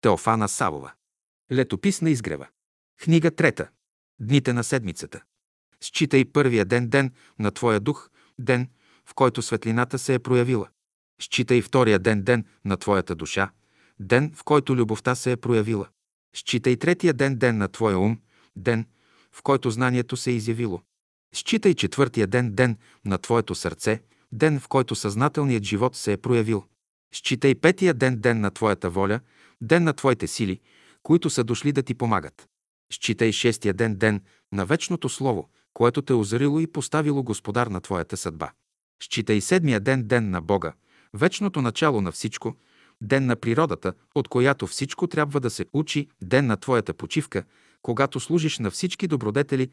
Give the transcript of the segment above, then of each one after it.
Теофана Савова. Летопис на изгрева. Книга трета. Дните на седмицата. Считай първия ден ден на Твоя дух, ден, в който светлината се е проявила. Считай втория ден ден на Твоята душа, ден, в който любовта се е проявила. Считай третия ден ден на Твоя ум, ден, в който знанието се е изявило. Считай четвъртия ден ден на Твоето сърце, ден, в който съзнателният живот се е проявил. Считай петия ден ден на Твоята воля, ден на Твоите сили, които са дошли да ти помагат. Считай шестия ден ден на вечното Слово, което те озарило и поставило Господар на Твоята съдба. Считай седмия ден ден на Бога, вечното начало на всичко, ден на природата, от която всичко трябва да се учи, ден на Твоята почивка, когато служиш на всички добродетели,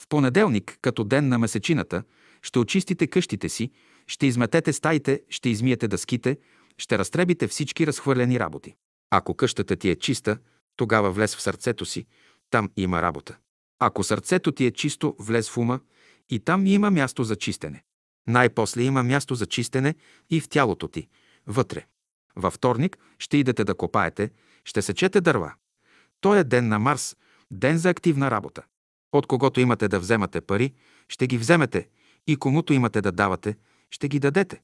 в понеделник, като ден на месечината, ще очистите къщите си, ще изметете стаите, ще измиете дъските, ще разтребите всички разхвърлени работи. Ако къщата ти е чиста, тогава влез в сърцето си, там има работа. Ако сърцето ти е чисто, влез в ума и там има място за чистене. Най-после има място за чистене и в тялото ти, вътре. Във вторник ще идете да копаете, ще сечете дърва. Той е ден на Марс, ден за активна работа. От когото имате да вземате пари, ще ги вземете и комуто имате да давате, ще ги дадете.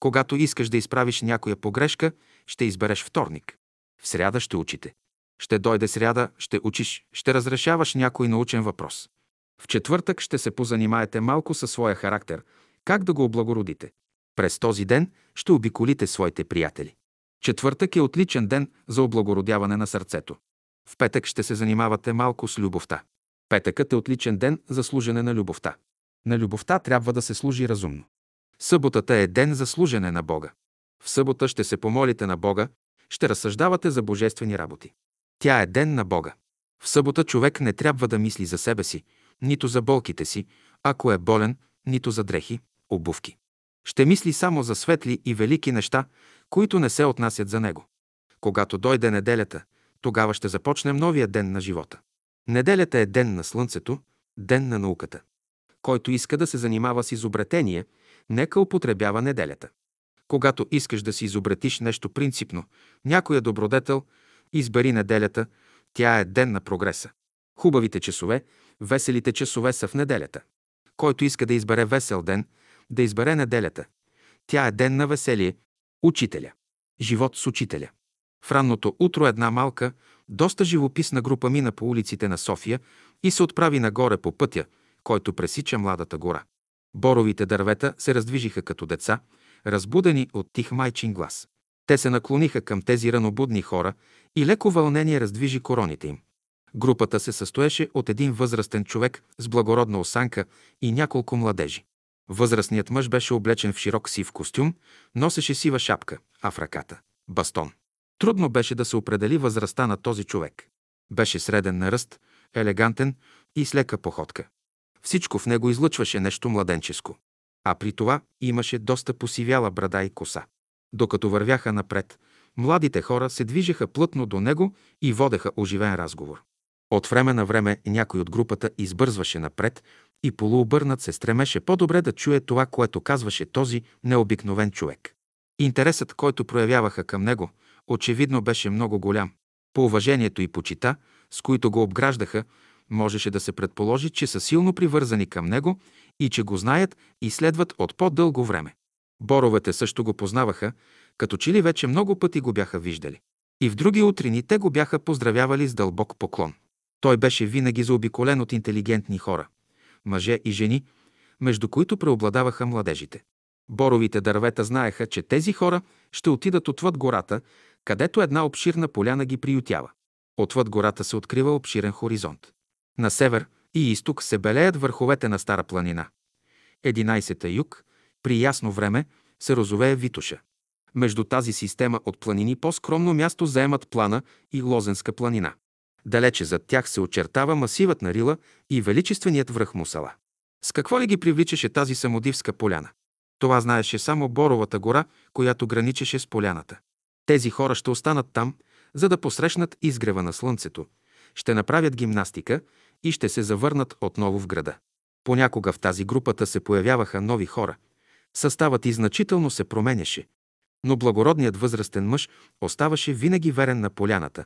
Когато искаш да изправиш някоя погрешка, ще избереш вторник. В сряда ще учите. Ще дойде сряда, ще учиш, ще разрешаваш някой научен въпрос. В четвъртък ще се позанимаете малко със своя характер, как да го облагородите. През този ден ще обиколите своите приятели. Четвъртък е отличен ден за облагородяване на сърцето. В петък ще се занимавате малко с любовта. Петъкът е отличен ден за служене на любовта. На любовта трябва да се служи разумно. Съботата е ден за служене на Бога. В събота ще се помолите на Бога, ще разсъждавате за божествени работи. Тя е ден на Бога. В събота човек не трябва да мисли за себе си, нито за болките си, ако е болен, нито за дрехи, обувки. Ще мисли само за светли и велики неща, които не се отнасят за него. Когато дойде неделята, тогава ще започнем новия ден на живота. Неделята е ден на слънцето, ден на науката. Който иска да се занимава с изобретение, нека употребява неделята. Когато искаш да си изобретиш нещо принципно, някоя добродетел, избери неделята, тя е ден на прогреса. Хубавите часове, веселите часове са в неделята. Който иска да избере весел ден, да избере неделята. Тя е ден на веселие, учителя. Живот с учителя. В ранното утро една малка, доста живописна група мина по улиците на София и се отправи нагоре по пътя, който пресича младата гора. Боровите дървета се раздвижиха като деца, разбудени от тих майчин глас. Те се наклониха към тези ранобудни хора и леко вълнение раздвижи короните им. Групата се състоеше от един възрастен човек с благородна осанка и няколко младежи. Възрастният мъж беше облечен в широк сив костюм, носеше сива шапка, а в ръката – бастон. Трудно беше да се определи възрастта на този човек. Беше среден на ръст, елегантен и с лека походка. Всичко в него излъчваше нещо младенческо. А при това имаше доста посивяла брада и коса. Докато вървяха напред, младите хора се движеха плътно до него и водеха оживен разговор. От време на време някой от групата избързваше напред и полуобърнат се стремеше по-добре да чуе това, което казваше този необикновен човек. Интересът, който проявяваха към него, очевидно беше много голям. По уважението и почита, с които го обграждаха, можеше да се предположи, че са силно привързани към него и че го знаят и следват от по-дълго време. Боровете също го познаваха, като че ли вече много пъти го бяха виждали. И в други утрини те го бяха поздравявали с дълбок поклон. Той беше винаги заобиколен от интелигентни хора, мъже и жени, между които преобладаваха младежите. Боровите дървета знаеха, че тези хора ще отидат отвъд гората, където една обширна поляна ги приютява. Отвъд гората се открива обширен хоризонт. На север и изток се белеят върховете на Стара планина. Единайсета юг, при ясно време, се розовее Витуша. Между тази система от планини по-скромно място заемат Плана и Лозенска планина. Далече зад тях се очертава масивът на Рила и величественият връх Мусала. С какво ли ги привличаше тази самодивска поляна? Това знаеше само Боровата гора, която граничеше с поляната. Тези хора ще останат там, за да посрещнат изгрева на слънцето, ще направят гимнастика и ще се завърнат отново в града. Понякога в тази групата се появяваха нови хора. Съставът и значително се променяше. Но благородният възрастен мъж оставаше винаги верен на поляната,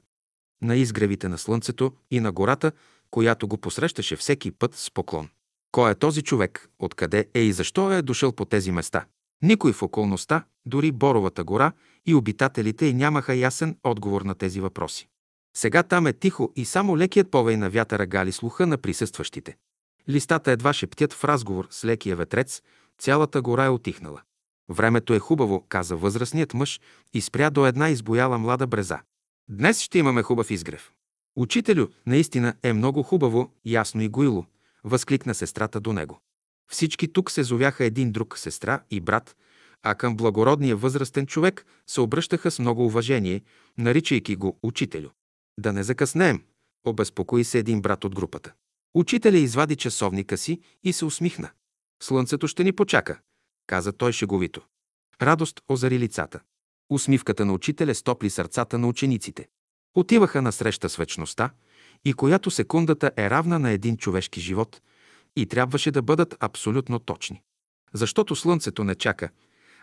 на изгревите на слънцето и на гората, която го посрещаше всеки път с поклон. Кой е този човек, откъде е и защо е дошъл по тези места? Никой в околността, дори Боровата гора и обитателите й нямаха ясен отговор на тези въпроси. Сега там е тихо и само лекият повей на вятъра гали слуха на присъстващите. Листата едва шептят в разговор с лекия ветрец, цялата гора е отихнала. Времето е хубаво, каза възрастният мъж и спря до една избояла млада бреза. Днес ще имаме хубав изгрев. Учителю, наистина е много хубаво, ясно и гоило, възкликна сестрата до него. Всички тук се зовяха един друг, сестра и брат, а към благородния възрастен човек се обръщаха с много уважение, наричайки го учителю. Да не закъснеем, обезпокои се един брат от групата. Учителя извади часовника си и се усмихна. Слънцето ще ни почака, каза той шеговито. Радост озари лицата. Усмивката на учителя стопли сърцата на учениците. Отиваха на среща с вечността, и която секундата е равна на един човешки живот, и трябваше да бъдат абсолютно точни. Защото слънцето не чака,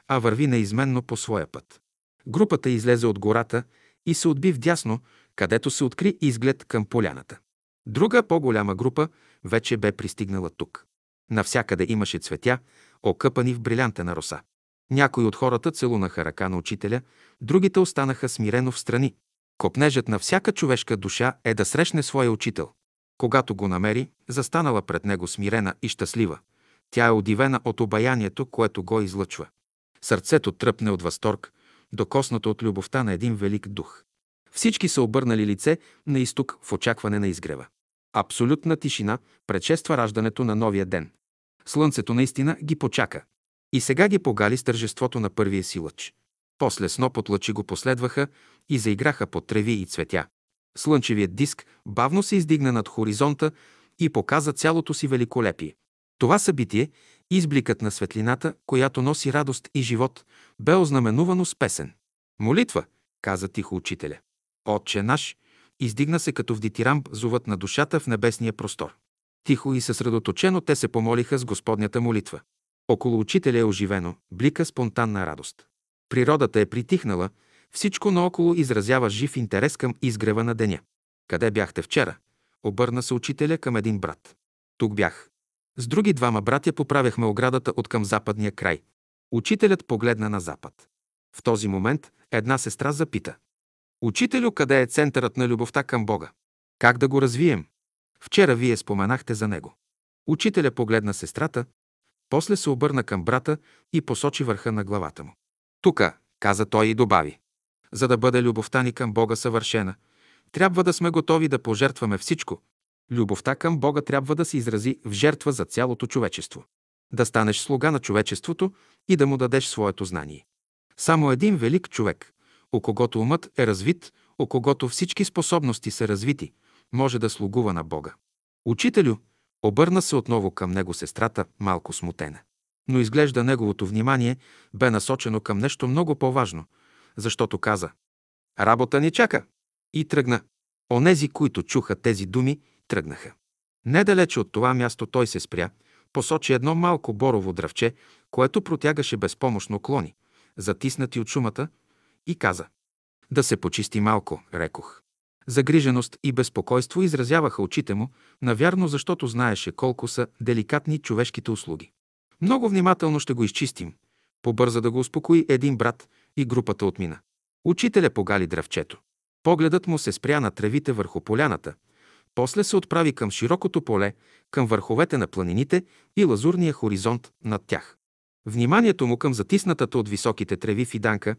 а върви неизменно по своя път. Групата излезе от гората и се отби вдясно, където се откри изглед към поляната. Друга по-голяма група вече бе пристигнала тук. Навсякъде имаше цветя, окъпани в брилянтена роса. Някои от хората целунаха ръка на учителя, другите останаха смирено в страни. Копнежът на всяка човешка душа е да срещне своя учител. Когато го намери, застанала пред него смирена и щастлива, тя е удивена от обаянието, което го излъчва. Сърцето тръпне от възторг, докоснато от любовта на един велик дух. Всички са обърнали лице на изток в очакване на изгрева. Абсолютна тишина предшества раждането на новия ден. Слънцето наистина ги почака. И сега ги погали с тържеството на първия си лъч. После сноп от лъчи го последваха и заиграха по треви и цветя. Слънчевият диск бавно се издигна над хоризонта и показа цялото си великолепие. Това събитие, избликът на светлината, която носи радост и живот, бе ознаменувано с песен. Молитва, каза тихо учителя. Отче наш, издигна се като в дитирамб зовът на душата в небесния простор. Тихо и съсредоточено те се помолиха с Господнята молитва. Около учителя е оживено, блика спонтанна радост. Природата е притихнала, всичко наоколо изразява жив интерес към изгрева на деня. Къде бяхте вчера? Обърна се учителя към един брат. Тук бях. С други двама братя поправяхме оградата от към западния край. Учителят погледна на запад. В този момент една сестра запита. Учителю, къде е центърът на любовта към Бога? Как да го развием? Вчера вие споменахте за него. Учителя погледна сестрата, после се обърна към брата и посочи върха на главата му. Тука, каза той и добави. За да бъде любовта ни към Бога съвършена, трябва да сме готови да пожертваме всичко. Любовта към Бога трябва да се изрази в жертва за цялото човечество. Да станеш слуга на човечеството и да му дадеш своето знание. Само един велик човек, у когото умът е развит, у когото всички способности са развити, може да слугува на Бога. Учителю, обърна се отново към него сестрата, малко смутена. Но изглежда неговото внимание бе насочено към нещо много по-важно, защото каза «Работа ни чака!» и тръгна. Онези, които чуха тези думи, тръгнаха. Недалече от това място той се спря, посочи едно малко борово дръвче, което протягаше безпомощно клони, затиснати от шумата, и каза «Да се почисти малко», рекох. Загриженост и безпокойство изразяваха очите му, навярно защото знаеше колко са деликатни човешките услуги. Много внимателно ще го изчистим. Побърза да го успокои един брат и групата отмина. Учителя погали дръвчето. Погледът му се спря на тревите върху поляната, после се отправи към широкото поле, към върховете на планините и лазурния хоризонт над тях. Вниманието му към затиснатата от високите треви фиданка,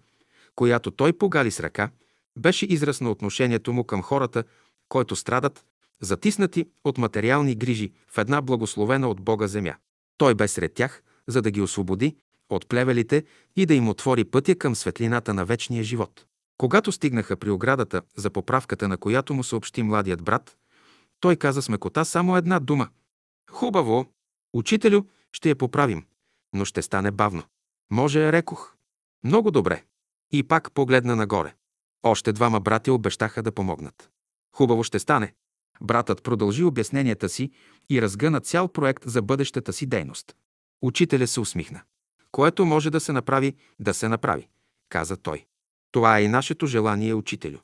която той погали с ръка, беше израз на отношението му към хората, които страдат, затиснати от материални грижи в една благословена от Бога земя. Той бе сред тях, за да ги освободи от плевелите и да им отвори пътя към светлината на вечния живот. Когато стигнаха при оградата, за поправката на която му съобщи младият брат, той каза с мекота само една дума. Хубаво, учителю, ще я поправим, но ще стане бавно. Може, рекох. Много добре. И пак погледна нагоре. Още двама братя обещаха да помогнат. Хубаво ще стане. Братът продължи обясненията си и разгъна цял проект за бъдещата си дейност. Учителя се усмихна. Което може да се направи, да се направи. каза той. Това е и нашето желание, учителю.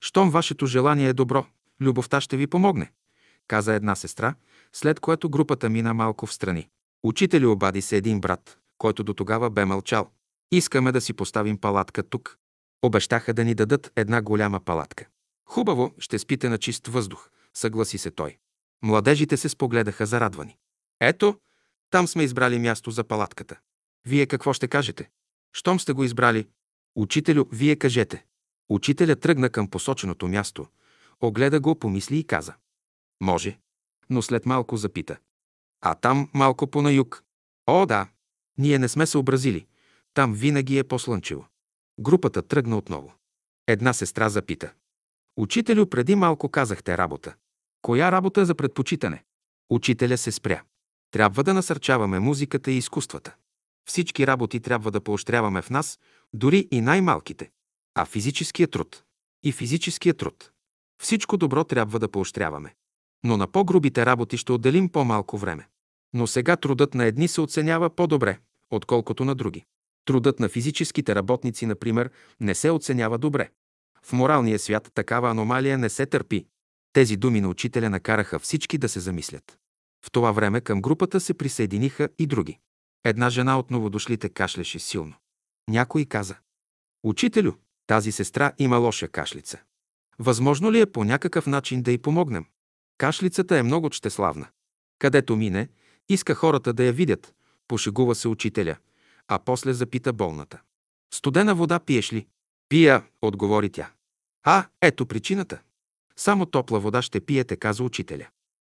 Щом вашето желание е добро, любовта ще ви помогне, каза една сестра, след което групата мина малко в страни. Учителю обади се един брат, който до тогава бе мълчал. Искаме да си поставим палатка тук. Обещаха да ни дадат една голяма палатка. Хубаво, ще спите на чист въздух, съгласи се той. Младежите се спогледаха зарадвани. Ето, там сме избрали място за палатката. Вие какво ще кажете? Щом сте го избрали? Учителю, вие кажете. Учителя тръгна към посоченото място, огледа го, помисли и каза. Може. Но след малко запита. А там малко по на юг. О, да. Ние не сме съобразили. Там винаги е по-слънчево. Групата тръгна отново. Една сестра запита. Учителю, преди малко казахте работа. Коя работа е за предпочитане? Учителя се спря. Трябва да насърчаваме музиката и изкуствата. Всички работи трябва да поощряваме в нас, дори и най-малките. А физическия труд. И физическия труд. Всичко добро трябва да поощряваме. Но на по-грубите работи ще отделим по-малко време. Но сега трудът на едни се оценява по-добре, отколкото на други. Трудът на физическите работници, например, не се оценява добре. В моралния свят такава аномалия не се търпи. Тези думи на учителя накараха всички да се замислят. В това време към групата се присъединиха и други. Една жена от новодошлите кашляше силно. Някой каза. Учителю, тази сестра има лоша кашлица. Възможно ли е по някакъв начин да й помогнем? Кашлицата е много щеславна. Където мине, иска хората да я видят. Пошегува се учителя, а после запита болната. Студена вода пиеш ли? Пия, отговори тя. А, ето причината. Само топла вода ще пиете, каза учителя.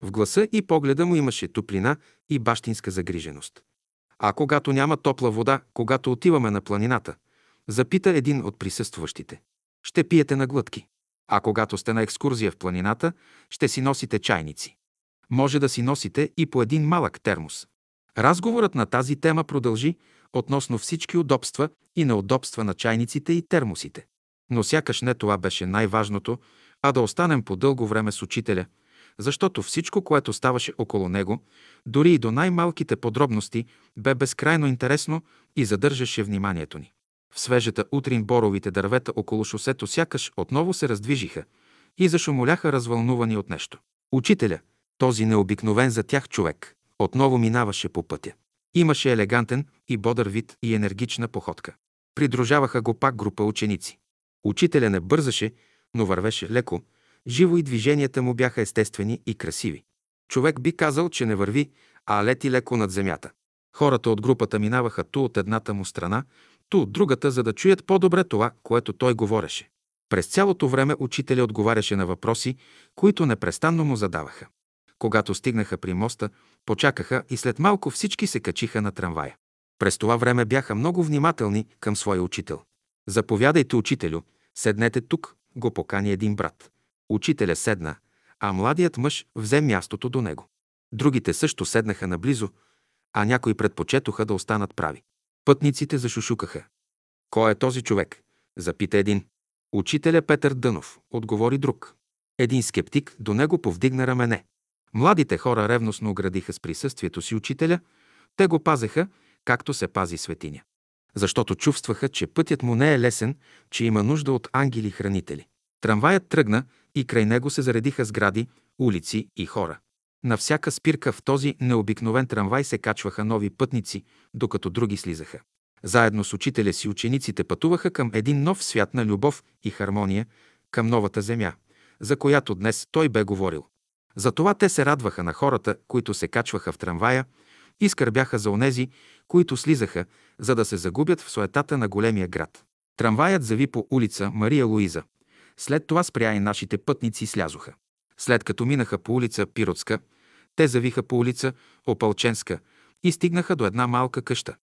В гласа и погледа му имаше топлина и бащинска загриженост. А когато няма топла вода, когато отиваме на планината, запита един от присъстващите. Ще пиете на глътки. А когато сте на екскурзия в планината, ще си носите чайници. Може да си носите и по един малък термос. Разговорът на тази тема продължи относно всички удобства и неудобства на чайниците и термосите. Но сякаш не това беше най-важното, а да останем по дълго време с учителя, защото всичко, което ставаше около него, дори и до най-малките подробности, бе безкрайно интересно и задържаше вниманието ни. В свежата утрин боровите дървета около шосето сякаш отново се раздвижиха и зашумоляха развълнувани от нещо. Учителя, този необикновен за тях човек, отново минаваше по пътя. Имаше елегантен и бодър вид и енергична походка. Придружаваха го пак група ученици. Учителя не бързаше, но вървеше леко, живо и движенията му бяха естествени и красиви. Човек би казал, че не върви, а лети леко над земята. Хората от групата минаваха ту от едната му страна, ту от другата, за да чуят по-добре това, което той говореше. През цялото време учителя отговаряше на въпроси, които непрестанно му задаваха. Когато стигнаха при моста, почакаха и след малко всички се качиха на трамвая. През това време бяха много внимателни към своя учител. Заповядайте, учителю, седнете тук, го покани един брат. Учителя седна, а младият мъж взе мястото до него. Другите също седнаха наблизо, а някои предпочетоха да останат прави. Пътниците зашушукаха. Кой е този човек? Запита един. Учителя Петър Дънов, отговори друг. Един скептик до него повдигна рамене. Младите хора ревностно оградиха с присъствието си учителя, те го пазеха, както се пази светиня. Защото чувстваха, че пътят му не е лесен, че има нужда от ангели-хранители. Трамваят тръгна и край него се заредиха сгради, улици и хора. На всяка спирка в този необикновен трамвай се качваха нови пътници, докато други слизаха. Заедно с учителя си учениците пътуваха към един нов свят на любов и хармония, към новата земя, за която днес той бе говорил. Затова те се радваха на хората, които се качваха в трамвая и скърбяха за онези, които слизаха, за да се загубят в суетата на големия град. Трамваят зави по улица Мария Луиза. След това спря и нашите пътници слязоха. След като минаха по улица Пиротска, те завиха по улица Опалченска и стигнаха до една малка къща.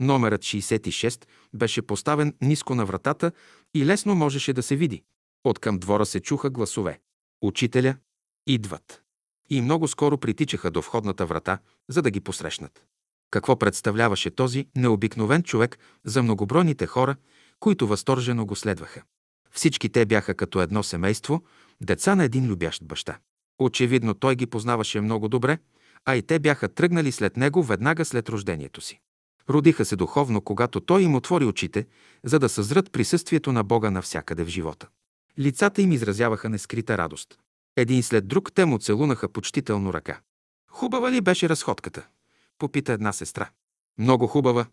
Номерът 66 беше поставен ниско на вратата и лесно можеше да се види. От към двора се чуха гласове. Учителя идват. И много скоро притичаха до входната врата, за да ги посрещнат. Какво представляваше този необикновен човек за многобройните хора, които възторжено го следваха? Всички те бяха като едно семейство, деца на един любящ баща. Очевидно той ги познаваше много добре, а и те бяха тръгнали след него веднага след рождението си. Родиха се духовно, когато той им отвори очите, за да съзрат присъствието на Бога навсякъде в живота. Лицата им изразяваха нескрита радост. Един след друг те му целунаха почтително ръка. Хубава ли беше разходката? Попита една сестра. Много хубава.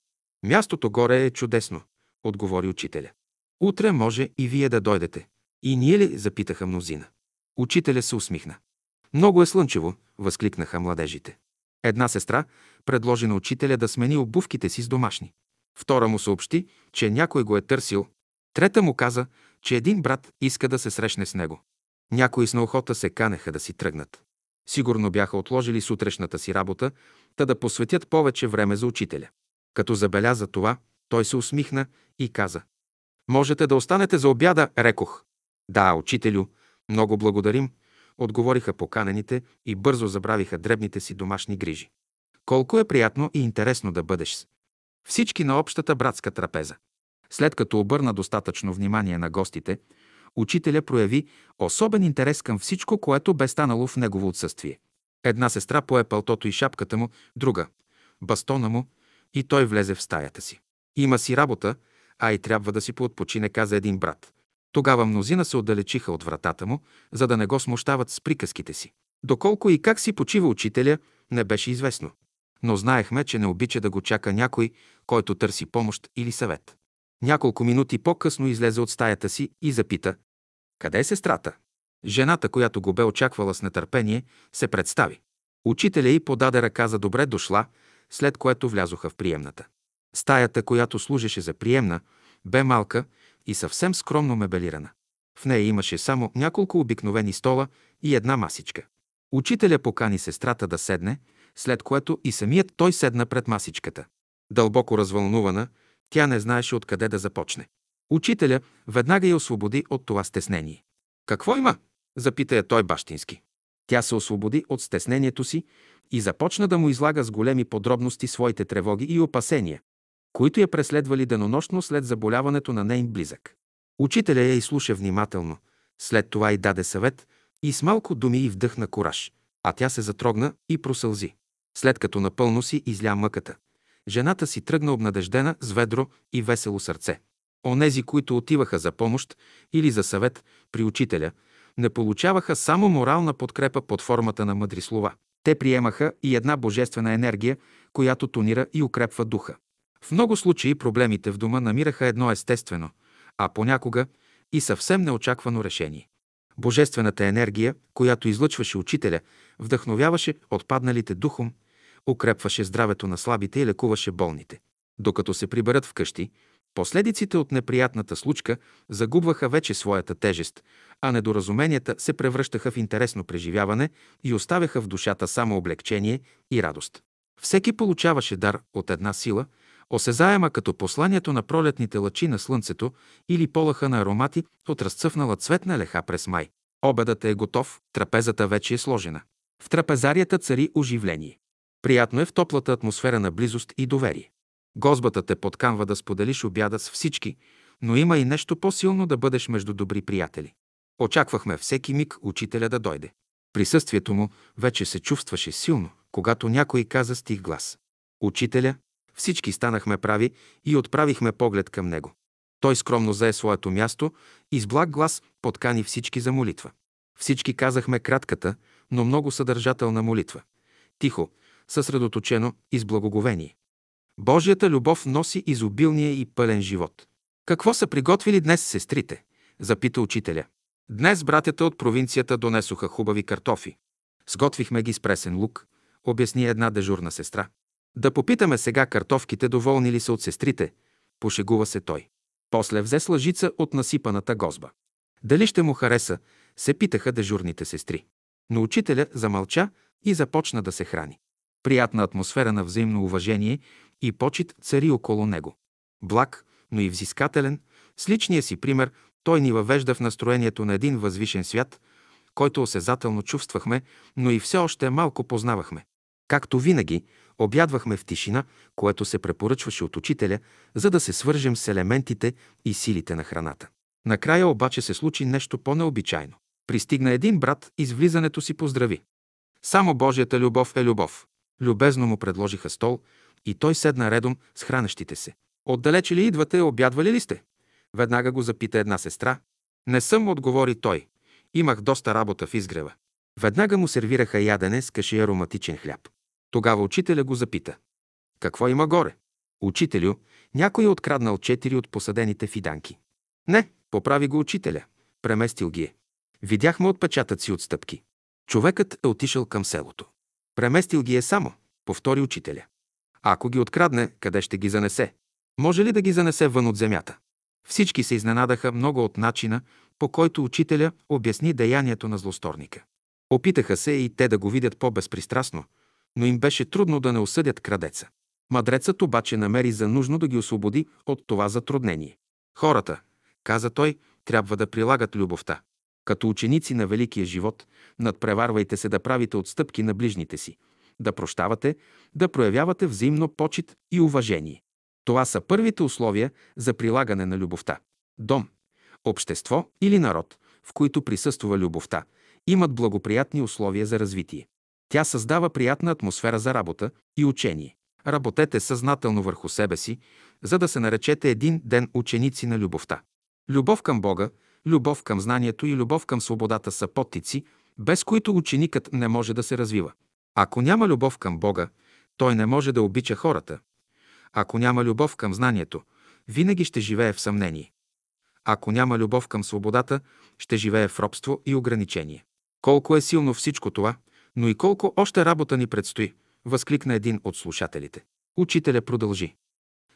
Мястото горе е чудесно, отговори учителя. Утре може и вие да дойдете. И ние ли? запитаха мнозина. Учителя се усмихна. Много е слънчево, възкликнаха младежите. Една сестра предложи на учителя да смени обувките си с домашни. Втора му съобщи, че някой го е търсил. Трета му каза, че един брат иска да се срещне с него. Някои с наохота се канеха да си тръгнат. Сигурно бяха отложили сутрешната си работа, та да посветят повече време за учителя. Като забеляза това, той се усмихна и каза. Можете да останете за обяда, рекох. Да, учителю, много благодарим, отговориха поканените и бързо забравиха дребните си домашни грижи. Колко е приятно и интересно да бъдеш с всички на общата братска трапеза. След като обърна достатъчно внимание на гостите, учителя прояви особен интерес към всичко, което бе станало в негово отсъствие. Една сестра пое пълтото и шапката му, друга – бастона му, и той влезе в стаята си. Има си работа, а и трябва да си поотпочине, каза един брат. Тогава мнозина се отдалечиха от вратата му, за да не го смущават с приказките си. Доколко и как си почива учителя, не беше известно. Но знаехме, че не обича да го чака някой, който търси помощ или съвет. Няколко минути по-късно излезе от стаята си и запита «Къде е сестрата?» Жената, която го бе очаквала с нетърпение, се представи. Учителя й подаде ръка за добре дошла, след което влязоха в приемната. Стаята, която служеше за приемна, бе малка и съвсем скромно мебелирана. В нея имаше само няколко обикновени стола и една масичка. Учителя покани сестрата да седне, след което и самият той седна пред масичката. Дълбоко развълнувана, тя не знаеше откъде да започне. Учителя веднага я освободи от това стеснение. Какво има? запита я той бащински. Тя се освободи от стеснението си и започна да му излага с големи подробности своите тревоги и опасения, които я преследвали денонощно след заболяването на нейн близък. Учителя я изслуша внимателно, след това и даде съвет и с малко думи и вдъхна кораж, а тя се затрогна и просълзи. След като напълно си изля мъката, жената си тръгна обнадеждена с ведро и весело сърце. Онези, които отиваха за помощ или за съвет при учителя, не получаваха само морална подкрепа под формата на мъдри слова. Те приемаха и една божествена енергия, която тонира и укрепва духа. В много случаи проблемите в дома намираха едно естествено, а понякога и съвсем неочаквано решение. Божествената енергия, която излъчваше учителя, вдъхновяваше отпадналите духом, укрепваше здравето на слабите и лекуваше болните. Докато се приберат вкъщи, последиците от неприятната случка загубваха вече своята тежест, а недоразуменията се превръщаха в интересно преживяване и оставяха в душата само облегчение и радост. Всеки получаваше дар от една сила – осезаема като посланието на пролетните лъчи на слънцето или полъха на аромати от разцъфнала цветна леха през май. Обедът е готов, трапезата вече е сложена. В трапезарията цари оживление. Приятно е в топлата атмосфера на близост и доверие. Гозбата те подканва да споделиш обяда с всички, но има и нещо по-силно да бъдеш между добри приятели. Очаквахме всеки миг учителя да дойде. Присъствието му вече се чувстваше силно, когато някой каза стих глас. Учителя, всички станахме прави и отправихме поглед към него. Той скромно зае своето място и с благ глас подкани всички за молитва. Всички казахме кратката, но много съдържателна молитва. Тихо, съсредоточено и с благоговение. Божията любов носи изобилния и пълен живот. Какво са приготвили днес сестрите? Запита учителя. Днес братята от провинцията донесоха хубави картофи. Сготвихме ги с пресен лук, обясни една дежурна сестра. Да попитаме сега картофките доволни ли са от сестрите, пошегува се той. После взе с лъжица от насипаната гозба. Дали ще му хареса, се питаха дежурните сестри. Но учителя замълча и започна да се храни. Приятна атмосфера на взаимно уважение и почет цари около него. Благ, но и взискателен, с личния си пример той ни въвежда в настроението на един възвишен свят, който осезателно чувствахме, но и все още малко познавахме. Както винаги, обядвахме в тишина, което се препоръчваше от учителя, за да се свържем с елементите и силите на храната. Накрая обаче се случи нещо по-необичайно. Пристигна един брат и с влизането си поздрави. Само Божията любов е любов. Любезно му предложиха стол и той седна редом с хранещите се. Отдалече ли идвате, обядвали ли сте? Веднага го запита една сестра. Не съм, отговори той. Имах доста работа в изгрева. Веднага му сервираха ядене с каши ароматичен хляб. Тогава учителя го запита. Какво има горе? Учителю, някой е откраднал четири от посадените фиданки. Не, поправи го учителя. Преместил ги е. Видяхме отпечатъци от стъпки. Човекът е отишъл към селото. Преместил ги е само, повтори учителя. Ако ги открадне, къде ще ги занесе? Може ли да ги занесе вън от земята? Всички се изненадаха много от начина, по който учителя обясни деянието на злосторника. Опитаха се и те да го видят по-безпристрастно, но им беше трудно да не осъдят крадеца. Мадрецът обаче намери за нужно да ги освободи от това затруднение. Хората, каза той, трябва да прилагат любовта. Като ученици на великия живот, надпреварвайте се да правите отстъпки на ближните си, да прощавате, да проявявате взаимно почет и уважение. Това са първите условия за прилагане на любовта. Дом, общество или народ, в които присъства любовта, имат благоприятни условия за развитие. Тя създава приятна атмосфера за работа и учение. Работете съзнателно върху себе си, за да се наречете един ден ученици на любовта. Любов към Бога, любов към знанието и любов към свободата са подтици, без които ученикът не може да се развива. Ако няма любов към Бога, той не може да обича хората. Ако няма любов към знанието, винаги ще живее в съмнение. Ако няма любов към свободата, ще живее в робство и ограничение. Колко е силно всичко това, но и колко още работа ни предстои, възкликна един от слушателите. Учителя продължи.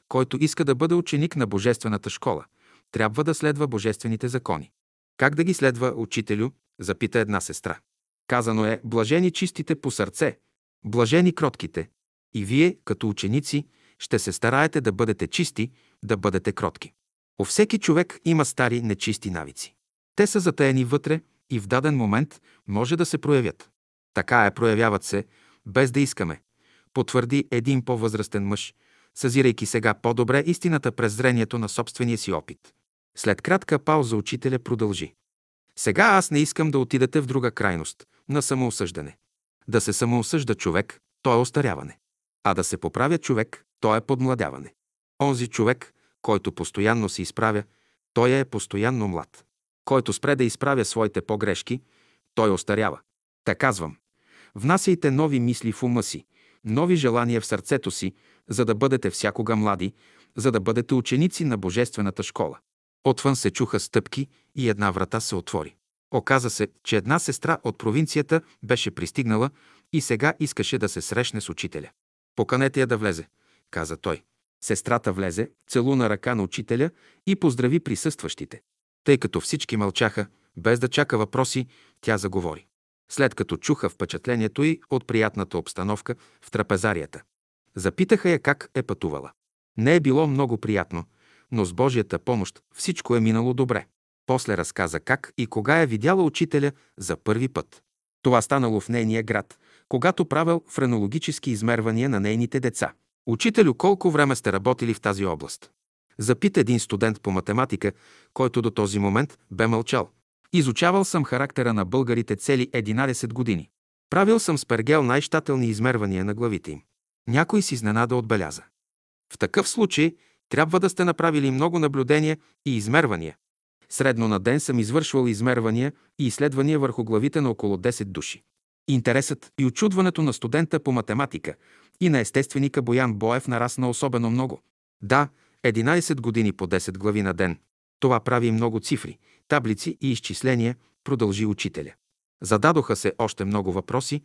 Който иска да бъде ученик на Божествената школа, трябва да следва божествените закони. Как да ги следва учителю? запита една сестра. Казано е, блажени чистите по сърце, блажени кротките. И вие, като ученици, ще се стараете да бъдете чисти, да бъдете кротки. У всеки човек има стари нечисти навици. Те са затаени вътре и в даден момент може да се проявят. Така е, проявяват се, без да искаме, потвърди един по-възрастен мъж, съзирайки сега по-добре истината през зрението на собствения си опит. След кратка пауза учителя продължи. Сега аз не искам да отидете в друга крайност, на самоосъждане. Да се самоосъжда човек, то е остаряване. А да се поправя човек, то е подмладяване. Онзи човек, който постоянно се изправя, той е постоянно млад. Който спре да изправя своите погрешки, той остарява. Та казвам, внасяйте нови мисли в ума си, нови желания в сърцето си, за да бъдете всякога млади, за да бъдете ученици на Божествената школа. Отвън се чуха стъпки и една врата се отвори. Оказа се, че една сестра от провинцията беше пристигнала и сега искаше да се срещне с учителя. Поканете я да влезе, каза той. Сестрата влезе, целуна ръка на учителя и поздрави присъстващите. Тъй като всички мълчаха, без да чака въпроси, тя заговори. След като чуха впечатлението й от приятната обстановка в трапезарията. Запитаха я как е пътувала. Не е било много приятно, но с Божията помощ всичко е минало добре. После разказа как и кога е видяла учителя за първи път. Това станало в нейния град, когато правил френологически измервания на нейните деца. Учителю, колко време сте работили в тази област? Запита един студент по математика, който до този момент бе мълчал. Изучавал съм характера на българите цели 11 години. Правил съм с пергел най-щателни измервания на главите им. Някой си изненада отбеляза. В такъв случай трябва да сте направили много наблюдения и измервания. Средно на ден съм извършвал измервания и изследвания върху главите на около 10 души. Интересът и очудването на студента по математика и на естественика Боян Боев нарасна особено много. Да, 11 години по 10 глави на ден. Това прави много цифри, таблици и изчисления, продължи учителя. Зададоха се още много въпроси,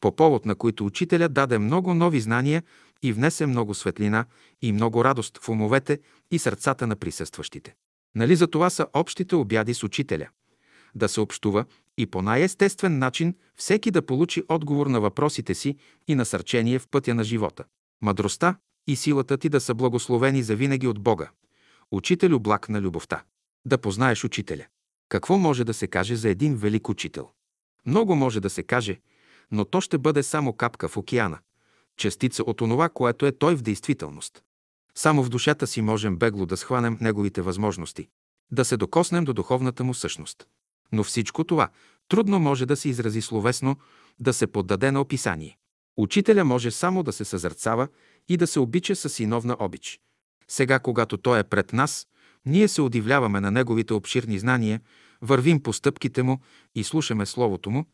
по повод на които учителя даде много нови знания и внесе много светлина и много радост в умовете и сърцата на присъстващите. Нали за това са общите обяди с учителя? Да се общува и по най-естествен начин всеки да получи отговор на въпросите си и насърчение в пътя на живота. Мъдростта и силата ти да са благословени за винаги от Бога. Учител облак на любовта. Да познаеш учителя. Какво може да се каже за един велик учител? Много може да се каже, но то ще бъде само капка в океана, частица от онова, което е той в действителност. Само в душата си можем бегло да схванем неговите възможности, да се докоснем до духовната му същност. Но всичко това трудно може да се изрази словесно, да се поддаде на описание. Учителя може само да се съзърцава и да се обича с синовна обич. Сега, когато той е пред нас, ние се удивляваме на неговите обширни знания, вървим по стъпките му и слушаме словото му,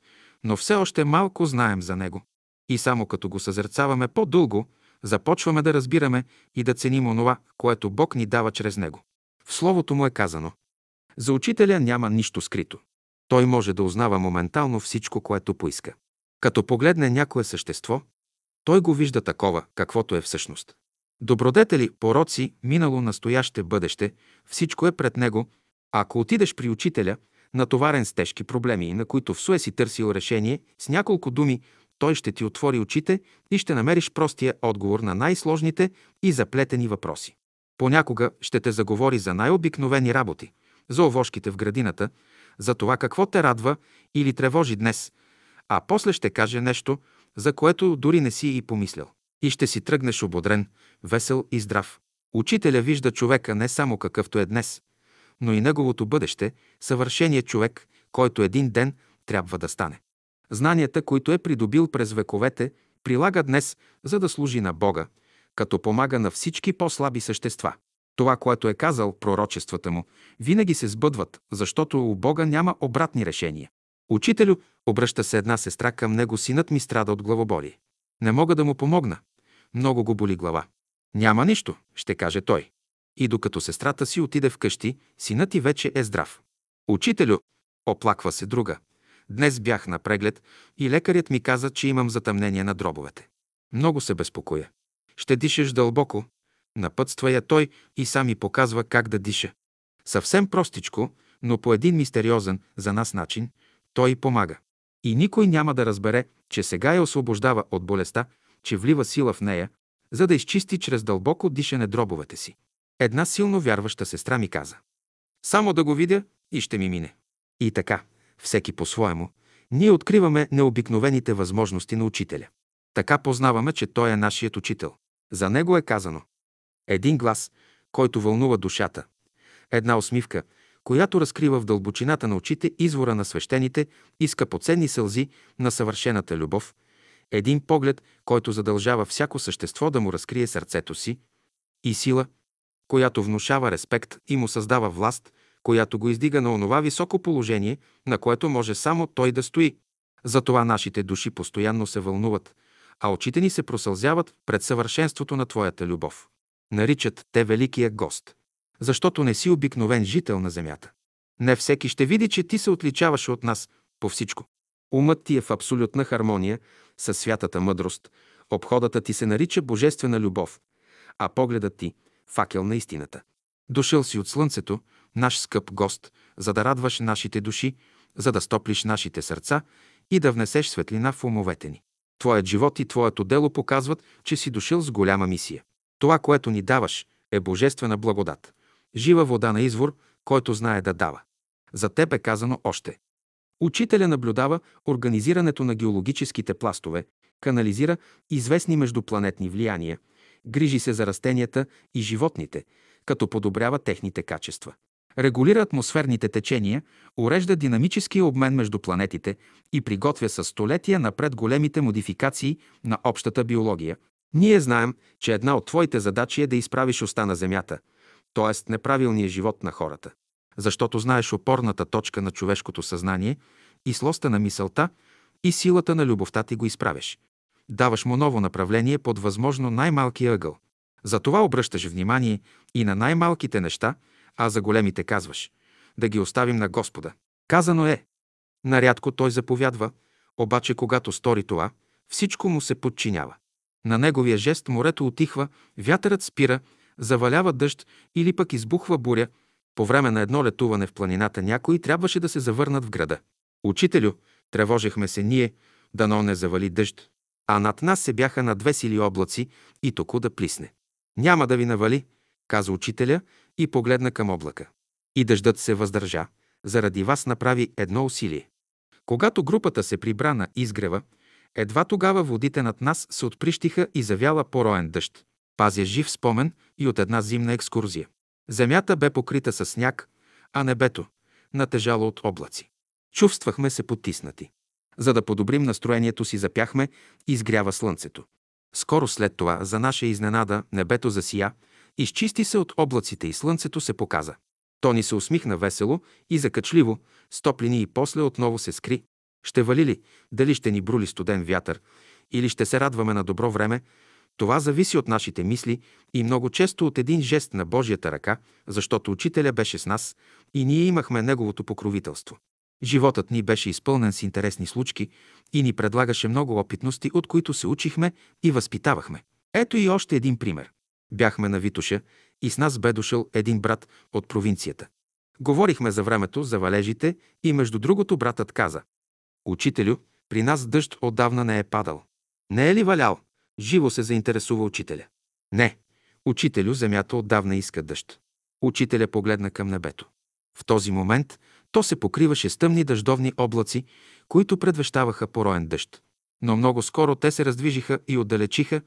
но все още малко знаем за него. И само като го съзерцаваме по-дълго, започваме да разбираме и да ценим онова, което Бог ни дава чрез него. В Словото му е казано За учителя няма нищо скрито. Той може да узнава моментално всичко, което поиска. Като погледне някое същество, той го вижда такова, каквото е всъщност. Добродетели, пороци, минало, настояще, бъдеще, всичко е пред него. Ако отидеш при учителя, натоварен с тежки проблеми, на които в суе си търсил решение, с няколко думи той ще ти отвори очите и ще намериш простия отговор на най-сложните и заплетени въпроси. Понякога ще те заговори за най-обикновени работи, за овошките в градината, за това какво те радва или тревожи днес, а после ще каже нещо, за което дори не си и помислял. И ще си тръгнеш ободрен, весел и здрав. Учителя вижда човека не само какъвто е днес, но и неговото бъдеще, съвършеният човек, който един ден трябва да стане. Знанията, които е придобил през вековете, прилага днес, за да служи на Бога, като помага на всички по-слаби същества. Това, което е казал пророчествата му, винаги се сбъдват, защото у Бога няма обратни решения. Учителю, обръща се една сестра към него, синът ми страда от главоболие. Не мога да му помогна. Много го боли глава. Няма нищо, ще каже той. И докато сестрата си отиде вкъщи, синът ти вече е здрав. Учителю, оплаква се друга. Днес бях на преглед и лекарят ми каза, че имам затъмнение на дробовете. Много се безпокоя. Ще дишаш дълбоко. Напътства я той и сам ми показва как да диша. Съвсем простичко, но по един мистериозен за нас начин, той помага. И никой няма да разбере, че сега я освобождава от болестта, че влива сила в нея, за да изчисти чрез дълбоко дишане дробовете си. Една силно вярваща сестра ми каза. Само да го видя и ще ми мине. И така, всеки по-своему, ние откриваме необикновените възможности на учителя. Така познаваме, че той е нашият учител. За него е казано. Един глас, който вълнува душата. Една усмивка, която разкрива в дълбочината на очите извора на свещените и скъпоценни сълзи на съвършената любов. Един поглед, който задължава всяко същество да му разкрие сърцето си и сила, която внушава респект и му създава власт, която го издига на онова високо положение, на което може само той да стои. Затова нашите души постоянно се вълнуват, а очите ни се просълзяват пред съвършенството на Твоята любов. Наричат те Великия гост, защото не си обикновен жител на земята. Не всеки ще види, че ти се отличаваш от нас по всичко. Умът ти е в абсолютна хармония със святата мъдрост, обходата ти се нарича божествена любов, а погледът ти – факел на истината. Дошъл си от слънцето, наш скъп гост, за да радваш нашите души, за да стоплиш нашите сърца и да внесеш светлина в умовете ни. Твоят живот и твоето дело показват, че си дошъл с голяма мисия. Това, което ни даваш, е божествена благодат. Жива вода на извор, който знае да дава. За теб е казано още. Учителя наблюдава организирането на геологическите пластове, канализира известни междупланетни влияния, грижи се за растенията и животните, като подобрява техните качества. Регулира атмосферните течения, урежда динамическия обмен между планетите и приготвя със столетия напред големите модификации на общата биология. Ние знаем, че една от твоите задачи е да изправиш уста на Земята, т.е. неправилния живот на хората. Защото знаеш опорната точка на човешкото съзнание и слоста на мисълта и силата на любовта ти го изправяш. Даваш му ново направление под възможно най-малкия ъгъл. Затова обръщаш внимание и на най-малките неща, а за големите казваш да ги оставим на Господа. Казано е. Нарядко той заповядва, обаче когато стори това, всичко му се подчинява. На неговия жест морето отихва, вятърът спира, завалява дъжд или пък избухва буря. По време на едно летуване в планината някои трябваше да се завърнат в града. Учителю, тревожехме се ние, дано не завали дъжд, а над нас се бяха на две сили облаци и току да плисне. Няма да ви навали, каза учителя и погледна към облака. И дъждът се въздържа, заради вас направи едно усилие. Когато групата се прибра на изгрева, едва тогава водите над нас се отприщиха и завяла пороен дъжд. Пазя жив спомен и от една зимна екскурзия. Земята бе покрита с сняг, а небето натежало от облаци. Чувствахме се потиснати. За да подобрим настроението си, запяхме Изгрява слънцето. Скоро след това, за наша изненада, небето засия, изчисти се от облаците и слънцето се показа. То ни се усмихна весело и закачливо, стоплини и после отново се скри. Ще вали ли, дали ще ни брули студен вятър, или ще се радваме на добро време, това зависи от нашите мисли и много често от един жест на Божията ръка, защото Учителя беше с нас и ние имахме Неговото покровителство. Животът ни беше изпълнен с интересни случки и ни предлагаше много опитности, от които се учихме и възпитавахме. Ето и още един пример. Бяхме на Витуша и с нас бе дошъл един брат от провинцията. Говорихме за времето, за валежите и между другото братът каза «Учителю, при нас дъжд отдавна не е падал. Не е ли валял?» Живо се заинтересува учителя. Не, учителю, земята отдавна иска дъжд. Учителя погледна към небето. В този момент то се покриваше с тъмни дъждовни облаци, които предвещаваха пороен дъжд. Но много скоро те се раздвижиха и отдалечиха,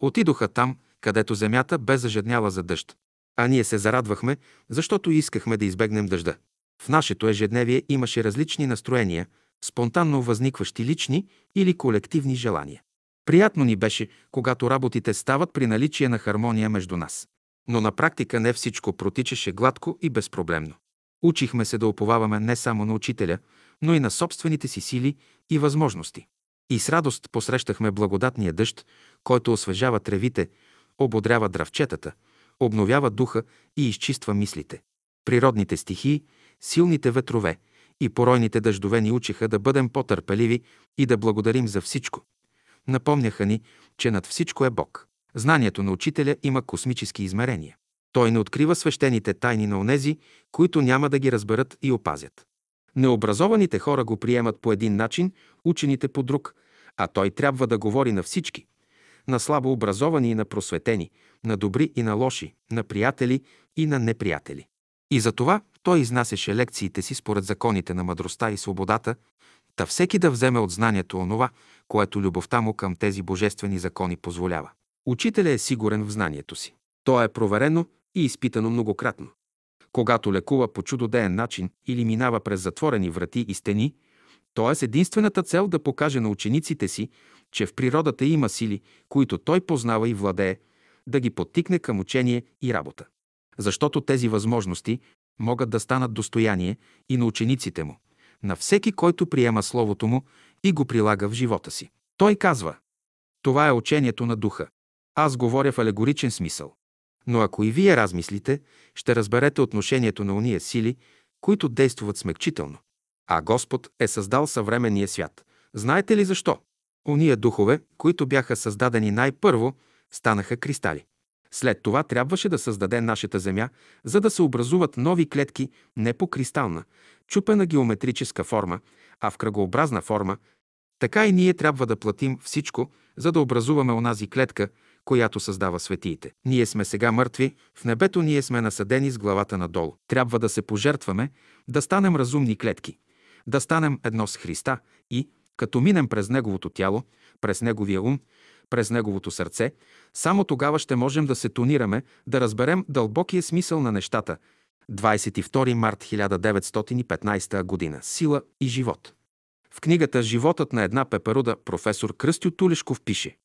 отидоха там, където земята бе зажедняла за дъжд. А ние се зарадвахме, защото искахме да избегнем дъжда. В нашето ежедневие имаше различни настроения, спонтанно възникващи лични или колективни желания. Приятно ни беше, когато работите стават при наличие на хармония между нас. Но на практика не всичко протичаше гладко и безпроблемно. Учихме се да оповаваме не само на учителя, но и на собствените си сили и възможности. И с радост посрещахме благодатния дъжд, който освежава тревите, ободрява дравчетата, обновява духа и изчиства мислите. Природните стихии, силните ветрове и поройните дъждове ни учиха да бъдем по-търпеливи и да благодарим за всичко. Напомняха ни, че над всичко е Бог. Знанието на учителя има космически измерения. Той не открива свещените тайни на онези, които няма да ги разберат и опазят. Необразованите хора го приемат по един начин, учените по друг, а той трябва да говори на всички. На слабо образовани и на просветени, на добри и на лоши, на приятели и на неприятели. И за това той изнасяше лекциите си според законите на мъдростта и свободата, та всеки да вземе от знанието онова, което любовта му към тези божествени закони позволява. Учителя е сигурен в знанието си. То е проверено и изпитано многократно. Когато лекува по чудодеен начин или минава през затворени врати и стени, то е с единствената цел да покаже на учениците си, че в природата има сили, които той познава и владее, да ги подтикне към учение и работа. Защото тези възможности могат да станат достояние и на учениците му, на всеки, който приема Словото му и го прилага в живота си. Той казва, това е учението на духа. Аз говоря в алегоричен смисъл. Но ако и вие размислите, ще разберете отношението на уния сили, които действуват смекчително. А Господ е създал съвременния свят. Знаете ли защо? Уния духове, които бяха създадени най-първо, станаха кристали. След това трябваше да създаде нашата Земя, за да се образуват нови клетки не по кристална, чупена геометрическа форма, а в кръгообразна форма. Така и ние трябва да платим всичко, за да образуваме онази клетка, която създава светиите. Ние сме сега мъртви, в небето ние сме насъдени с главата надолу. Трябва да се пожертваме, да станем разумни клетки, да станем едно с Христа и, като минем през Неговото тяло, през Неговия ум, през Неговото сърце, само тогава ще можем да се тонираме, да разберем дълбокия смисъл на нещата. 22 март 1915 година. Сила и живот. В книгата «Животът на една пеперуда» професор Кръстю Тулешков пише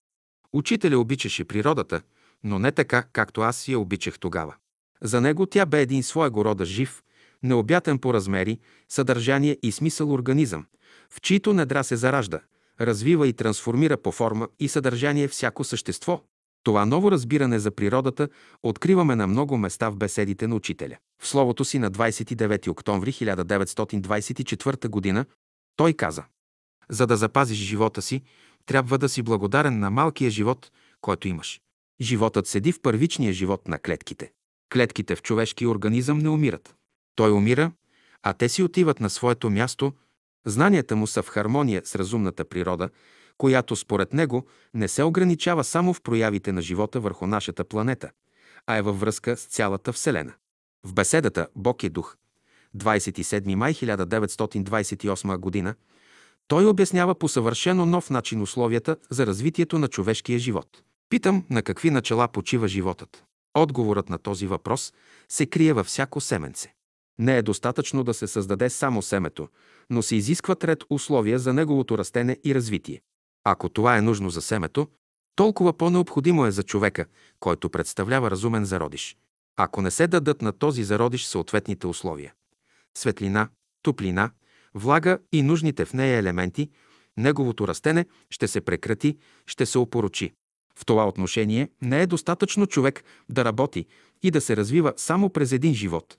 Учителя обичаше природата, но не така, както аз я обичах тогава. За него тя бе един своего рода жив, необятен по размери, съдържание и смисъл организъм, в чието недра се заражда, развива и трансформира по форма и съдържание всяко същество. Това ново разбиране за природата откриваме на много места в беседите на учителя. В словото си на 29 октомври 1924 г. той каза За да запазиш живота си, трябва да си благодарен на малкия живот, който имаш. Животът седи в първичния живот на клетките. Клетките в човешкия организъм не умират. Той умира, а те си отиват на своето място. Знанията му са в хармония с разумната природа, която според него не се ограничава само в проявите на живота върху нашата планета, а е във връзка с цялата Вселена. В беседата «Бог е дух» 27 май 1928 г. той обяснява по съвършено нов начин условията за развитието на човешкия живот. Питам на какви начала почива животът. Отговорът на този въпрос се крие във всяко семенце. Не е достатъчно да се създаде само семето, но се изискват ред условия за неговото растене и развитие. Ако това е нужно за семето, толкова по-необходимо е за човека, който представлява разумен зародиш. Ако не се дадат на този зародиш съответните условия – светлина, топлина, влага и нужните в нея елементи, неговото растене ще се прекрати, ще се опорочи. В това отношение не е достатъчно човек да работи и да се развива само през един живот,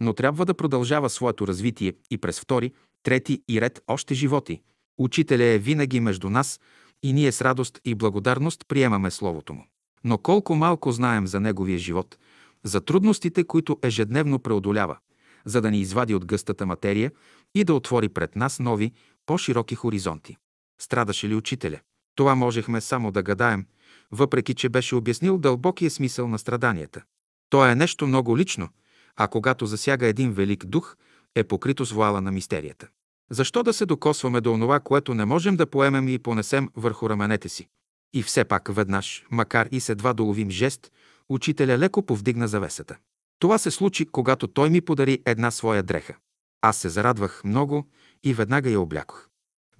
но трябва да продължава своето развитие и през втори, трети и ред още животи. Учителя е винаги между нас и ние с радост и благодарност приемаме Словото му. Но колко малко знаем за неговия живот, за трудностите, които ежедневно преодолява, за да ни извади от гъстата материя и да отвори пред нас нови, по-широки хоризонти. Страдаше ли учителя? Това можехме само да гадаем, въпреки че беше обяснил дълбокия смисъл на страданията. То е нещо много лично, а когато засяга един велик дух, е покрито с вуала на мистерията. Защо да се докосваме до онова, което не можем да поемем и понесем върху раменете си? И все пак веднъж, макар и с едва доловим жест, учителя леко повдигна завесата. Това се случи, когато той ми подари една своя дреха. Аз се зарадвах много и веднага я облякох.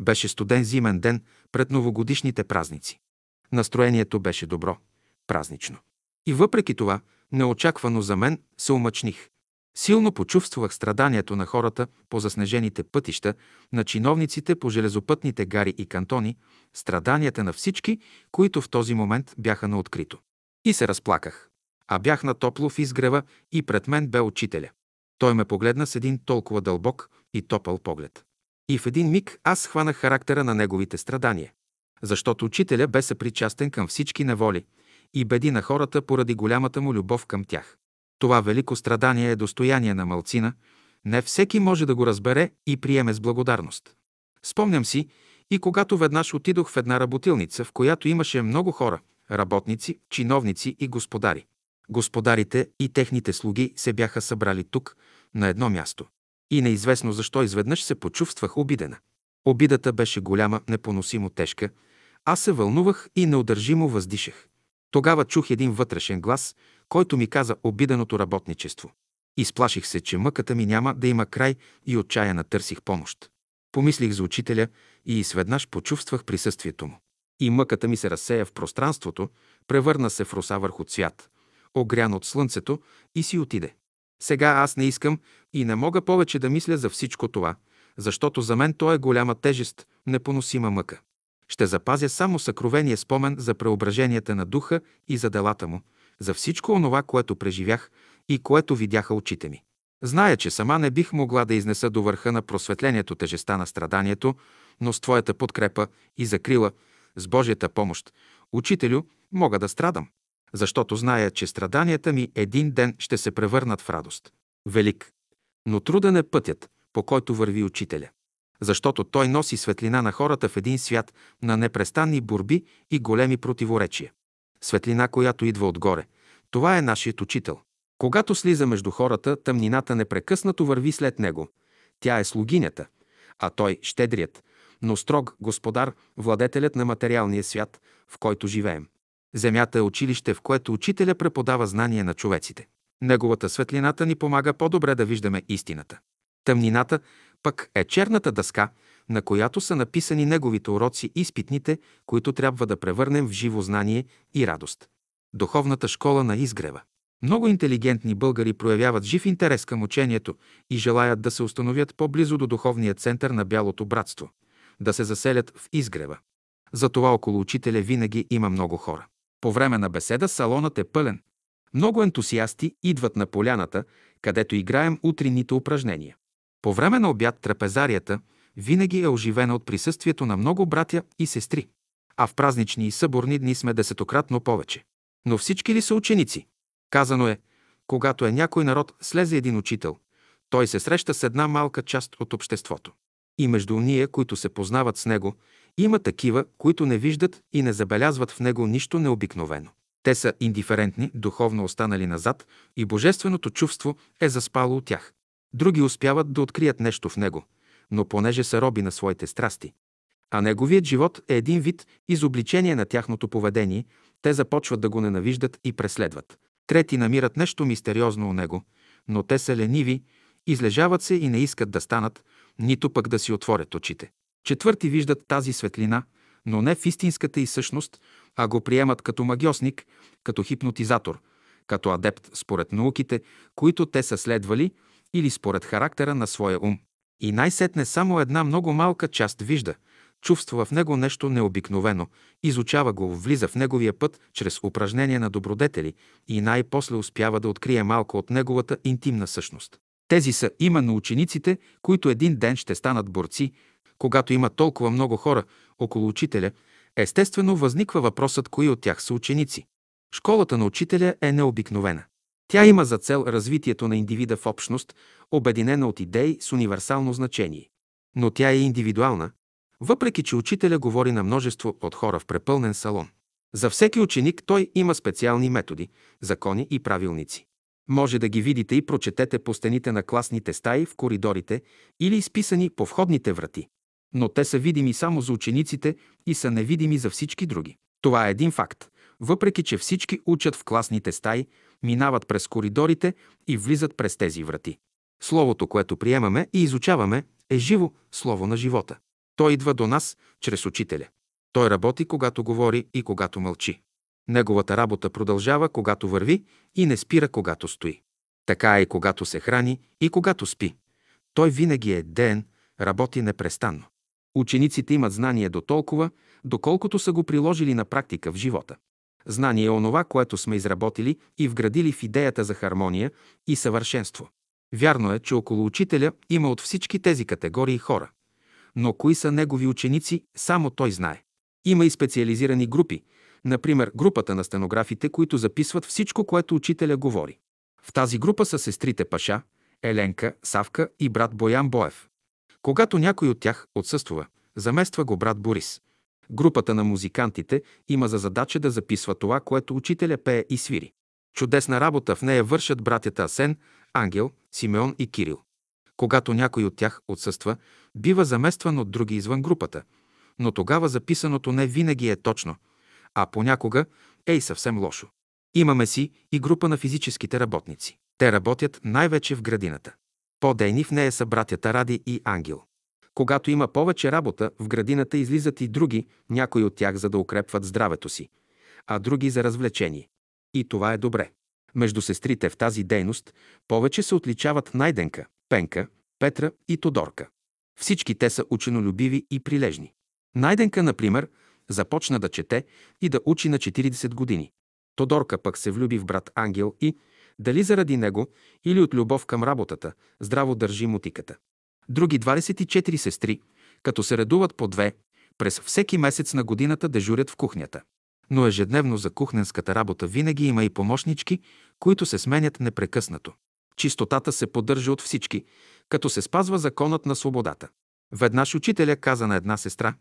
Беше студен зимен ден пред новогодишните празници. Настроението беше добро, празнично. И въпреки това, неочаквано за мен, се омъчних. Силно почувствах страданието на хората по заснежените пътища, на чиновниците по железопътните гари и кантони, страданията на всички, които в този момент бяха на открито. И се разплаках. А бях на топло в изгрева и пред мен бе учителя. Той ме погледна с един толкова дълбок и топъл поглед. И в един миг аз хванах характера на неговите страдания. Защото учителя бе съпричастен към всички неволи и беди на хората поради голямата му любов към тях. Това велико страдание е достояние на малцина, не всеки може да го разбере и приеме с благодарност. Спомням си и когато веднъж отидох в една работилница, в която имаше много хора, работници, чиновници и господари. Господарите и техните слуги се бяха събрали тук, на едно място. И неизвестно защо изведнъж се почувствах обидена. Обидата беше голяма, непоносимо тежка. Аз се вълнувах и неудържимо въздишах. Тогава чух един вътрешен глас, който ми каза обиденото работничество. Изплаших се, че мъката ми няма да има край и отчаяна търсих помощ. Помислих за учителя и изведнъж почувствах присъствието му. И мъката ми се разсея в пространството, превърна се в роса върху цвят, огрян от слънцето и си отиде. Сега аз не искам и не мога повече да мисля за всичко това, защото за мен то е голяма тежест, непоносима мъка. Ще запазя само съкровения спомен за преображенията на духа и за делата му, за всичко онова, което преживях и което видяха очите ми. Зная, че сама не бих могла да изнеса до върха на просветлението тежеста на страданието, но с Твоята подкрепа и закрила, с Божията помощ, Учителю, мога да страдам, защото зная, че страданията ми един ден ще се превърнат в радост. Велик. Но труден е пътят, по който върви Учителя. Защото той носи светлина на хората в един свят на непрестанни борби и големи противоречия. Светлина, която идва отгоре. Това е нашият учител. Когато слиза между хората, тъмнината непрекъснато върви след него. Тя е слугинята, а той – щедрият, но строг господар, владетелят на материалния свят, в който живеем. Земята е училище, в което учителя преподава знание на човеците. Неговата светлината ни помага по-добре да виждаме истината. Тъмнината пък е черната дъска, на която са написани неговите уроци и изпитните, които трябва да превърнем в живо знание и радост. Духовната школа на изгрева. Много интелигентни българи проявяват жив интерес към учението и желаят да се установят по-близо до духовния център на Бялото братство, да се заселят в изгрева. Затова около учителя винаги има много хора. По време на беседа салонът е пълен. Много ентусиасти идват на поляната, където играем утринните упражнения. По време на обяд трапезарията винаги е оживена от присъствието на много братя и сестри. А в празнични и съборни дни сме десетократно повече. Но всички ли са ученици? Казано е, когато е някой народ слезе един учител, той се среща с една малка част от обществото. И между уния, които се познават с него, има такива, които не виждат и не забелязват в него нищо необикновено. Те са индиферентни, духовно останали назад и божественото чувство е заспало от тях. Други успяват да открият нещо в него, но понеже са роби на своите страсти, а неговият живот е един вид изобличение на тяхното поведение, те започват да го ненавиждат и преследват. Трети намират нещо мистериозно у него, но те са лениви Излежават се и не искат да станат, нито пък да си отворят очите. Четвърти виждат тази светлина, но не в истинската и същност, а го приемат като магиосник, като хипнотизатор, като адепт според науките, които те са следвали, или според характера на своя ум. И най-сетне само една много малка част вижда, чувства в него нещо необикновено, изучава го, влиза в неговия път чрез упражнения на добродетели и най-после успява да открие малко от неговата интимна същност. Тези са именно учениците, които един ден ще станат борци, когато има толкова много хора около учителя, естествено възниква въпросът кои от тях са ученици. Школата на учителя е необикновена. Тя има за цел развитието на индивида в общност, обединена от идеи с универсално значение. Но тя е индивидуална, въпреки че учителя говори на множество от хора в препълнен салон. За всеки ученик той има специални методи, закони и правилници. Може да ги видите и прочетете по стените на класните стаи в коридорите или изписани по входните врати. Но те са видими само за учениците и са невидими за всички други. Това е един факт. Въпреки, че всички учат в класните стаи, минават през коридорите и влизат през тези врати. Словото, което приемаме и изучаваме, е живо слово на живота. Той идва до нас чрез учителя. Той работи, когато говори и когато мълчи. Неговата работа продължава, когато върви и не спира, когато стои. Така е и когато се храни и когато спи. Той винаги е ден, работи непрестанно. Учениците имат знание до толкова, доколкото са го приложили на практика в живота. Знание е онова, което сме изработили и вградили в идеята за хармония и съвършенство. Вярно е, че около учителя има от всички тези категории хора. Но кои са негови ученици, само той знае. Има и специализирани групи, например групата на стенографите, които записват всичко, което учителя говори. В тази група са сестрите Паша, Еленка, Савка и брат Боян Боев. Когато някой от тях отсъства, замества го брат Борис. Групата на музикантите има за задача да записва това, което учителя пее и свири. Чудесна работа в нея вършат братята Асен, Ангел, Симеон и Кирил. Когато някой от тях отсъства, бива заместван от други извън групата, но тогава записаното не винаги е точно, а понякога е и съвсем лошо. Имаме си и група на физическите работници. Те работят най-вече в градината. По-дейни в нея са братята Ради и Ангел. Когато има повече работа, в градината излизат и други, някои от тях за да укрепват здравето си, а други за развлечение. И това е добре. Между сестрите в тази дейност повече се отличават Найденка, Пенка, Петра и Тодорка. Всички те са ученолюбиви и прилежни. Найденка, например, започна да чете и да учи на 40 години. Тодорка пък се влюби в брат Ангел и, дали заради него или от любов към работата, здраво държи мутиката. Други 24 сестри, като се редуват по две, през всеки месец на годината дежурят в кухнята. Но ежедневно за кухненската работа винаги има и помощнички, които се сменят непрекъснато. Чистотата се поддържа от всички, като се спазва законът на свободата. Веднъж учителя каза на една сестра,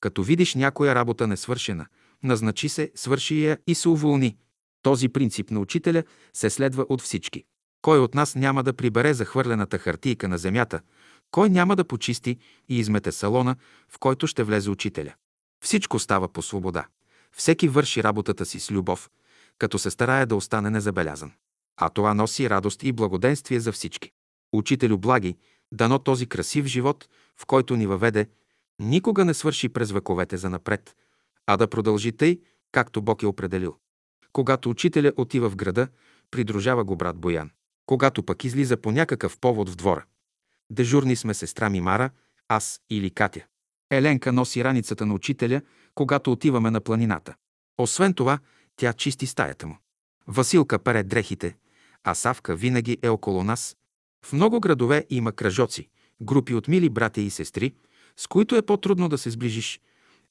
като видиш някоя работа несвършена, назначи се, свърши я и се уволни. Този принцип на учителя се следва от всички. Кой от нас няма да прибере захвърлената хартийка на земята, кой няма да почисти и измете салона, в който ще влезе учителя? Всичко става по свобода. Всеки върши работата си с любов, като се старае да остане незабелязан. А това носи радост и благоденствие за всички. Учителю благи, дано този красив живот, в който ни въведе, никога не свърши през вековете за напред, а да продължи тъй, както Бог е определил. Когато учителя отива в града, придружава го брат Боян. Когато пък излиза по някакъв повод в двора, Дежурни сме сестра Мимара, аз или Катя. Еленка носи раницата на учителя, когато отиваме на планината. Освен това, тя чисти стаята му. Василка пере дрехите, а Савка винаги е около нас. В много градове има кръжоци, групи от мили братя и сестри, с които е по-трудно да се сближиш,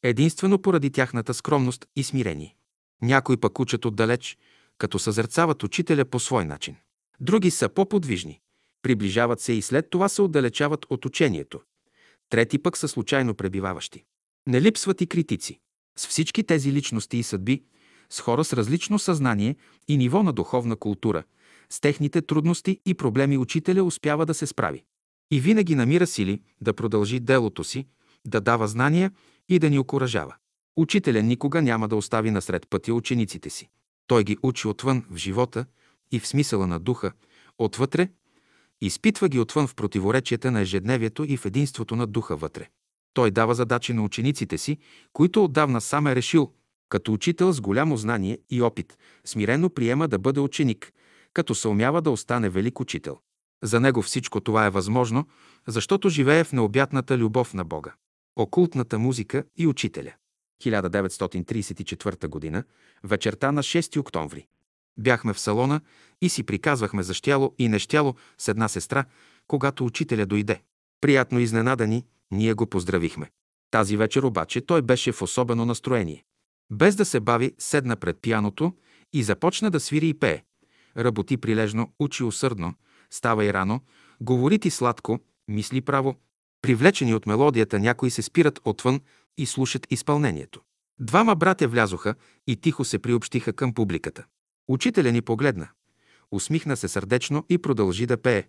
единствено поради тяхната скромност и смирение. Някои пък учат отдалеч, като съзерцават учителя по свой начин. Други са по-подвижни, приближават се и след това се отдалечават от учението. Трети пък са случайно пребиваващи. Не липсват и критици. С всички тези личности и съдби, с хора с различно съзнание и ниво на духовна култура, с техните трудности и проблеми учителя успява да се справи. И винаги намира сили да продължи делото си, да дава знания и да ни окоръжава. Учителя никога няма да остави насред пътя учениците си. Той ги учи отвън в живота и в смисъла на духа, отвътре Изпитва ги отвън в противоречията на ежедневието и в единството на духа вътре. Той дава задачи на учениците си, които отдавна сам е решил, като учител с голямо знание и опит, смирено приема да бъде ученик, като се умява да остане велик учител. За него всичко това е възможно, защото живее в необятната любов на Бога. Окултната музика и учителя. 1934 г. вечерта на 6 октомври. Бяхме в салона и си приказвахме за щяло и нещяло с една сестра, когато учителя дойде. Приятно изненадани, ние го поздравихме. Тази вечер обаче той беше в особено настроение. Без да се бави, седна пред пияното и започна да свири и пее. Работи прилежно, учи усърдно, става и рано, говори ти сладко, мисли право. Привлечени от мелодията, някои се спират отвън и слушат изпълнението. Двама братя влязоха и тихо се приобщиха към публиката. Учителя ни погледна. Усмихна се сърдечно и продължи да пее.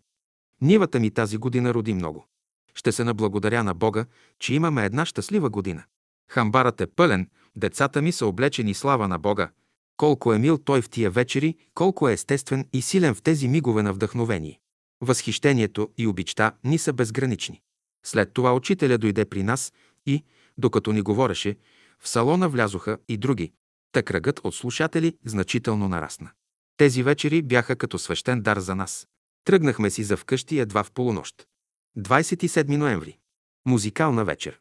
Нивата ми тази година роди много. Ще се наблагодаря на Бога, че имаме една щастлива година. Хамбарът е пълен, децата ми са облечени слава на Бога. Колко е мил той в тия вечери, колко е естествен и силен в тези мигове на вдъхновение. Възхищението и обичта ни са безгранични. След това учителя дойде при нас и, докато ни говореше, в салона влязоха и други. Та кръгът от слушатели значително нарасна. Тези вечери бяха като свещен дар за нас. Тръгнахме си за вкъщи едва в полунощ. 27 ноември. Музикална вечер.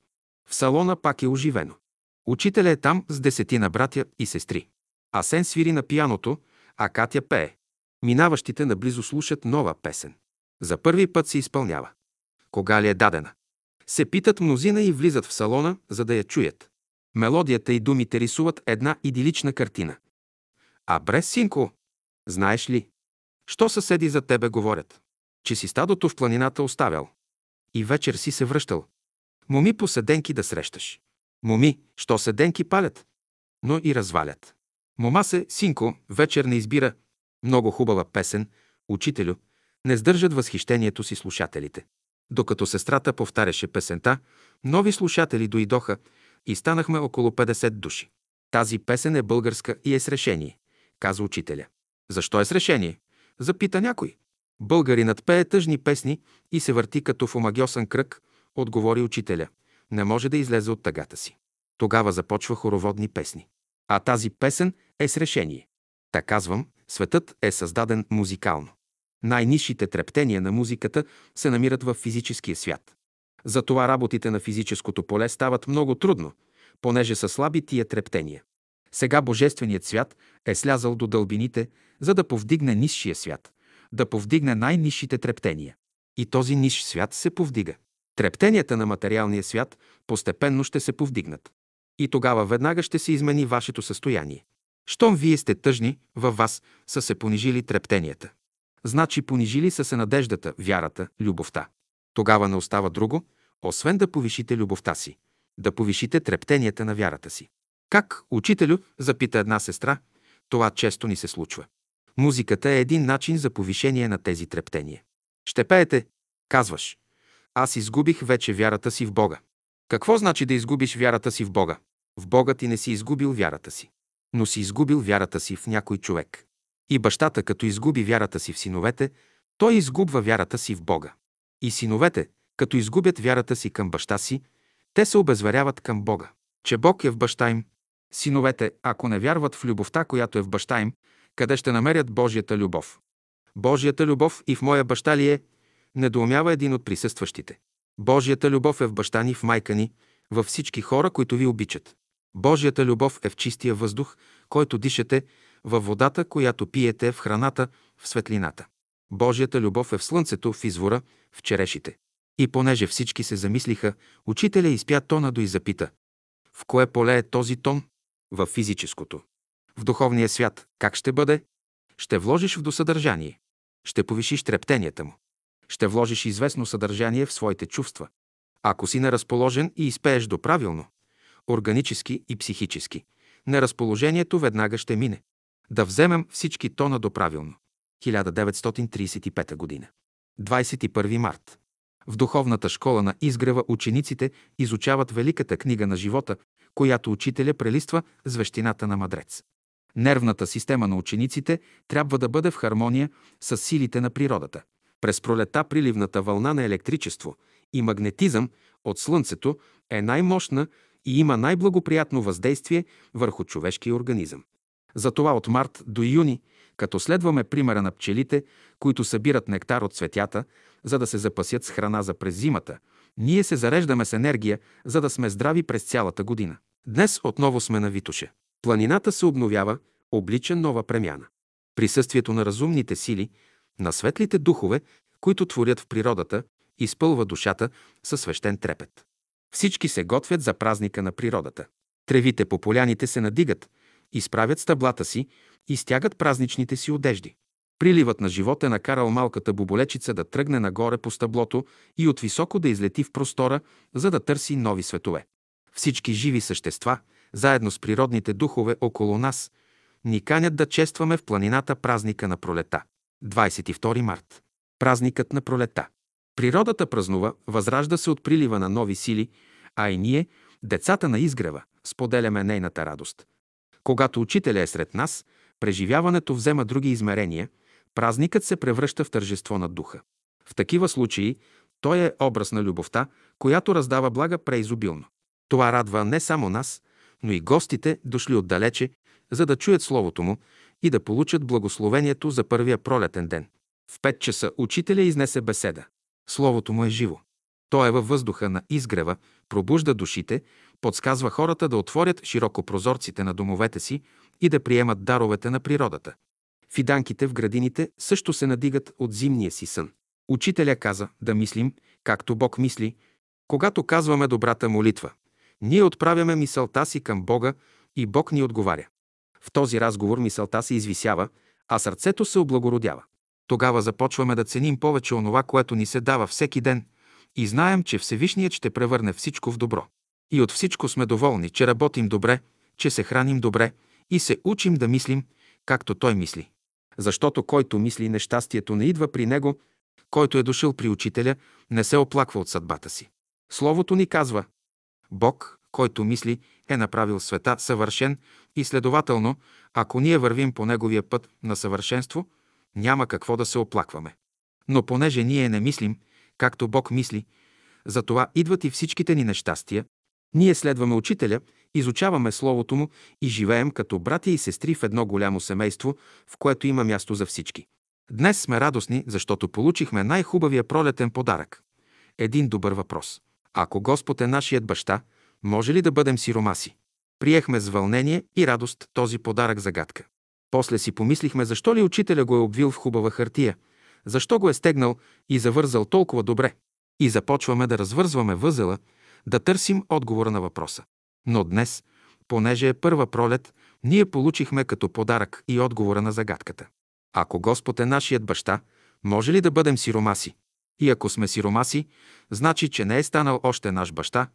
В салона пак е оживено. Учителя е там с десетина братя и сестри. Асен свири на пияното, а Катя пее. Минаващите наблизо слушат нова песен. За първи път се изпълнява. Кога ли е дадена? Се питат мнозина и влизат в салона, за да я чуят. Мелодията и думите рисуват една идилична картина. А бре, синко, знаеш ли, що съседи за тебе говорят? Че си стадото в планината оставял. И вечер си се връщал. Моми по седенки да срещаш. Моми, що седенки палят, но и развалят. Мома се, синко, вечер не избира. Много хубава песен, учителю, не сдържат възхищението си слушателите. Докато сестрата повтаряше песента, нови слушатели дойдоха и станахме около 50 души. Тази песен е българска и е с решение, каза учителя. Защо е с решение? Запита някой. Българинът пее тъжни песни и се върти като в омагиосен кръг, отговори учителя. Не може да излезе от тъгата си. Тогава започва хороводни песни. А тази песен е с решение. Та казвам, светът е създаден музикално. Най-низшите трептения на музиката се намират в физическия свят. Затова работите на физическото поле стават много трудно, понеже са слаби тия трептения. Сега Божественият свят е слязал до дълбините, за да повдигне низшия свят, да повдигне най-низшите трептения. И този ниш свят се повдига. Трептенията на материалния свят постепенно ще се повдигнат. И тогава веднага ще се измени вашето състояние. Щом вие сте тъжни, във вас са се понижили трептенията. Значи понижили са се надеждата, вярата, любовта. Тогава не остава друго, освен да повишите любовта си, да повишите трептенията на вярата си. Как, учителю, запита една сестра, това често ни се случва. Музиката е един начин за повишение на тези трептения. Ще пеете, казваш. Аз изгубих вече вярата си в Бога. Какво значи да изгубиш вярата си в Бога? В Бога ти не си изгубил вярата си, но си изгубил вярата си в някой човек. И бащата, като изгуби вярата си в синовете, той изгубва вярата си в Бога. И синовете, като изгубят вярата си към баща си, те се обезверяват към Бога, че Бог е в баща им. Синовете, ако не вярват в любовта, която е в баща им, къде ще намерят Божията любов? Божията любов и в моя баща ли е? Недоумява един от присъстващите. Божията любов е в баща ни, в майка ни, във всички хора, които ви обичат. Божията любов е в чистия въздух, който дишате, във водата, която пиете, в храната, в светлината. Божията любов е в слънцето, в извора, в черешите. И понеже всички се замислиха, учителя изпя тона до и запита. В кое поле е този тон? В физическото. В духовния свят как ще бъде? Ще вложиш в досъдържание. Ще повишиш трептенията му. Ще вложиш известно съдържание в своите чувства. Ако си неразположен и изпееш до правилно, органически и психически, неразположението веднага ще мине. Да вземем всички тона до правилно. 1935 година. 21 март. В духовната школа на изгрева учениците изучават великата книга на живота, която учителя прелиства с вещината на мадрец. Нервната система на учениците трябва да бъде в хармония с силите на природата. През пролета приливната вълна на електричество и магнетизъм от Слънцето е най-мощна и има най-благоприятно въздействие върху човешкия организъм. Затова от март до юни, като следваме примера на пчелите, които събират нектар от цветята, за да се запасят с храна за през зимата, ние се зареждаме с енергия, за да сме здрави през цялата година. Днес отново сме на Витоше. Планината се обновява, облича нова премяна. Присъствието на разумните сили, на светлите духове, които творят в природата, изпълва душата със свещен трепет. Всички се готвят за празника на природата. Тревите по поляните се надигат, изправят стъблата си и стягат празничните си одежди. Приливът на живот е накарал малката боболечица да тръгне нагоре по стъблото и от високо да излети в простора, за да търси нови светове. Всички живи същества, заедно с природните духове около нас, ни канят да честваме в планината празника на пролета. 22 март. Празникът на пролета. Природата празнува, възражда се от прилива на нови сили, а и ние, децата на изгрева, споделяме нейната радост. Когато учителя е сред нас, преживяването взема други измерения, празникът се превръща в тържество на духа. В такива случаи той е образ на любовта, която раздава блага преизобилно. Това радва не само нас, но и гостите, дошли отдалече, за да чуят Словото му и да получат благословението за първия пролетен ден. В пет часа учителя изнесе беседа. Словото му е живо. Той е във въздуха на изгрева, пробужда душите, подсказва хората да отворят широко прозорците на домовете си и да приемат даровете на природата. Фиданките в градините също се надигат от зимния си сън. Учителя каза да мислим, както Бог мисли, когато казваме добрата молитва. Ние отправяме мисълта си към Бога и Бог ни отговаря. В този разговор мисълта се извисява, а сърцето се облагородява. Тогава започваме да ценим повече онова, което ни се дава всеки ден и знаем, че Всевишният ще превърне всичко в добро. И от всичко сме доволни, че работим добре, че се храним добре и се учим да мислим, както Той мисли. Защото който мисли нещастието не идва при него, който е дошъл при учителя, не се оплаква от съдбата си. Словото ни казва, Бог, който мисли, е направил света съвършен и следователно, ако ние вървим по неговия път на съвършенство, няма какво да се оплакваме. Но понеже ние не мислим, както Бог мисли, затова идват и всичките ни нещастия, ние следваме учителя, изучаваме Словото му и живеем като братя и сестри в едно голямо семейство, в което има място за всички. Днес сме радостни, защото получихме най-хубавия пролетен подарък. Един добър въпрос. Ако Господ е нашият баща, може ли да бъдем сиромаси? Приехме с вълнение и радост този подарък загадка. После си помислихме защо ли учителя го е обвил в хубава хартия, защо го е стегнал и завързал толкова добре. И започваме да развързваме възела, да търсим отговора на въпроса. Но днес, понеже е първа пролет, ние получихме като подарък и отговора на загадката. Ако Господ е нашият баща, може ли да бъдем сиромаси? И ако сме сиромаси, значи, че не е станал още наш баща,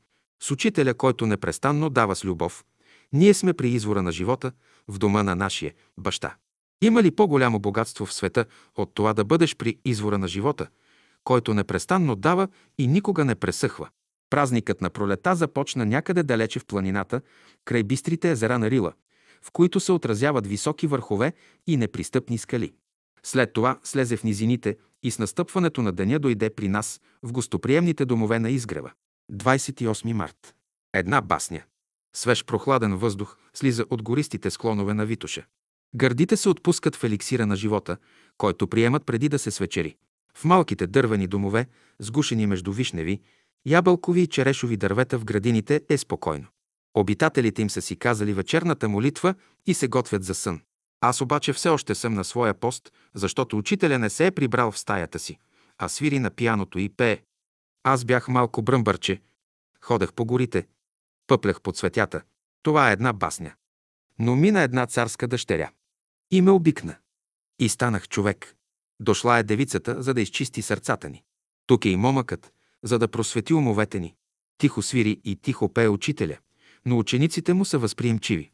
с учителя, който непрестанно дава с любов. Ние сме при извора на живота, в дома на нашия баща. Има ли по-голямо богатство в света от това да бъдеш при извора на живота, който непрестанно дава и никога не пресъхва? Празникът на пролета започна някъде далече в планината, край бистрите езера на Рила, в които се отразяват високи върхове и непристъпни скали. След това слезе в низините и с настъпването на деня дойде при нас в гостоприемните домове на изгрева. 28 март. Една басня. Свеж прохладен въздух слиза от гористите склонове на Витоша. Гърдите се отпускат в еликсира на живота, който приемат преди да се свечери. В малките дървени домове, сгушени между вишневи, ябълкови и черешови дървета в градините е спокойно. Обитателите им са си казали вечерната молитва и се готвят за сън. Аз обаче все още съм на своя пост, защото учителя не се е прибрал в стаята си, а свири на пияното и пее. Аз бях малко бръмбърче, ходех по горите, пъплях по цветята. Това е една басня. Но мина една царска дъщеря. И ме обикна. И станах човек. Дошла е девицата, за да изчисти сърцата ни. Тук е и момъкът, за да просвети умовете ни. Тихо свири и тихо пее учителя, но учениците му са възприемчиви.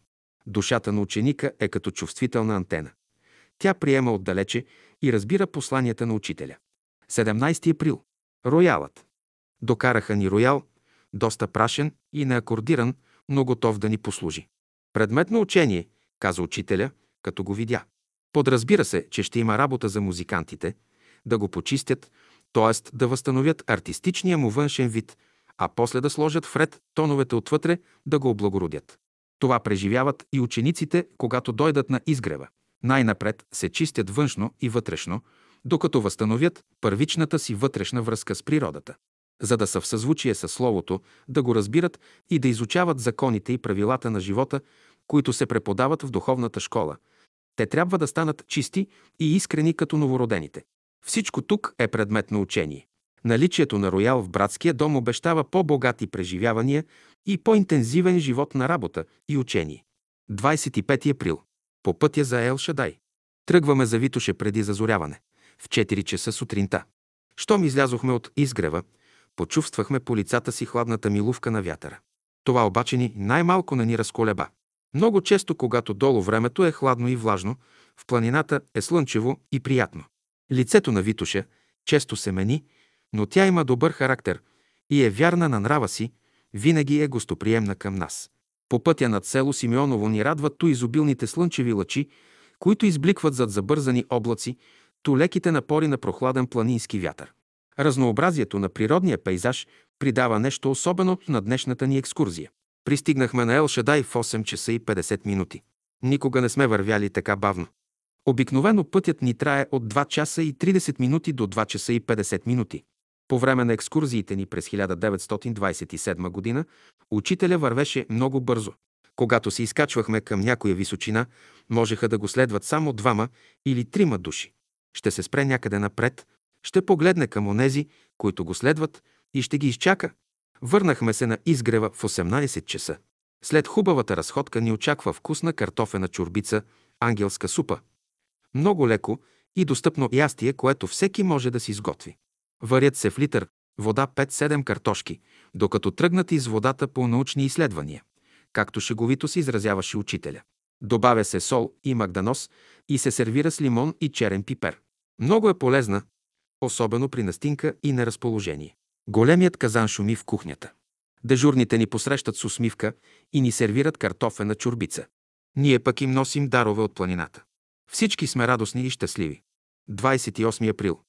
Душата на ученика е като чувствителна антена. Тя приема отдалече и разбира посланията на учителя. 17 април. Роялът. Докараха ни роял, доста прашен и неакордиран, но готов да ни послужи. Предметно учение, каза учителя, като го видя. Подразбира се, че ще има работа за музикантите, да го почистят, т.е. да възстановят артистичния му външен вид, а после да сложат вред тоновете отвътре, да го облагородят. Това преживяват и учениците, когато дойдат на изгрева. Най-напред се чистят външно и вътрешно, докато възстановят първичната си вътрешна връзка с природата. За да са в съзвучие с Словото, да го разбират и да изучават законите и правилата на живота, които се преподават в духовната школа. Те трябва да станат чисти и искрени като новородените. Всичко тук е предмет на учение. Наличието на роял в братския дом обещава по-богати преживявания и по-интензивен живот на работа и учение. 25 април. По пътя за Ел Шадай. Тръгваме за Витоше преди зазоряване. В 4 часа сутринта. Щом излязохме от изгрева, почувствахме по лицата си хладната милувка на вятъра. Това обаче ни най-малко не ни разколеба. Много често, когато долу времето е хладно и влажно, в планината е слънчево и приятно. Лицето на Витоша често се мени, но тя има добър характер и е вярна на нрава си, винаги е гостоприемна към нас. По пътя над село Симеоново ни радват ту изобилните слънчеви лъчи, които избликват зад забързани облаци, ту леките напори на прохладен планински вятър. Разнообразието на природния пейзаж придава нещо особено на днешната ни екскурзия. Пристигнахме на Ел Шадай в 8 часа и 50 минути. Никога не сме вървяли така бавно. Обикновено пътят ни трае от 2 часа и 30 минути до 2 часа и 50 минути. По време на екскурзиите ни през 1927 година учителя вървеше много бързо. Когато се изкачвахме към някоя височина, можеха да го следват само двама или трима души. Ще се спре някъде напред, ще погледне към онези, които го следват и ще ги изчака. Върнахме се на изгрева в 18 часа. След хубавата разходка ни очаква вкусна картофена чурбица, ангелска супа. Много леко и достъпно ястие, което всеки може да си изготви. Варят се в литър вода 5-7 картошки, докато тръгнат из водата по научни изследвания, както шеговито се изразяваше учителя. Добавя се сол и магданос и се сервира с лимон и черен пипер. Много е полезна, особено при настинка и неразположение. Големият казан шуми в кухнята. Дежурните ни посрещат с усмивка и ни сервират картофена чурбица. Ние пък им носим дарове от планината. Всички сме радостни и щастливи. 28 април.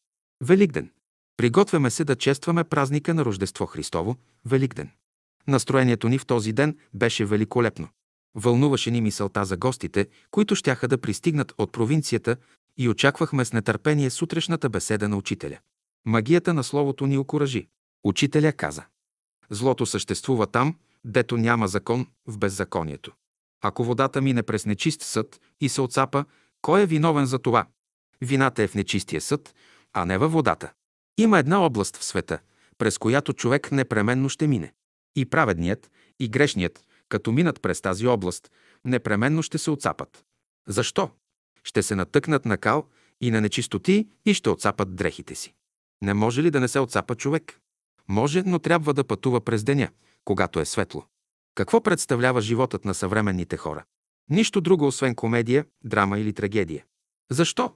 Великден. Приготвяме се да честваме празника на Рождество Христово, Великден. Настроението ни в този ден беше великолепно. Вълнуваше ни мисълта за гостите, които щяха да пристигнат от провинцията и очаквахме с нетърпение сутрешната беседа на учителя. Магията на словото ни окоръжи. Учителя каза. Злото съществува там, дето няма закон в беззаконието. Ако водата мине през нечист съд и се отцапа, кой е виновен за това? Вината е в нечистия съд, а не във водата. Има една област в света, през която човек непременно ще мине. И праведният, и грешният, като минат през тази област, непременно ще се отцапат. Защо? Ще се натъкнат на кал и на нечистоти и ще отцапат дрехите си. Не може ли да не се отцапа човек? Може, но трябва да пътува през деня, когато е светло. Какво представлява животът на съвременните хора? Нищо друго, освен комедия, драма или трагедия. Защо?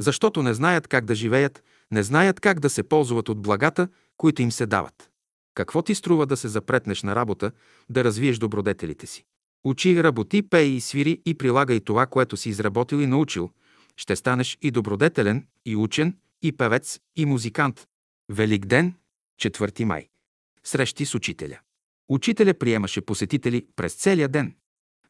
Защото не знаят как да живеят, не знаят как да се ползват от благата, които им се дават. Какво ти струва да се запретнеш на работа, да развиеш добродетелите си? Учи, работи, пей и свири и прилагай това, което си изработил и научил. Ще станеш и добродетелен, и учен, и певец, и музикант. Велик ден, 4 май. Срещи с учителя. Учителя приемаше посетители през целия ден.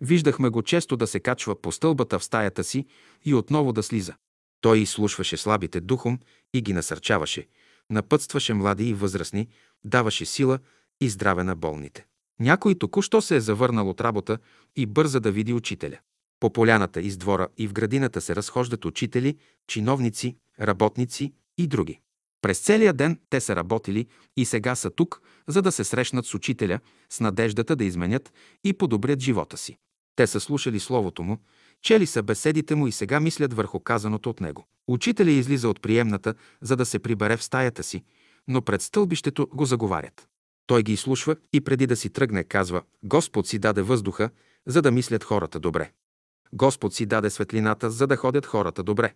Виждахме го често да се качва по стълбата в стаята си и отново да слиза. Той изслушваше слабите духом и ги насърчаваше, напътстваше млади и възрастни, даваше сила и здраве на болните. Някой току-що се е завърнал от работа и бърза да види учителя. По поляната из двора и в градината се разхождат учители, чиновници, работници и други. През целия ден те са работили и сега са тук, за да се срещнат с учителя с надеждата да изменят и подобрят живота си. Те са слушали словото му, чели са беседите му и сега мислят върху казаното от него. Учителя излиза от приемната, за да се прибере в стаята си, но пред стълбището го заговарят. Той ги изслушва и преди да си тръгне, казва «Господ си даде въздуха, за да мислят хората добре. Господ си даде светлината, за да ходят хората добре.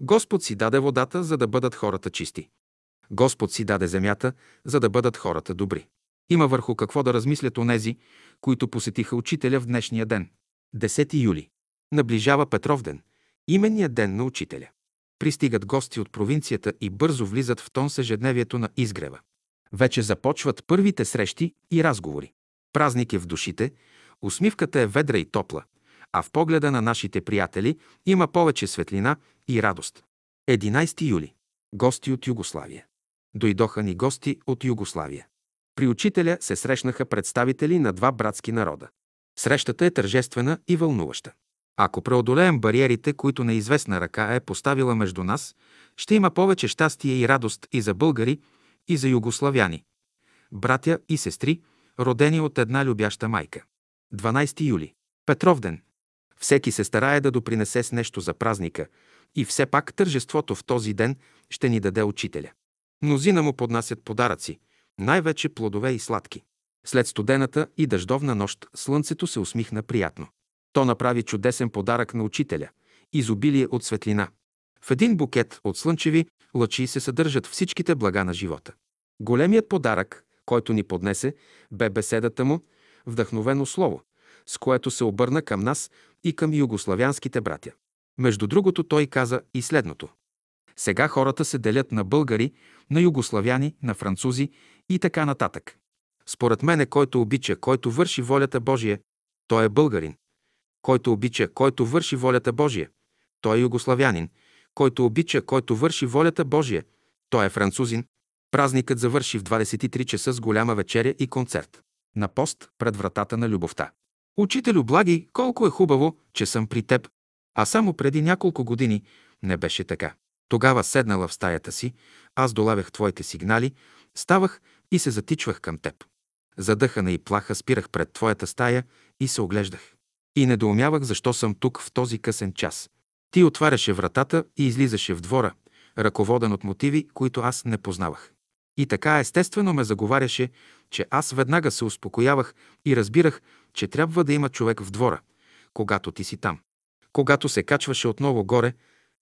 Господ си даде водата, за да бъдат хората чисти. Господ си даде земята, за да бъдат хората добри. Има върху какво да размислят онези, които посетиха учителя в днешния ден. 10 юли. Наближава Петров ден, именният ден на учителя. Пристигат гости от провинцията и бързо влизат в тон с ежедневието на изгрева. Вече започват първите срещи и разговори. Празник е в душите, усмивката е ведра и топла, а в погледа на нашите приятели има повече светлина и радост. 11 юли. Гости от Югославия. Дойдоха ни гости от Югославия. При учителя се срещнаха представители на два братски народа. Срещата е тържествена и вълнуваща. Ако преодолеем бариерите, които неизвестна ръка е поставила между нас, ще има повече щастие и радост и за българи, и за югославяни. Братя и сестри, родени от една любяща майка. 12 юли. Петров ден. Всеки се старае да допринесе с нещо за празника и все пак тържеството в този ден ще ни даде учителя. Мнозина му поднасят подаръци, най-вече плодове и сладки. След студената и дъждовна нощ слънцето се усмихна приятно. То направи чудесен подарък на учителя – изобилие от светлина. В един букет от слънчеви лъчи се съдържат всичките блага на живота. Големият подарък, който ни поднесе, бе беседата му, вдъхновено слово, с което се обърна към нас и към югославянските братя. Между другото той каза и следното. Сега хората се делят на българи, на югославяни, на французи и така нататък. Според мене, който обича, който върши волята Божия, той е българин. Който обича, който върши волята Божия, той е югославянин. Който обича, който върши волята Божия, той е французин. Празникът завърши в 23 часа с голяма вечеря и концерт. На пост пред вратата на любовта. Учителю Благи, колко е хубаво, че съм при теб. А само преди няколко години не беше така. Тогава седнала в стаята си, аз долавях твоите сигнали, ставах и се затичвах към теб. Задъхана и плаха спирах пред твоята стая и се оглеждах. И недоумявах защо съм тук в този късен час. Ти отваряше вратата и излизаше в двора, ръководен от мотиви, които аз не познавах. И така естествено ме заговаряше, че аз веднага се успокоявах и разбирах, че трябва да има човек в двора, когато ти си там. Когато се качваше отново горе,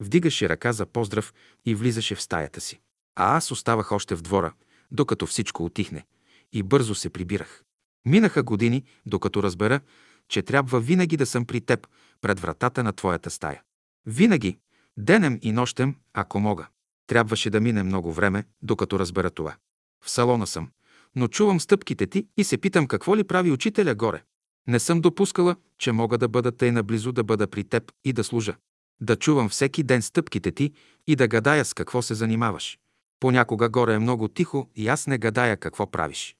вдигаше ръка за поздрав и влизаше в стаята си. А аз оставах още в двора, докато всичко отихне, и бързо се прибирах. Минаха години, докато разбера, че трябва винаги да съм при теб, пред вратата на твоята стая. Винаги, денем и нощем, ако мога. Трябваше да мине много време, докато разбера това. В салона съм, но чувам стъпките ти и се питам какво ли прави учителя горе. Не съм допускала, че мога да бъда тъй наблизо да бъда при теб и да служа. Да чувам всеки ден стъпките ти и да гадая с какво се занимаваш. Понякога горе е много тихо и аз не гадая какво правиш.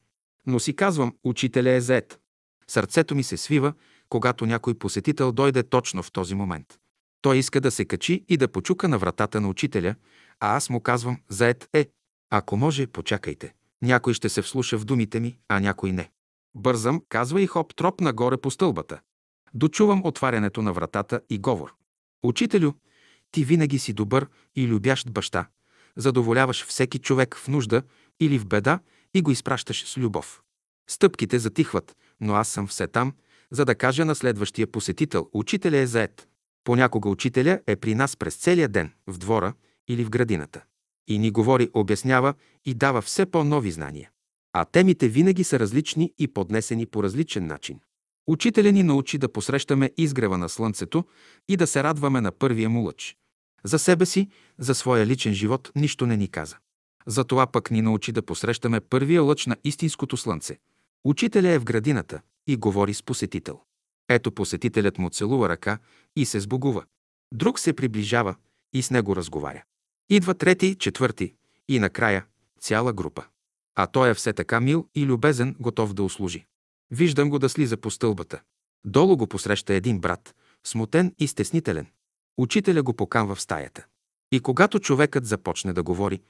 Но си казвам, учителя е заед. Сърцето ми се свива, когато някой посетител дойде точно в този момент. Той иска да се качи и да почука на вратата на учителя, а аз му казвам, заед е. Ако може, почакайте. Някой ще се вслуша в думите ми, а някой не. Бързам, казва и хоп троп нагоре по стълбата. Дочувам отварянето на вратата и говор. Учителю, ти винаги си добър и любящ баща. Задоволяваш всеки човек в нужда или в беда и го изпращаш с любов. Стъпките затихват, но аз съм все там, за да кажа на следващия посетител, учителя е заед. Понякога учителя е при нас през целия ден, в двора или в градината. И ни говори, обяснява и дава все по-нови знания. А темите винаги са различни и поднесени по различен начин. Учителя ни научи да посрещаме изгрева на слънцето и да се радваме на първия му лъч. За себе си, за своя личен живот нищо не ни каза. Затова пък ни научи да посрещаме първия лъч на истинското слънце. Учителя е в градината и говори с посетител. Ето посетителят му целува ръка и се сбогува. Друг се приближава и с него разговаря. Идва трети, четвърти и накрая цяла група. А той е все така мил и любезен, готов да услужи. Виждам го да слиза по стълбата. Долу го посреща един брат, смутен и стеснителен. Учителя го поканва в стаята. И когато човекът започне да говори,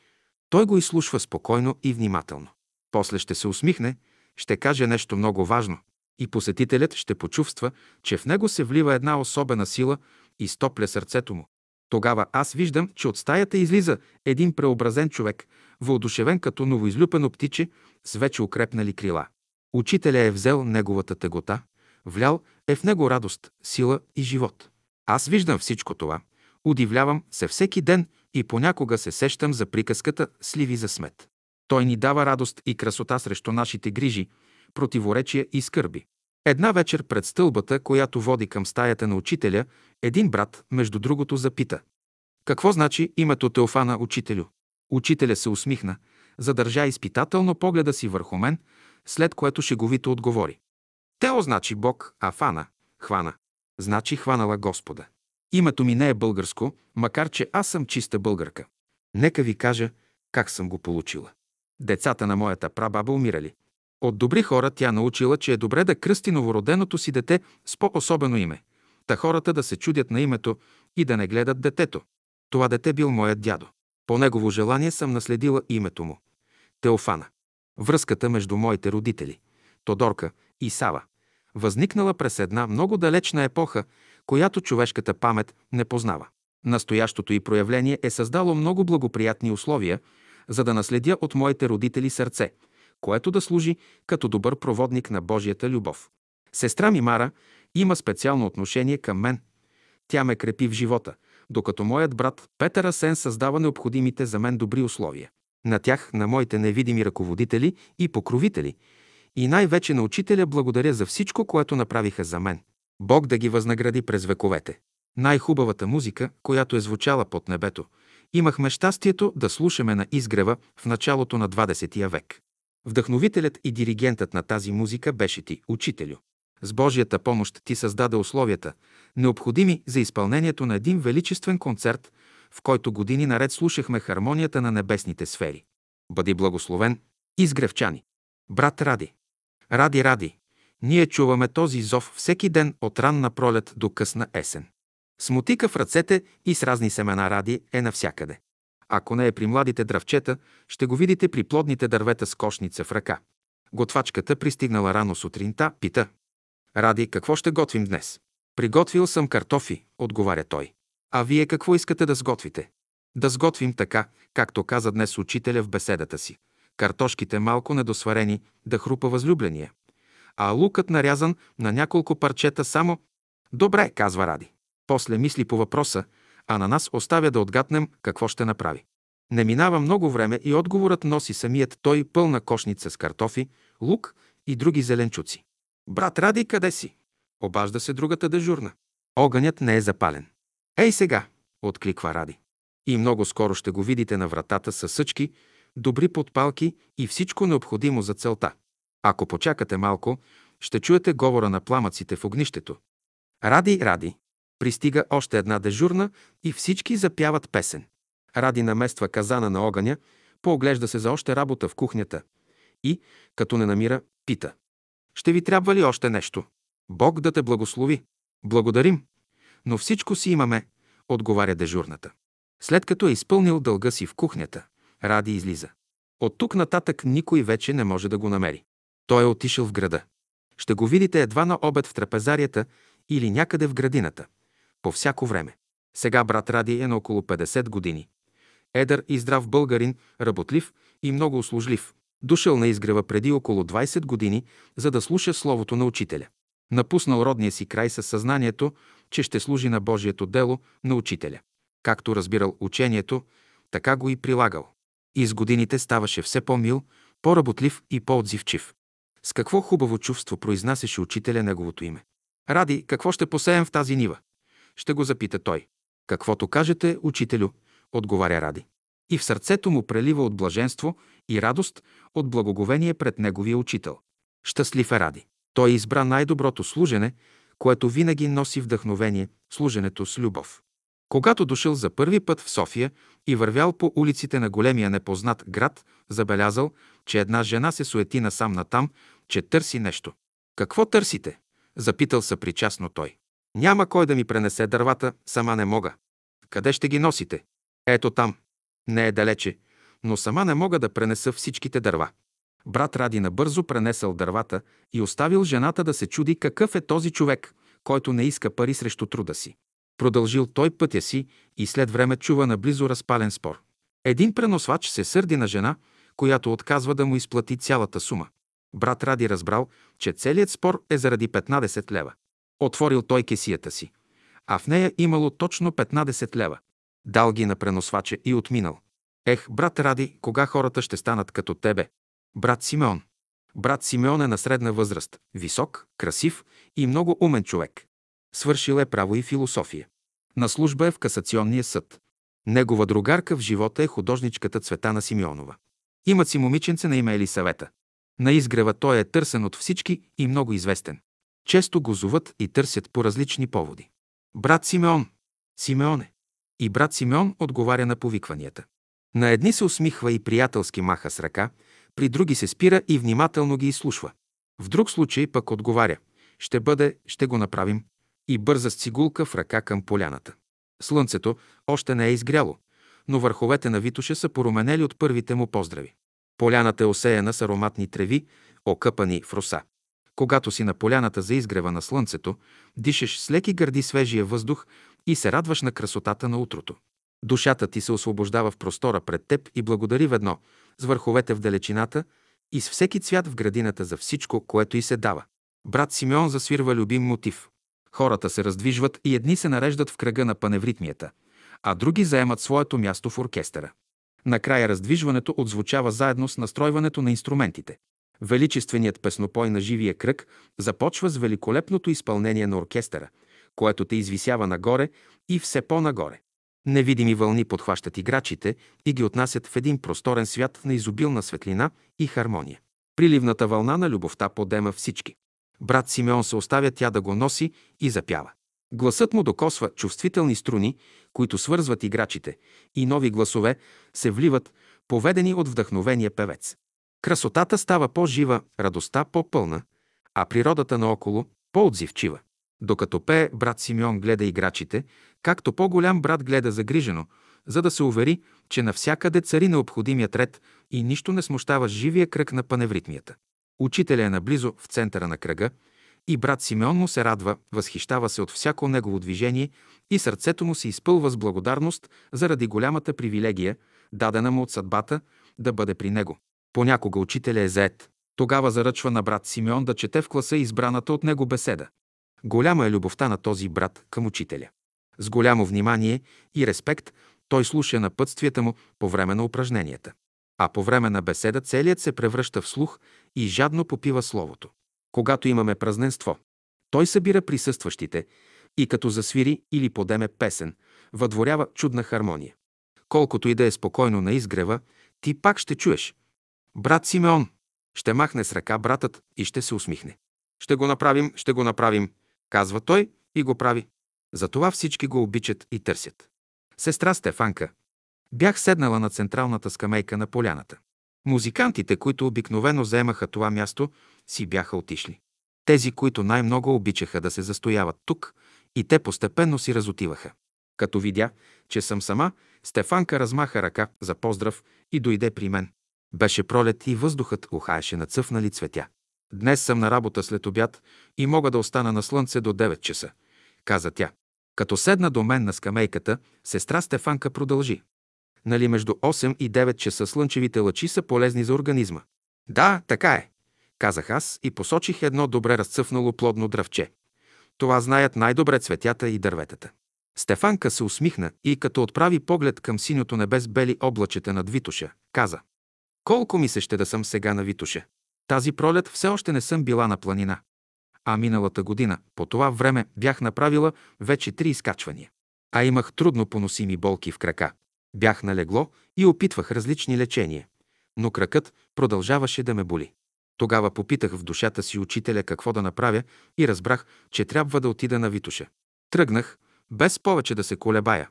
той го изслушва спокойно и внимателно. После ще се усмихне, ще каже нещо много важно и посетителят ще почувства, че в него се влива една особена сила и стопля сърцето му. Тогава аз виждам, че от стаята излиза един преобразен човек, въодушевен като новоизлюпено птиче с вече укрепнали крила. Учителя е взел неговата тегота, влял е в него радост, сила и живот. Аз виждам всичко това, удивлявам се всеки ден и понякога се сещам за приказката «Сливи за смет». Той ни дава радост и красота срещу нашите грижи, противоречия и скърби. Една вечер пред стълбата, която води към стаята на учителя, един брат, между другото, запита. Какво значи името Теофана учителю? Учителя се усмихна, задържа изпитателно погледа си върху мен, след което шеговито отговори. Тео значи Бог, а Фана – хвана. Значи хванала Господа. Името ми не е българско, макар че аз съм чиста българка. Нека ви кажа как съм го получила. Децата на моята прабаба умирали. От добри хора тя научила, че е добре да кръсти новороденото си дете с по-особено име. Та хората да се чудят на името и да не гледат детето. Това дете бил моят дядо. По негово желание съм наследила името му. Теофана. Връзката между моите родители, Тодорка и Сава, възникнала през една много далечна епоха, която човешката памет не познава. Настоящото и проявление е създало много благоприятни условия, за да наследя от моите родители сърце, което да служи като добър проводник на Божията любов. Сестра ми Мара има специално отношение към мен. Тя ме крепи в живота, докато моят брат Петър Асен създава необходимите за мен добри условия. На тях, на моите невидими ръководители и покровители, и най-вече на учителя благодаря за всичко, което направиха за мен. Бог да ги възнагради през вековете. Най-хубавата музика, която е звучала под небето, имахме щастието да слушаме на изгрева в началото на 20 век. Вдъхновителят и диригентът на тази музика беше ти, учителю. С Божията помощ ти създаде условията, необходими за изпълнението на един величествен концерт, в който години наред слушахме хармонията на небесните сфери. Бъди благословен, изгревчани. Брат Ради. Ради, Ради. Ние чуваме този зов всеки ден от ранна пролет до късна есен. Смутика в ръцете и с разни семена ради е навсякъде. Ако не е при младите дръвчета, ще го видите при плодните дървета с кошница в ръка. Готвачката пристигнала рано сутринта, пита. Ради, какво ще готвим днес? Приготвил съм картофи, отговаря той. А вие какво искате да сготвите? Да сготвим така, както каза днес учителя в беседата си. Картошките малко недосварени, да хрупа възлюбления. А лукът нарязан на няколко парчета само... Добре, казва Ради. После мисли по въпроса, а на нас оставя да отгатнем какво ще направи. Не минава много време и отговорът носи самият той пълна кошница с картофи, лук и други зеленчуци. Брат Ради, къде си? Обажда се другата дежурна. Огънят не е запален. Ей сега, откликва Ради. И много скоро ще го видите на вратата с съчки, добри подпалки и всичко необходимо за целта. Ако почакате малко, ще чуете говора на пламъците в огнището. Ради, ради. Пристига още една дежурна и всички запяват песен. Ради намества казана на огъня, пооглежда се за още работа в кухнята и, като не намира, пита. Ще ви трябва ли още нещо? Бог да те благослови. Благодарим. Но всичко си имаме, отговаря дежурната. След като е изпълнил дълга си в кухнята, Ради излиза. От тук нататък никой вече не може да го намери. Той е отишъл в града. Ще го видите едва на обед в трапезарията или някъде в градината. По всяко време. Сега брат Ради е на около 50 години. Едър и здрав българин, работлив и много услужлив. Дошъл на изгрева преди около 20 години, за да слуша словото на учителя. Напуснал родния си край със съзнанието, че ще служи на Божието дело на учителя. Както разбирал учението, така го и прилагал. И с годините ставаше все по-мил, по-работлив и по-отзивчив. С какво хубаво чувство произнасяше учителя неговото име. Ради, какво ще посеем в тази нива? Ще го запита той. Каквото кажете, учителю, отговаря Ради. И в сърцето му прелива от блаженство и радост от благоговение пред неговия учител. Щастлив е Ради. Той избра най-доброто служене, което винаги носи вдъхновение, служенето с любов. Когато дошъл за първи път в София и вървял по улиците на големия непознат град, забелязал, че една жена се суети насам натам, че търси нещо. Какво търсите? Запитал се причастно той. Няма кой да ми пренесе дървата, сама не мога. Къде ще ги носите? Ето там. Не е далече, но сама не мога да пренеса всичките дърва. Брат Ради набързо пренесъл дървата и оставил жената да се чуди какъв е този човек, който не иска пари срещу труда си. Продължил той пътя си и след време чува наблизо разпален спор. Един преносвач се сърди на жена, която отказва да му изплати цялата сума. Брат Ради разбрал, че целият спор е заради 15 лева. Отворил той кесията си, а в нея имало точно 15 лева. Дал ги на преносвача и отминал. Ех, брат Ради, кога хората ще станат като тебе? Брат Симеон. Брат Симеон е на средна възраст, висок, красив и много умен човек. Свършил е право и философия. На служба е в касационния съд. Негова другарка в живота е художничката Цветана Симеонова. Имат си момиченце на име Елисавета. На изгрева той е търсен от всички и много известен. Често го зоват и търсят по различни поводи. Брат Симеон. Симеоне. И брат Симеон отговаря на повикванията. На едни се усмихва и приятелски маха с ръка, при други се спира и внимателно ги изслушва. В друг случай пък отговаря «Ще бъде, ще го направим» и бърза с цигулка в ръка към поляната. Слънцето още не е изгряло, но върховете на Витоша са поруменели от първите му поздрави. Поляната е осеяна с ароматни треви, окъпани в роса. Когато си на поляната за изгрева на слънцето, дишаш с леки гърди свежия въздух и се радваш на красотата на утрото. Душата ти се освобождава в простора пред теб и благодари ведно, с върховете в далечината и с всеки цвят в градината за всичко, което й се дава. Брат Симеон засвирва любим мотив. Хората се раздвижват и едни се нареждат в кръга на паневритмията, а други заемат своето място в оркестъра. Накрая раздвижването отзвучава заедно с настройването на инструментите. Величественият песнопой на живия кръг започва с великолепното изпълнение на оркестъра, което те извисява нагоре и все по-нагоре. Невидими вълни подхващат играчите и ги отнасят в един просторен свят на изобилна светлина и хармония. Приливната вълна на любовта подема всички. Брат Симеон се оставя тя да го носи и запява. Гласът му докосва чувствителни струни, които свързват играчите, и нови гласове се вливат, поведени от вдъхновения певец. Красотата става по-жива, радостта по-пълна, а природата наоколо по-отзивчива. Докато пее, брат Симеон гледа играчите, както по-голям брат гледа загрижено, за да се увери, че навсякъде цари необходимият ред и нищо не смущава живия кръг на паневритмията. Учителя е наблизо в центъра на кръга и брат Симеон му се радва, възхищава се от всяко негово движение и сърцето му се изпълва с благодарност заради голямата привилегия, дадена му от съдбата, да бъде при него. Понякога учителя е заед. Тогава заръчва на брат Симеон да чете в класа избраната от него беседа. Голяма е любовта на този брат към учителя. С голямо внимание и респект той слуша напътствията му по време на упражненията. А по време на беседа целият се превръща в слух и жадно попива словото. Когато имаме празненство, той събира присъстващите и като засвири или подеме песен, въдворява чудна хармония. Колкото и да е спокойно на изгрева, ти пак ще чуеш. Брат Симеон, ще махне с ръка братът и ще се усмихне. Ще го направим, ще го направим, казва той и го прави. Затова всички го обичат и търсят. Сестра Стефанка. Бях седнала на централната скамейка на поляната. Музикантите, които обикновено заемаха това място, си бяха отишли. Тези, които най-много обичаха да се застояват тук, и те постепенно си разотиваха. Като видя, че съм сама, Стефанка размаха ръка за поздрав и дойде при мен. Беше пролет и въздухът ухаеше на цъфнали цветя. Днес съм на работа след обяд и мога да остана на слънце до 9 часа, каза тя. Като седна до мен на скамейката, сестра Стефанка продължи. Нали между 8 и 9 часа слънчевите лъчи са полезни за организма? Да, така е, казах аз и посочих едно добре разцъфнало плодно дръвче. Това знаят най-добре цветята и дърветата. Стефанка се усмихна и като отправи поглед към синьото небе с бели облачета над Витоша, каза «Колко ми се ще да съм сега на Витоша? Тази пролет все още не съм била на планина. А миналата година, по това време, бях направила вече три изкачвания. А имах трудно поносими болки в крака. Бях на легло и опитвах различни лечения, но кракът продължаваше да ме боли. Тогава попитах в душата си учителя какво да направя и разбрах, че трябва да отида на Витуша. Тръгнах, без повече да се колебая,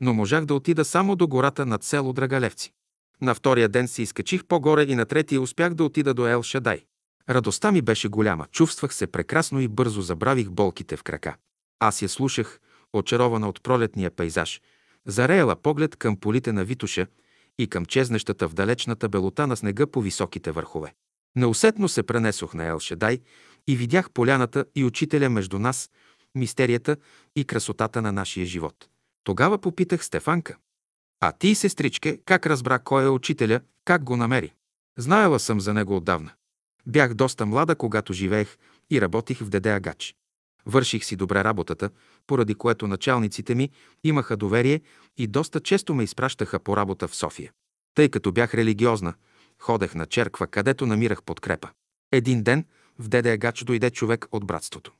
но можах да отида само до гората над село Драгалевци. На втория ден се изкачих по-горе и на третия успях да отида до Ел Шадай. Радостта ми беше голяма, чувствах се прекрасно и бързо забравих болките в крака. Аз я слушах, очарована от пролетния пейзаж, зареяла поглед към полите на Витуша и към чезнещата в далечната белота на снега по високите върхове. Неусетно се пренесох на Елшедай и видях поляната и учителя между нас, мистерията и красотата на нашия живот. Тогава попитах Стефанка. А ти, сестричке, как разбра кой е учителя, как го намери? Знаела съм за него отдавна. Бях доста млада, когато живеех и работих в Деде Агач. Върших си добре работата, поради което началниците ми имаха доверие и доста често ме изпращаха по работа в София. Тъй като бях религиозна, ходех на черква, където намирах подкрепа. Един ден в Деде Агач дойде човек от братството.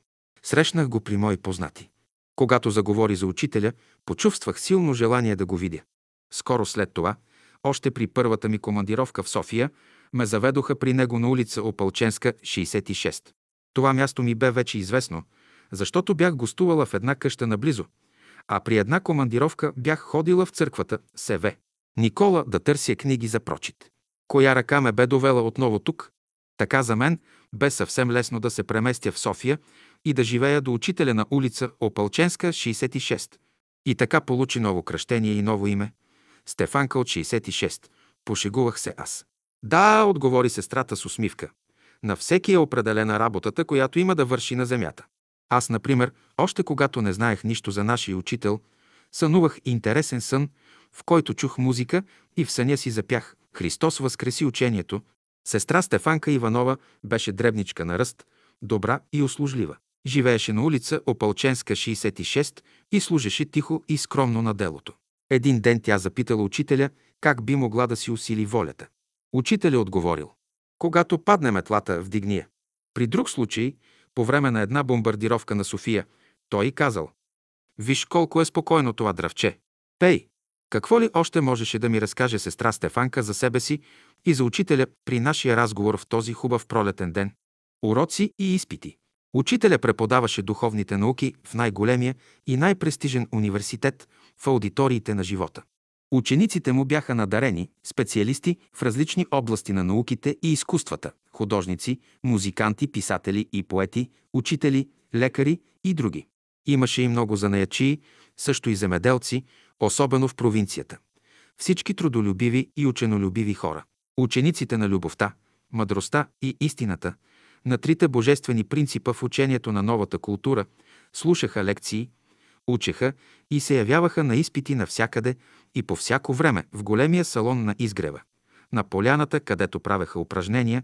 Срещнах го при мои познати. Когато заговори за учителя, почувствах силно желание да го видя. Скоро след това, още при първата ми командировка в София, ме заведоха при него на улица Опалченска, 66. Това място ми бе вече известно, защото бях гостувала в една къща наблизо, а при една командировка бях ходила в църквата СВ. Никола да търся книги за прочит. Коя ръка ме бе довела отново тук? Така за мен бе съвсем лесно да се преместя в София и да живея до учителя на улица Опалченска, 66. И така получи ново кръщение и ново име. Стефанка от 66. Пошегувах се аз. Да, отговори сестрата с усмивка. На всеки е определена работата, която има да върши на земята. Аз, например, още когато не знаех нищо за нашия учител, сънувах интересен сън, в който чух музика и в съня си запях «Христос възкреси учението». Сестра Стефанка Иванова беше дребничка на ръст, добра и услужлива. Живееше на улица Опалченска, 66 и служеше тихо и скромно на делото. Един ден тя запитала учителя как би могла да си усили волята. Учителя отговорил. Когато падне метлата, вдигни я. При друг случай, по време на една бомбардировка на София, той казал. Виж колко е спокойно това дръвче. Пей! Какво ли още можеше да ми разкаже сестра Стефанка за себе си и за учителя при нашия разговор в този хубав пролетен ден? Уроци и изпити. Учителя преподаваше духовните науки в най-големия и най-престижен университет в аудиториите на живота. Учениците му бяха надарени, специалисти в различни области на науките и изкуствата – художници, музиканти, писатели и поети, учители, лекари и други. Имаше и много занаячии, също и земеделци, особено в провинцията. Всички трудолюбиви и ученолюбиви хора. Учениците на любовта, мъдростта и истината, на трите божествени принципа в учението на новата култура, слушаха лекции, учеха и се явяваха на изпити навсякъде и по всяко време в големия салон на изгрева, на поляната, където правеха упражнения,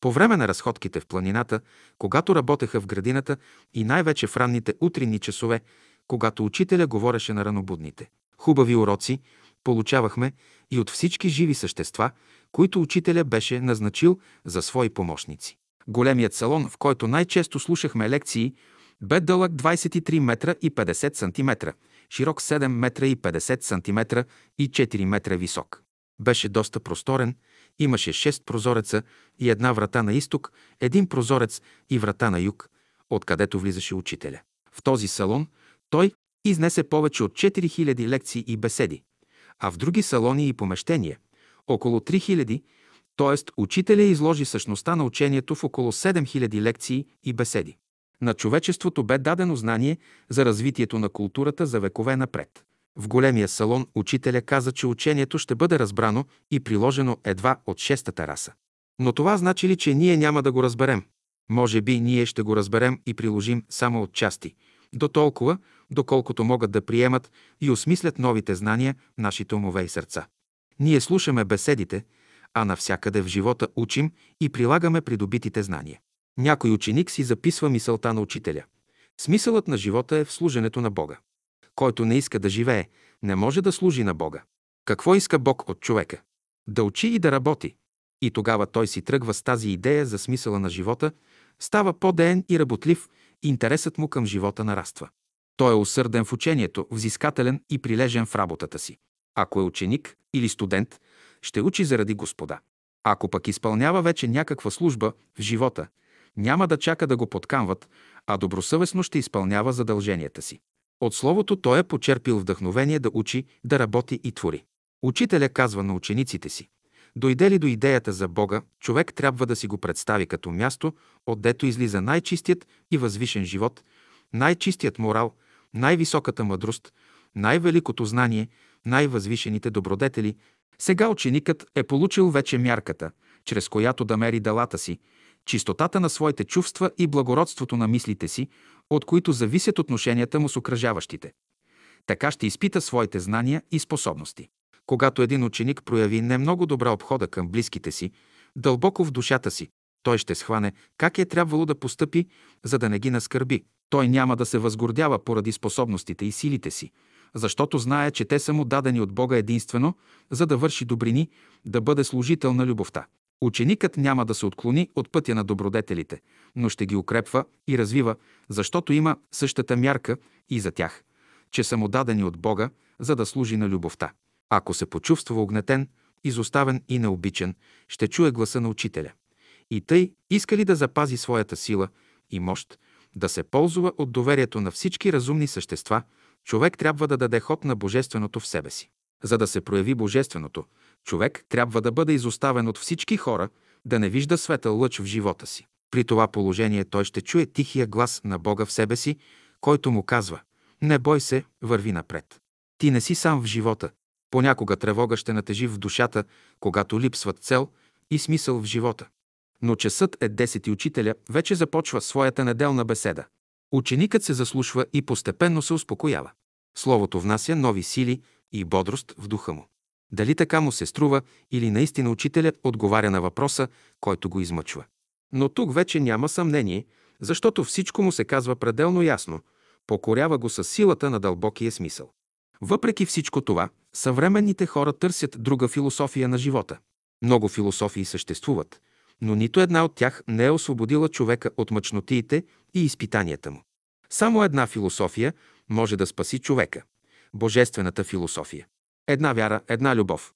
по време на разходките в планината, когато работеха в градината и най-вече в ранните утринни часове, когато учителя говореше на ранобудните. Хубави уроци получавахме и от всички живи същества, които учителя беше назначил за свои помощници. Големият салон, в който най-често слушахме лекции, бе дълъг 23 метра и 50 сантиметра, широк 7 метра и 50 сантиметра и 4 метра висок. Беше доста просторен, имаше 6 прозореца и една врата на изток, един прозорец и врата на юг, откъдето влизаше учителя. В този салон той изнесе повече от 4000 лекции и беседи, а в други салони и помещения – около 3000, т.е. учителя изложи същността на учението в около 7000 лекции и беседи. На човечеството бе дадено знание за развитието на културата за векове напред. В големия салон учителя каза, че учението ще бъде разбрано и приложено едва от шестата раса. Но това значи ли, че ние няма да го разберем? Може би ние ще го разберем и приложим само от части, до толкова, доколкото могат да приемат и осмислят новите знания нашите умове и сърца. Ние слушаме беседите, а навсякъде в живота учим и прилагаме придобитите знания. Някой ученик си записва мисълта на учителя. Смисълът на живота е в служенето на Бога. Който не иска да живее, не може да служи на Бога. Какво иска Бог от човека? Да учи и да работи. И тогава той си тръгва с тази идея за смисъла на живота, става по-деен и работлив, интересът му към живота нараства. Той е усърден в учението, взискателен и прилежен в работата си. Ако е ученик или студент, ще учи заради Господа. Ако пък изпълнява вече някаква служба в живота, няма да чака да го подкамват, а добросъвестно ще изпълнява задълженията си. От Словото той е почерпил вдъхновение да учи, да работи и твори. Учителя казва на учениците си, дойде ли до идеята за Бога, човек трябва да си го представи като място, отдето излиза най-чистият и възвишен живот, най-чистият морал, най-високата мъдрост, най-великото знание, най-възвишените добродетели. Сега ученикът е получил вече мярката, чрез която да мери делата си, чистотата на своите чувства и благородството на мислите си, от които зависят отношенията му с окръжаващите. Така ще изпита своите знания и способности. Когато един ученик прояви не много добра обхода към близките си, дълбоко в душата си, той ще схване как е трябвало да постъпи, за да не ги наскърби. Той няма да се възгордява поради способностите и силите си, защото знае, че те са му дадени от Бога единствено, за да върши добрини, да бъде служител на любовта. Ученикът няма да се отклони от пътя на добродетелите, но ще ги укрепва и развива, защото има същата мярка и за тях, че са му дадени от Бога, за да служи на любовта. Ако се почувства огнетен, изоставен и необичен, ще чуе гласа на учителя. И тъй, иска ли да запази своята сила и мощ, да се ползва от доверието на всички разумни същества, човек трябва да даде ход на Божественото в себе си. За да се прояви Божественото, човек трябва да бъде изоставен от всички хора, да не вижда светъл лъч в живота си. При това положение той ще чуе тихия глас на Бога в себе си, който му казва «Не бой се, върви напред». Ти не си сам в живота. Понякога тревога ще натежи в душата, когато липсват цел и смисъл в живота. Но часът е 10 и учителя вече започва своята неделна беседа. Ученикът се заслушва и постепенно се успокоява. Словото внася нови сили и бодрост в духа му. Дали така му се струва или наистина учителят отговаря на въпроса, който го измъчва. Но тук вече няма съмнение, защото всичко му се казва пределно ясно, покорява го с силата на дълбокия смисъл. Въпреки всичко това, съвременните хора търсят друга философия на живота. Много философии съществуват, но нито една от тях не е освободила човека от мъчнотиите и изпитанията му. Само една философия може да спаси човека – божествената философия. Една вяра, една любов,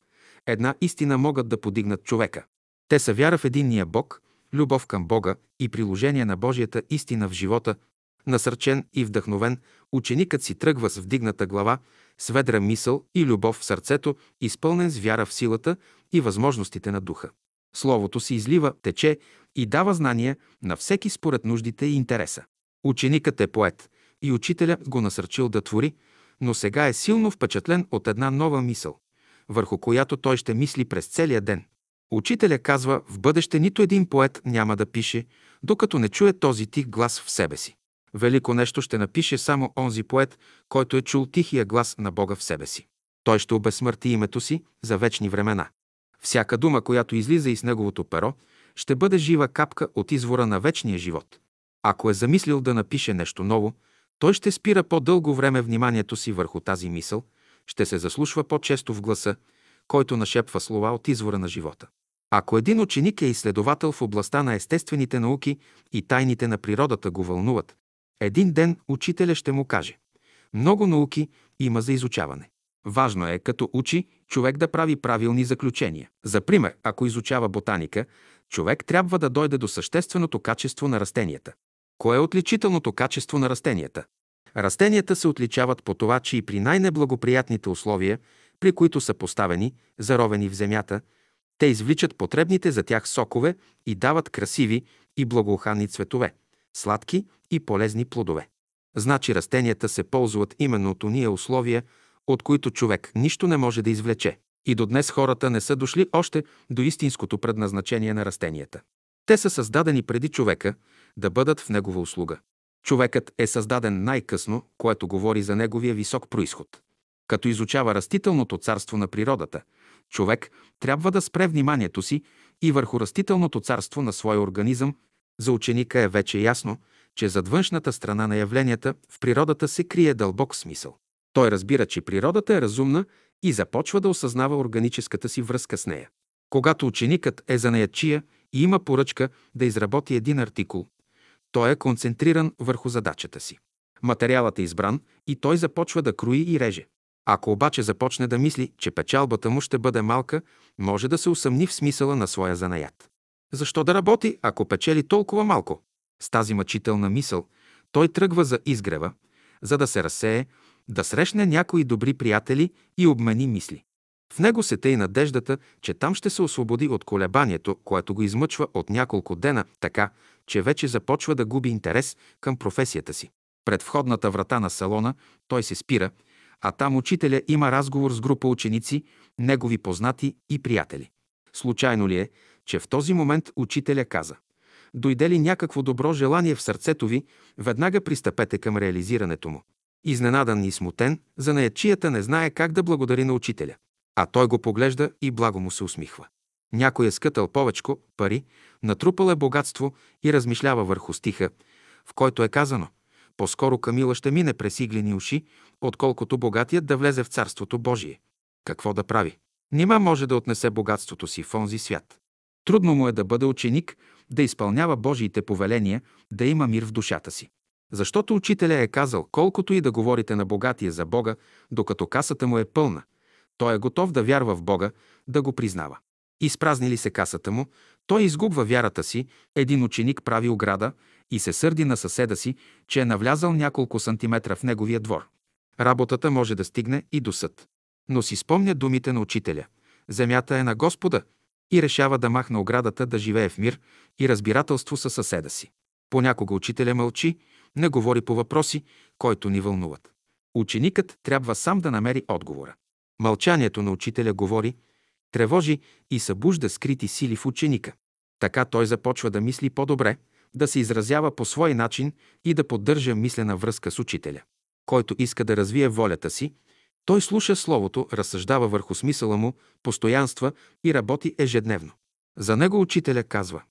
една истина могат да подигнат човека. Те са вяра в единния Бог, любов към Бога и приложение на Божията истина в живота, насърчен и вдъхновен, ученикът си тръгва с вдигната глава, с ведра мисъл и любов в сърцето, изпълнен с вяра в силата и възможностите на духа. Словото си излива, тече и дава знания на всеки според нуждите и интереса. Ученикът е поет и учителя го насърчил да твори, но сега е силно впечатлен от една нова мисъл, върху която той ще мисли през целия ден. Учителя казва, в бъдеще нито един поет няма да пише, докато не чуе този тих глас в себе си. Велико нещо ще напише само онзи поет, който е чул тихия глас на Бога в себе си. Той ще обесмърти името си за вечни времена. Всяка дума, която излиза из неговото перо, ще бъде жива капка от извора на вечния живот. Ако е замислил да напише нещо ново, той ще спира по-дълго време вниманието си върху тази мисъл, ще се заслушва по-често в гласа, който нашепва слова от извора на живота. Ако един ученик е изследовател в областта на естествените науки и тайните на природата го вълнуват, един ден учителя ще му каже «Много науки има за изучаване. Важно е, като учи, човек да прави правилни заключения. За пример, ако изучава ботаника, човек трябва да дойде до същественото качество на растенията. Кое е отличителното качество на растенията? Растенията се отличават по това, че и при най-неблагоприятните условия, при които са поставени, заровени в земята, те извличат потребните за тях сокове и дават красиви и благоуханни цветове, сладки и полезни плодове. Значи растенията се ползват именно от уния условия, от които човек нищо не може да извлече. И до днес хората не са дошли още до истинското предназначение на растенията. Те са създадени преди човека да бъдат в негова услуга. Човекът е създаден най-късно, което говори за неговия висок происход. Като изучава растителното царство на природата, човек трябва да спре вниманието си и върху растителното царство на своя организъм. За ученика е вече ясно, че зад външната страна на явленията в природата се крие дълбок смисъл. Той разбира, че природата е разумна и започва да осъзнава органическата си връзка с нея. Когато ученикът е занаячия и има поръчка да изработи един артикул, той е концентриран върху задачата си. Материалът е избран и той започва да крои и реже. Ако обаче започне да мисли, че печалбата му ще бъде малка, може да се усъмни в смисъла на своя занаят. Защо да работи, ако печели толкова малко? С тази мъчителна мисъл той тръгва за изгрева, за да се разсее, да срещне някои добри приятели и обмени мисли. В него се тъй надеждата, че там ще се освободи от колебанието, което го измъчва от няколко дена, така, че вече започва да губи интерес към професията си. Пред входната врата на салона той се спира, а там учителя има разговор с група ученици, негови познати и приятели. Случайно ли е, че в този момент учителя каза Дойде ли някакво добро желание в сърцето ви, веднага пристъпете към реализирането му. Изненадан и смутен, за наячията не знае как да благодари на учителя. А той го поглежда и благо му се усмихва. Някой е скътал повечко пари, натрупал е богатство и размишлява върху стиха, в който е казано «По-скоро Камила ще мине през иглени уши, отколкото богатият да влезе в Царството Божие». Какво да прави? Нима може да отнесе богатството си в онзи свят. Трудно му е да бъде ученик, да изпълнява Божиите повеления, да има мир в душата си. Защото учителя е казал, колкото и да говорите на богатия за Бога, докато касата му е пълна, Той е готов да вярва в Бога, да го признава. Изпразни ли се касата му, той изгубва вярата си, един ученик прави ограда и се сърди на съседа си, че е навлязал няколко сантиметра в неговия двор. Работата може да стигне и до съд. Но си спомня думите на учителя. Земята е на Господа и решава да махне оградата, да живее в мир и разбирателство със съседа си. Понякога учителя мълчи, не говори по въпроси, които ни вълнуват. Ученикът трябва сам да намери отговора. Мълчанието на учителя говори, тревожи и събужда скрити сили в ученика. Така той започва да мисли по-добре, да се изразява по свой начин и да поддържа мислена връзка с учителя. Който иска да развие волята си, той слуша Словото, разсъждава върху смисъла му, постоянства и работи ежедневно. За него учителя казва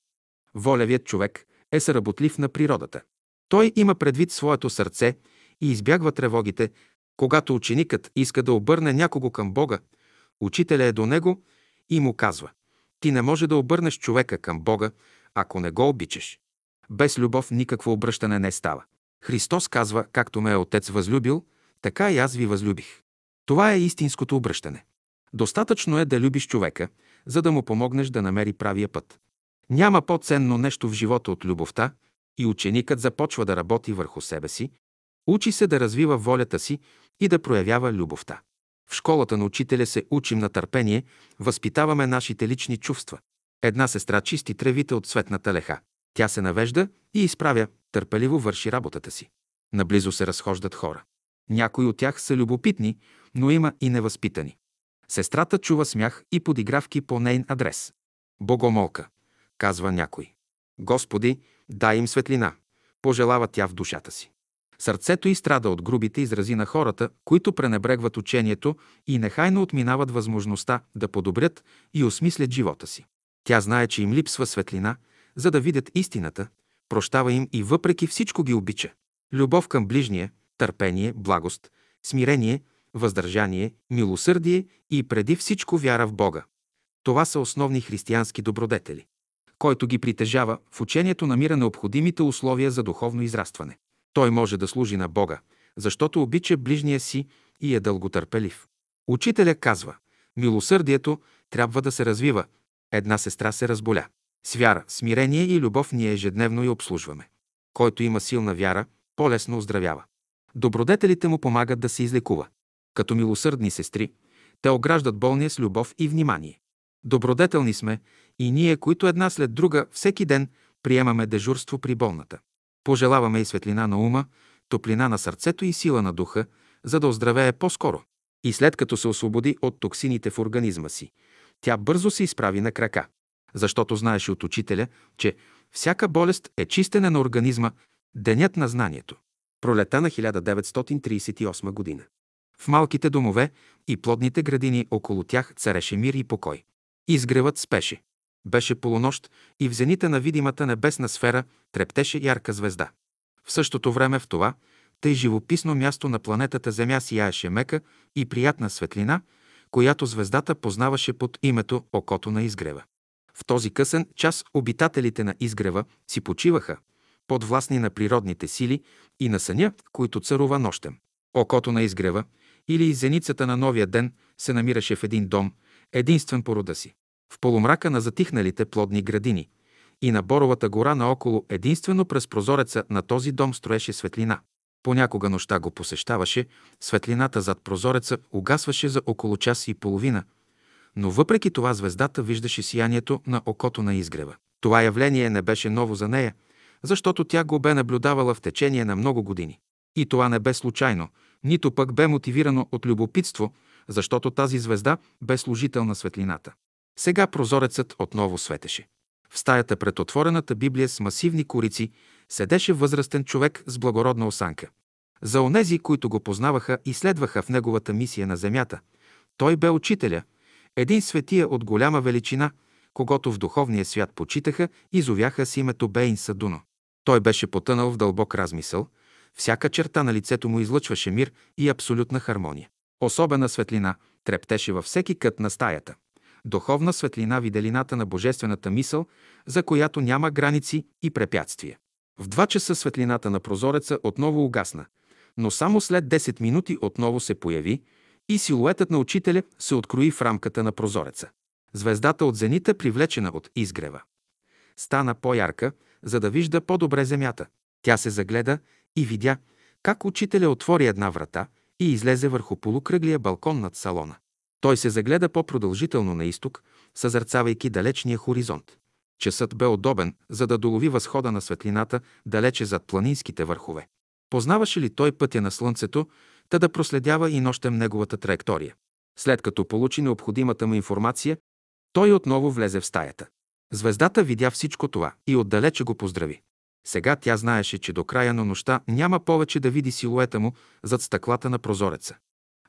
Волевият човек е съработлив на природата. Той има предвид своето сърце и избягва тревогите, когато ученикът иска да обърне някого към Бога, учителя е до него и му казва Ти не може да обърнеш човека към Бога, ако не го обичаш. Без любов никакво обръщане не става. Христос казва, както ме е Отец възлюбил, така и аз ви възлюбих. Това е истинското обръщане. Достатъчно е да любиш човека, за да му помогнеш да намери правия път. Няма по-ценно нещо в живота от любовта и ученикът започва да работи върху себе си, учи се да развива волята си и да проявява любовта. В школата на учителя се учим на търпение, възпитаваме нашите лични чувства. Една сестра чисти тревите от цветната леха. Тя се навежда и изправя, търпеливо върши работата си. Наблизо се разхождат хора. Някои от тях са любопитни, но има и невъзпитани. Сестрата чува смях и подигравки по нейн адрес. Богомолка, казва някой. Господи, дай им светлина, пожелава тя в душата си. Сърцето й страда от грубите изрази на хората, които пренебрегват учението и нехайно отминават възможността да подобрят и осмислят живота си. Тя знае, че им липсва светлина, за да видят истината, прощава им и въпреки всичко ги обича. Любов към ближния, търпение, благост, смирение, въздържание, милосърдие и преди всичко вяра в Бога. Това са основни християнски добродетели. Който ги притежава, в учението намира необходимите условия за духовно израстване. Той може да служи на Бога, защото обича ближния си и е дълготърпелив. Учителя казва, милосърдието трябва да се развива. Една сестра се разболя. С вяра, смирение и любов ние ежедневно я обслужваме. Който има силна вяра, по-лесно оздравява. Добродетелите му помагат да се излекува. Като милосърдни сестри, те ограждат болния с любов и внимание. Добродетелни сме и ние, които една след друга всеки ден приемаме дежурство при болната. Пожелаваме и светлина на ума, топлина на сърцето и сила на духа, за да оздравее по-скоро. И след като се освободи от токсините в организма си, тя бързо се изправи на крака, защото знаеше от учителя, че всяка болест е чистене на организма, денят на знанието. Пролета на 1938 година. В малките домове и плодните градини около тях цареше мир и покой. Изгревът спеше. Беше полунощ и в зените на видимата небесна сфера трептеше ярка звезда. В същото време в това, тъй живописно място на планетата Земя сияеше мека и приятна светлина, която звездата познаваше под името Окото на изгрева. В този късен час обитателите на изгрева си почиваха, подвластни на природните сили и на съня, които царува нощем. Окото на изгрева или зеницата на новия ден се намираше в един дом, единствен по рода си. В полумрака на затихналите плодни градини и на Боровата гора наоколо единствено през прозореца на този дом строеше светлина. Понякога нощта го посещаваше, светлината зад прозореца угасваше за около час и половина, но въпреки това звездата виждаше сиянието на окото на изгрева. Това явление не беше ново за нея, защото тя го бе наблюдавала в течение на много години. И това не бе случайно, нито пък бе мотивирано от любопитство, защото тази звезда бе служител на светлината. Сега прозорецът отново светеше. В стаята пред отворената Библия с масивни корици седеше възрастен човек с благородна осанка. За онези, които го познаваха и следваха в неговата мисия на земята, той бе учителя, един светия от голяма величина, когато в духовния свят почитаха и зовяха с името Бейн Садуно. Той беше потънал в дълбок размисъл, всяка черта на лицето му излъчваше мир и абсолютна хармония. Особена светлина трептеше във всеки кът на стаята. Духовна светлина виделината на божествената мисъл, за която няма граници и препятствия. В два часа светлината на прозореца отново угасна, но само след 10 минути отново се появи и силуетът на учителя се открои в рамката на прозореца. Звездата от зенита, привлечена от изгрева, стана по-ярка, за да вижда по-добре земята. Тя се загледа и видя как учителя отвори една врата и излезе върху полукръглия балкон над салона. Той се загледа по-продължително на изток, съзърцавайки далечния хоризонт. Часът бе удобен, за да долови възхода на светлината далече зад планинските върхове. Познаваше ли той пътя на слънцето, та да проследява и нощем неговата траектория? След като получи необходимата му информация, той отново влезе в стаята. Звездата видя всичко това и отдалече го поздрави. Сега тя знаеше, че до края на нощта няма повече да види силуета му зад стъклата на прозореца.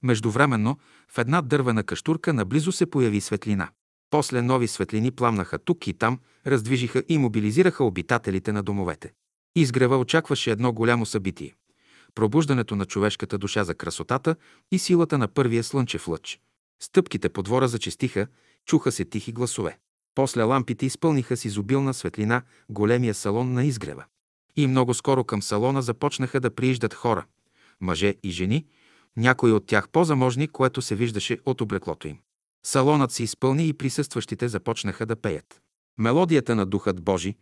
Междувременно, в една дървена каштурка наблизо се появи светлина. После нови светлини пламнаха тук и там, раздвижиха и мобилизираха обитателите на домовете. Изгрева очакваше едно голямо събитие – пробуждането на човешката душа за красотата и силата на първия слънчев лъч. Стъпките по двора зачистиха, чуха се тихи гласове. После лампите изпълниха с изобилна светлина големия салон на изгрева. И много скоро към салона започнаха да прииждат хора – мъже и жени, някои от тях по-заможни, което се виждаше от облеклото им. Салонът се изпълни и присъстващите започнаха да пеят. Мелодията на Духът Божи,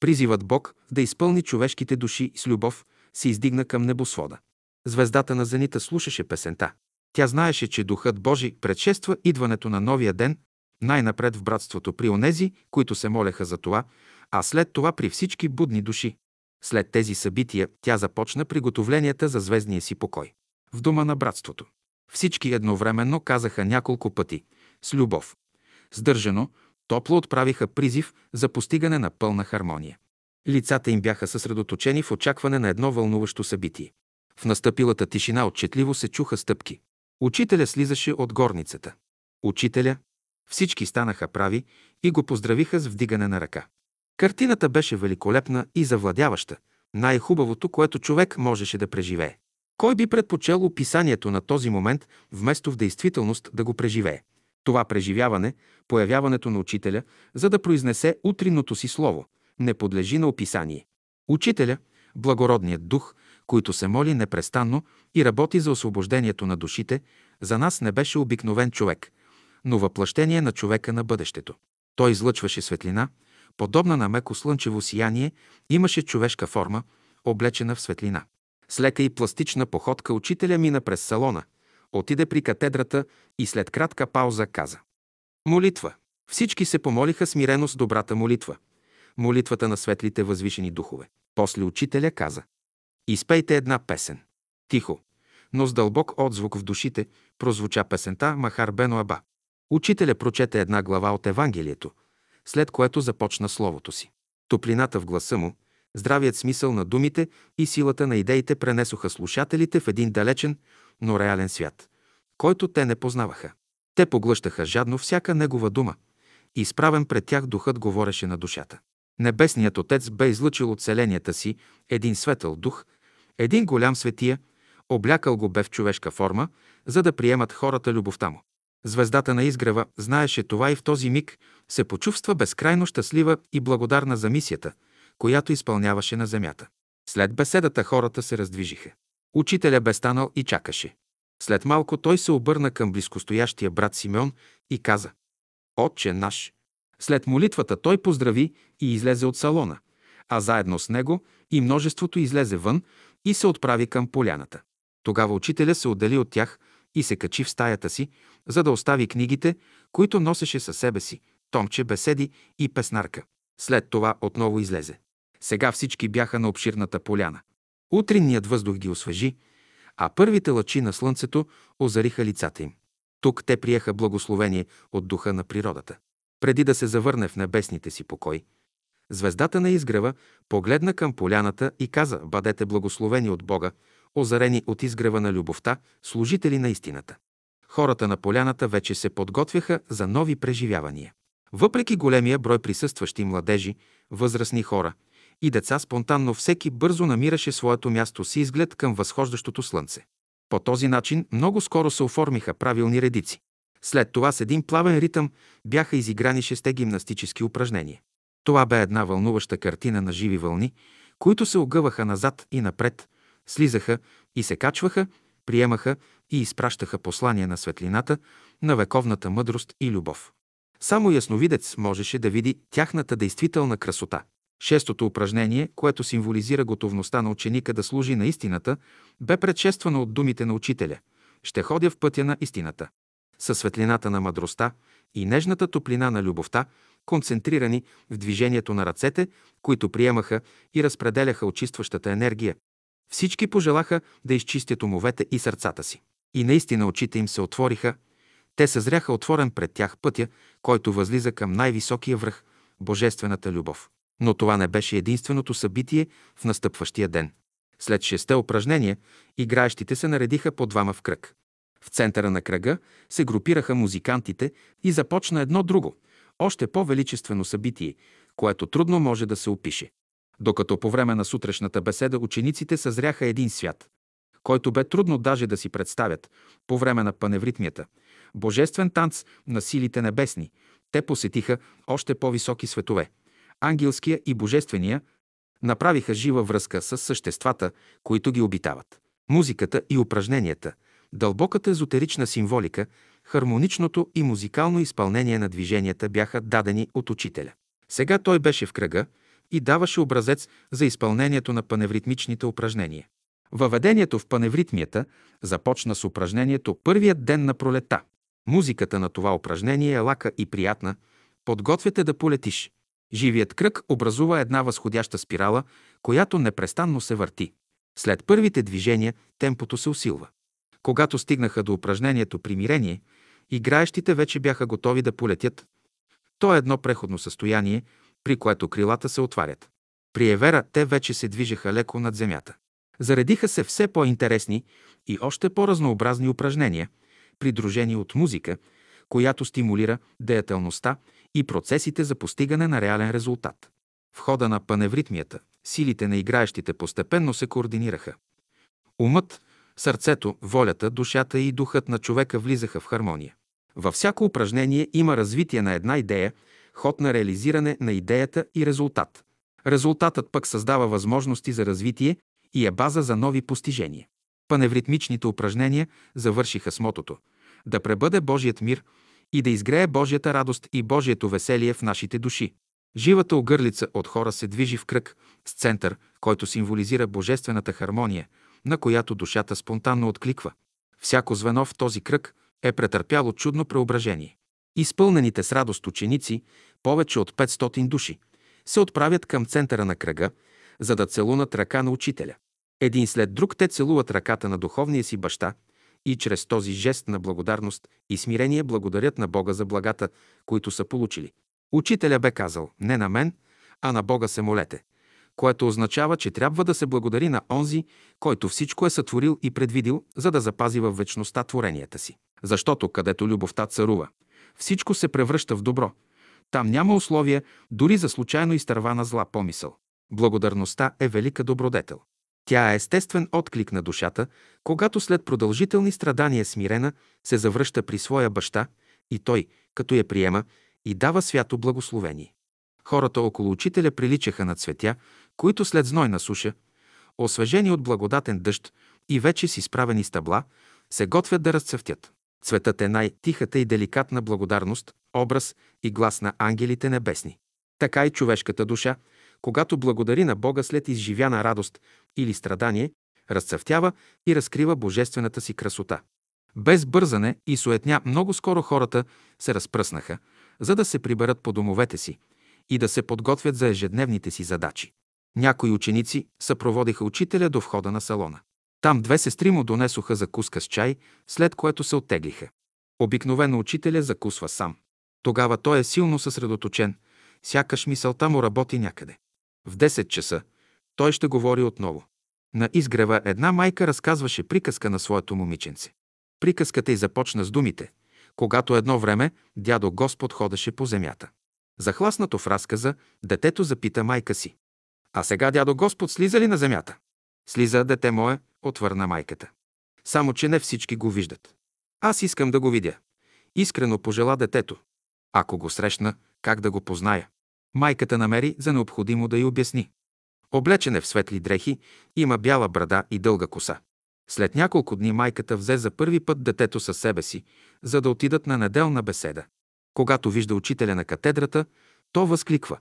призивът Бог да изпълни човешките души с любов, се издигна към небосвода. Звездата на зенита слушаше песента. Тя знаеше, че Духът Божи предшества идването на новия ден, най-напред в братството при онези, които се молеха за това, а след това при всички будни души. След тези събития тя започна приготовленията за звездния си покой. В дома на братството. Всички едновременно казаха няколко пъти с любов. Сдържано, топло отправиха призив за постигане на пълна хармония. Лицата им бяха съсредоточени в очакване на едно вълнуващо събитие. В настъпилата тишина отчетливо се чуха стъпки. Учителя слизаше от горницата. Учителя, всички станаха прави и го поздравиха с вдигане на ръка. Картината беше великолепна и завладяваща, най-хубавото, което човек можеше да преживее. Кой би предпочел описанието на този момент, вместо в действителност да го преживее? Това преживяване, появяването на учителя, за да произнесе утринното си слово, не подлежи на описание. Учителя, благородният дух, който се моли непрестанно и работи за освобождението на душите, за нас не беше обикновен човек, но въплъщение на човека на бъдещето. Той излъчваше светлина, подобна на меко слънчево сияние, имаше човешка форма, облечена в светлина. С лека и пластична походка учителя мина през салона, отиде при катедрата и след кратка пауза каза. Молитва. Всички се помолиха смирено с добрата молитва. Молитвата на светлите възвишени духове. После учителя каза. Изпейте една песен. Тихо, но с дълбок отзвук в душите прозвуча песента Махар Бено Аба. Учителя прочете една глава от Евангелието, след което започна словото си. Топлината в гласа му, здравият смисъл на думите и силата на идеите пренесоха слушателите в един далечен, но реален свят, който те не познаваха. Те поглъщаха жадно всяка негова дума и изправен пред тях духът говореше на душата. Небесният Отец бе излъчил от селенията си един светъл дух, един голям светия, облякал го бе в човешка форма, за да приемат хората любовта му. Звездата на изгрева знаеше това и в този миг се почувства безкрайно щастлива и благодарна за мисията, която изпълняваше на земята. След беседата хората се раздвижиха. Учителя бе станал и чакаше. След малко той се обърна към близкостоящия брат Симеон и каза «Отче наш!» След молитвата той поздрави и излезе от салона, а заедно с него и множеството излезе вън и се отправи към поляната. Тогава учителя се отдели от тях и се качи в стаята си, за да остави книгите, които носеше със себе си, томче, беседи и песнарка. След това отново излезе. Сега всички бяха на обширната поляна. Утринният въздух ги освежи, а първите лъчи на слънцето озариха лицата им. Тук те приеха благословение от духа на природата. Преди да се завърне в небесните си покой, звездата на изгрева погледна към поляната и каза «Бъдете благословени от Бога, озарени от изгрева на любовта, служители на истината». Хората на поляната вече се подготвяха за нови преживявания. Въпреки големия брой присъстващи младежи, възрастни хора – и деца, спонтанно всеки бързо намираше своето място си изглед към възхождащото слънце. По този начин много скоро се оформиха правилни редици. След това с един плавен ритъм бяха изиграни шесте гимнастически упражнения. Това бе една вълнуваща картина на живи вълни, които се огъваха назад и напред, слизаха и се качваха, приемаха и изпращаха послания на светлината, на вековната мъдрост и любов. Само ясновидец можеше да види тяхната действителна красота. Шестото упражнение, което символизира готовността на ученика да служи на истината, бе предшествано от думите на учителя «Ще ходя в пътя на истината». Със светлината на мъдростта и нежната топлина на любовта, концентрирани в движението на ръцете, които приемаха и разпределяха очистващата енергия, всички пожелаха да изчистят умовете и сърцата си. И наистина очите им се отвориха, те съзряха отворен пред тях пътя, който възлиза към най-високия връх – Божествената любов. Но това не беше единственото събитие в настъпващия ден. След шесте упражнения, играещите се наредиха по двама в кръг. В центъра на кръга се групираха музикантите и започна едно друго, още по-величествено събитие, което трудно може да се опише. Докато по време на сутрешната беседа учениците съзряха един свят, който бе трудно даже да си представят по време на паневритмията, божествен танц на силите небесни, те посетиха още по-високи светове – ангелския и божествения, направиха жива връзка с съществата, които ги обитават. Музиката и упражненията, дълбоката езотерична символика, хармоничното и музикално изпълнение на движенията бяха дадени от учителя. Сега той беше в кръга и даваше образец за изпълнението на паневритмичните упражнения. Въведението в паневритмията започна с упражнението първият ден на пролета. Музиката на това упражнение е лака и приятна. Подготвяте да полетиш. Живият кръг образува една възходяща спирала, която непрестанно се върти. След първите движения темпото се усилва. Когато стигнаха до упражнението примирение, играещите вече бяха готови да полетят. То е едно преходно състояние, при което крилата се отварят. При Евера те вече се движеха леко над земята. Заредиха се все по-интересни и още по-разнообразни упражнения, придружени от музика, която стимулира деятелността и процесите за постигане на реален резултат. В хода на паневритмията силите на играещите постепенно се координираха. Умът, сърцето, волята, душата и духът на човека влизаха в хармония. Във всяко упражнение има развитие на една идея, ход на реализиране на идеята и резултат. Резултатът пък създава възможности за развитие и е база за нови постижения. Паневритмичните упражнения завършиха с мотото да пребъде Божият мир и да изгрее Божията радост и Божието веселие в нашите души. Живата огърлица от хора се движи в кръг с център, който символизира божествената хармония, на която душата спонтанно откликва. Всяко звено в този кръг е претърпяло чудно преображение. Изпълнените с радост ученици, повече от 500 души, се отправят към центъра на кръга, за да целунат ръка на учителя. Един след друг те целуват ръката на духовния си баща и чрез този жест на благодарност и смирение благодарят на Бога за благата, които са получили. Учителя бе казал, не на мен, а на Бога се молете, което означава, че трябва да се благодари на онзи, който всичко е сътворил и предвидил, за да запази във вечността творенията си. Защото където любовта царува, всичко се превръща в добро. Там няма условия дори за случайно изтървана зла помисъл. Благодарността е велика добродетел. Тя е естествен отклик на душата, когато след продължителни страдания смирена се завръща при своя баща и той, като я приема, и дава свято благословение. Хората около учителя приличаха на цветя, които след знойна суша, освежени от благодатен дъжд и вече си справени стъбла, се готвят да разцъфтят. Цветът е най-тихата и деликатна благодарност, образ и глас на ангелите небесни. Така и човешката душа, когато благодари на Бога след изживяна радост или страдание, разцъфтява и разкрива божествената си красота. Без бързане и суетня много скоро хората се разпръснаха, за да се приберат по домовете си и да се подготвят за ежедневните си задачи. Някои ученици съпроводиха учителя до входа на салона. Там две сестри му донесоха закуска с чай, след което се оттеглиха. Обикновено учителя закусва сам. Тогава той е силно съсредоточен, сякаш мисълта му работи някъде. В 10 часа той ще говори отново. На изгрева една майка разказваше приказка на своето момиченце. Приказката й започна с думите, когато едно време дядо Господ ходеше по земята. Захласнато в разказа, детето запита майка си. А сега дядо Господ слиза ли на земята? Слиза, дете мое, отвърна майката. Само, че не всички го виждат. Аз искам да го видя. Искрено пожела детето. Ако го срещна, как да го позная? Майката намери за необходимо да й обясни. Облечен е в светли дрехи, има бяла брада и дълга коса. След няколко дни майката взе за първи път детето със себе си, за да отидат на неделна беседа. Когато вижда учителя на катедрата, то възкликва.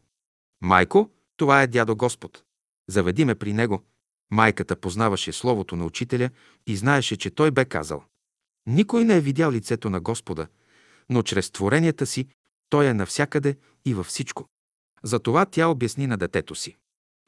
Майко, това е дядо Господ. Заведи ме при него. Майката познаваше словото на учителя и знаеше, че той бе казал. Никой не е видял лицето на Господа, но чрез творенията си той е навсякъде и във всичко. Затова тя обясни на детето си.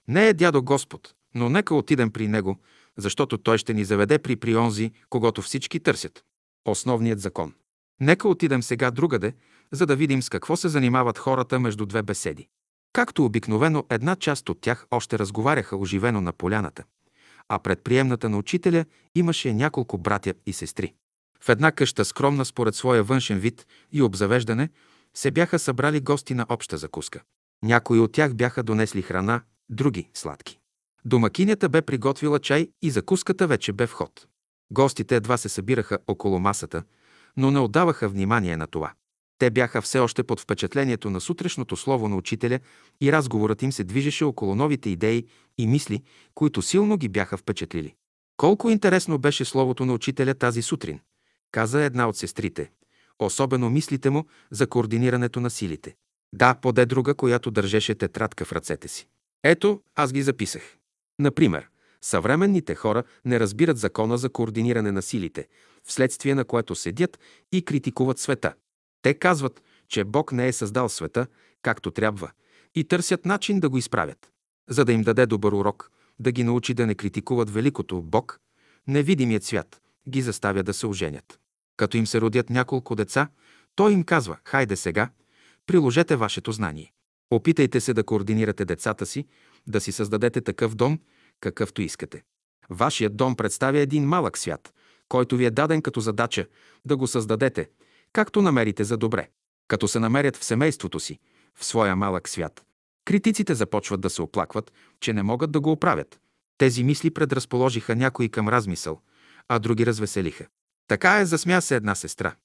Не е дядо Господ, но нека отидем при него, защото той ще ни заведе при прионзи, когато всички търсят. Основният закон. Нека отидем сега другаде, за да видим с какво се занимават хората между две беседи. Както обикновено, една част от тях още разговаряха оживено на поляната, а пред приемната на учителя имаше няколко братя и сестри. В една къща, скромна според своя външен вид и обзавеждане, се бяха събрали гости на обща закуска. Някои от тях бяха донесли храна, други – сладки. Домакинята бе приготвила чай и закуската вече бе в ход. Гостите едва се събираха около масата, но не отдаваха внимание на това. Те бяха все още под впечатлението на сутрешното слово на учителя и разговорът им се движеше около новите идеи и мисли, които силно ги бяха впечатлили. Колко интересно беше словото на учителя тази сутрин, каза една от сестрите. Особено мислите му за координирането на силите. Да, поде друга, която държеше тетрадка в ръцете си. Ето, аз ги записах. Например, съвременните хора не разбират закона за координиране на силите, вследствие на което седят и критикуват света. Те казват, че Бог не е създал света както трябва и търсят начин да го изправят. За да им даде добър урок, да ги научи да не критикуват великото Бог, невидимият свят ги заставя да се оженят. Като им се родят няколко деца, той им казва, хайде сега, приложете вашето знание. Опитайте се да координирате децата си, да си създадете такъв дом, какъвто искате. Вашият дом представя един малък свят, който ви е даден като задача да го създадете, както намерите за добре. Като се намерят в семейството си, в своя малък свят, критиците започват да се оплакват, че не могат да го оправят. Тези мисли предразположиха някои към размисъл, а други развеселиха. Така е, засмя се една сестра.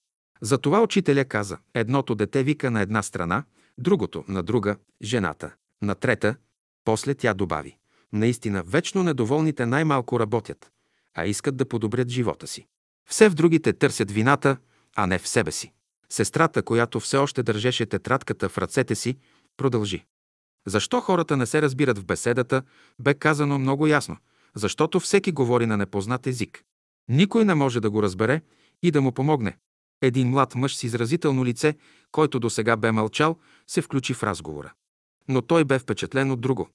Затова учителя каза, едното дете вика на една страна, другото на друга, жената, на трета, после тя добави. Наистина, вечно недоволните най-малко работят, а искат да подобрят живота си. Все в другите търсят вината, а не в себе си. Сестрата, която все още държеше тетрадката в ръцете си, продължи. Защо хората не се разбират в беседата, бе казано много ясно. Защото всеки говори на непознат език. Никой не може да го разбере и да му помогне. Един млад мъж с изразително лице, който до сега бе мълчал, се включи в разговора. Но той бе впечатлен от друго.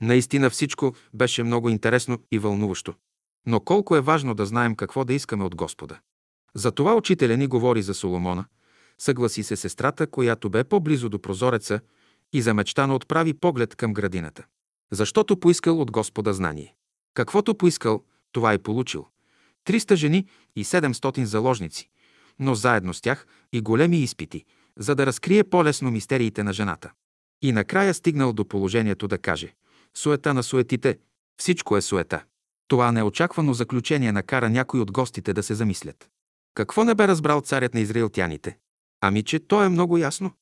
Наистина всичко беше много интересно и вълнуващо. Но колко е важно да знаем какво да искаме от Господа. Затова учителя ни говори за Соломона, съгласи се сестрата, която бе по-близо до прозореца и замечтано отправи поглед към градината. Защото поискал от Господа знание. Каквото поискал, това и получил. 300 жени и 700 заложници, но заедно с тях и големи изпити, за да разкрие по-лесно мистериите на жената. И накрая стигнал до положението да каже «Суета на суетите, всичко е суета». Това неочаквано заключение накара някой от гостите да се замислят. Какво не бе разбрал царят на израилтяните? Ами, че то е много ясно.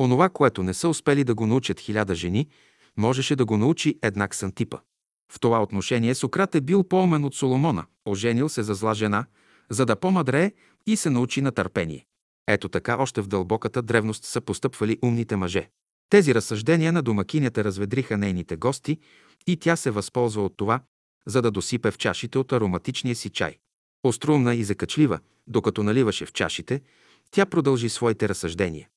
Онова, което не са успели да го научат хиляда жени, можеше да го научи една Ксантипа. В това отношение Сократ е бил по-умен от Соломона, оженил се за зла жена, за да помадрее и се научи на търпение. Ето така още в дълбоката древност са постъпвали умните мъже. Тези разсъждения на домакинята разведриха нейните гости и тя се възползва от това, за да досипе в чашите от ароматичния си чай. Острумна и закачлива, докато наливаше в чашите, тя продължи своите разсъждения.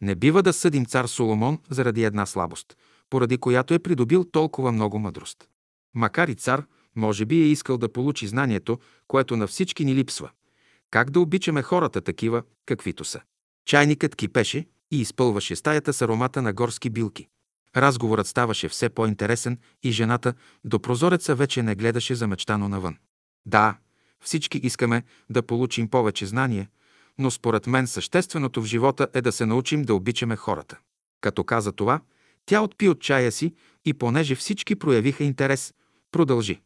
Не бива да съдим цар Соломон заради една слабост, поради която е придобил толкова много мъдрост. Макар и цар, може би е искал да получи знанието, което на всички ни липсва. Как да обичаме хората такива, каквито са. Чайникът кипеше и изпълваше стаята с аромата на горски билки. Разговорът ставаше все по-интересен и жената до прозореца вече не гледаше замечтано навън. Да, всички искаме да получим повече знания, но според мен същественото в живота е да се научим да обичаме хората. Като каза това, тя отпи от чая си и понеже всички проявиха интерес, продължи.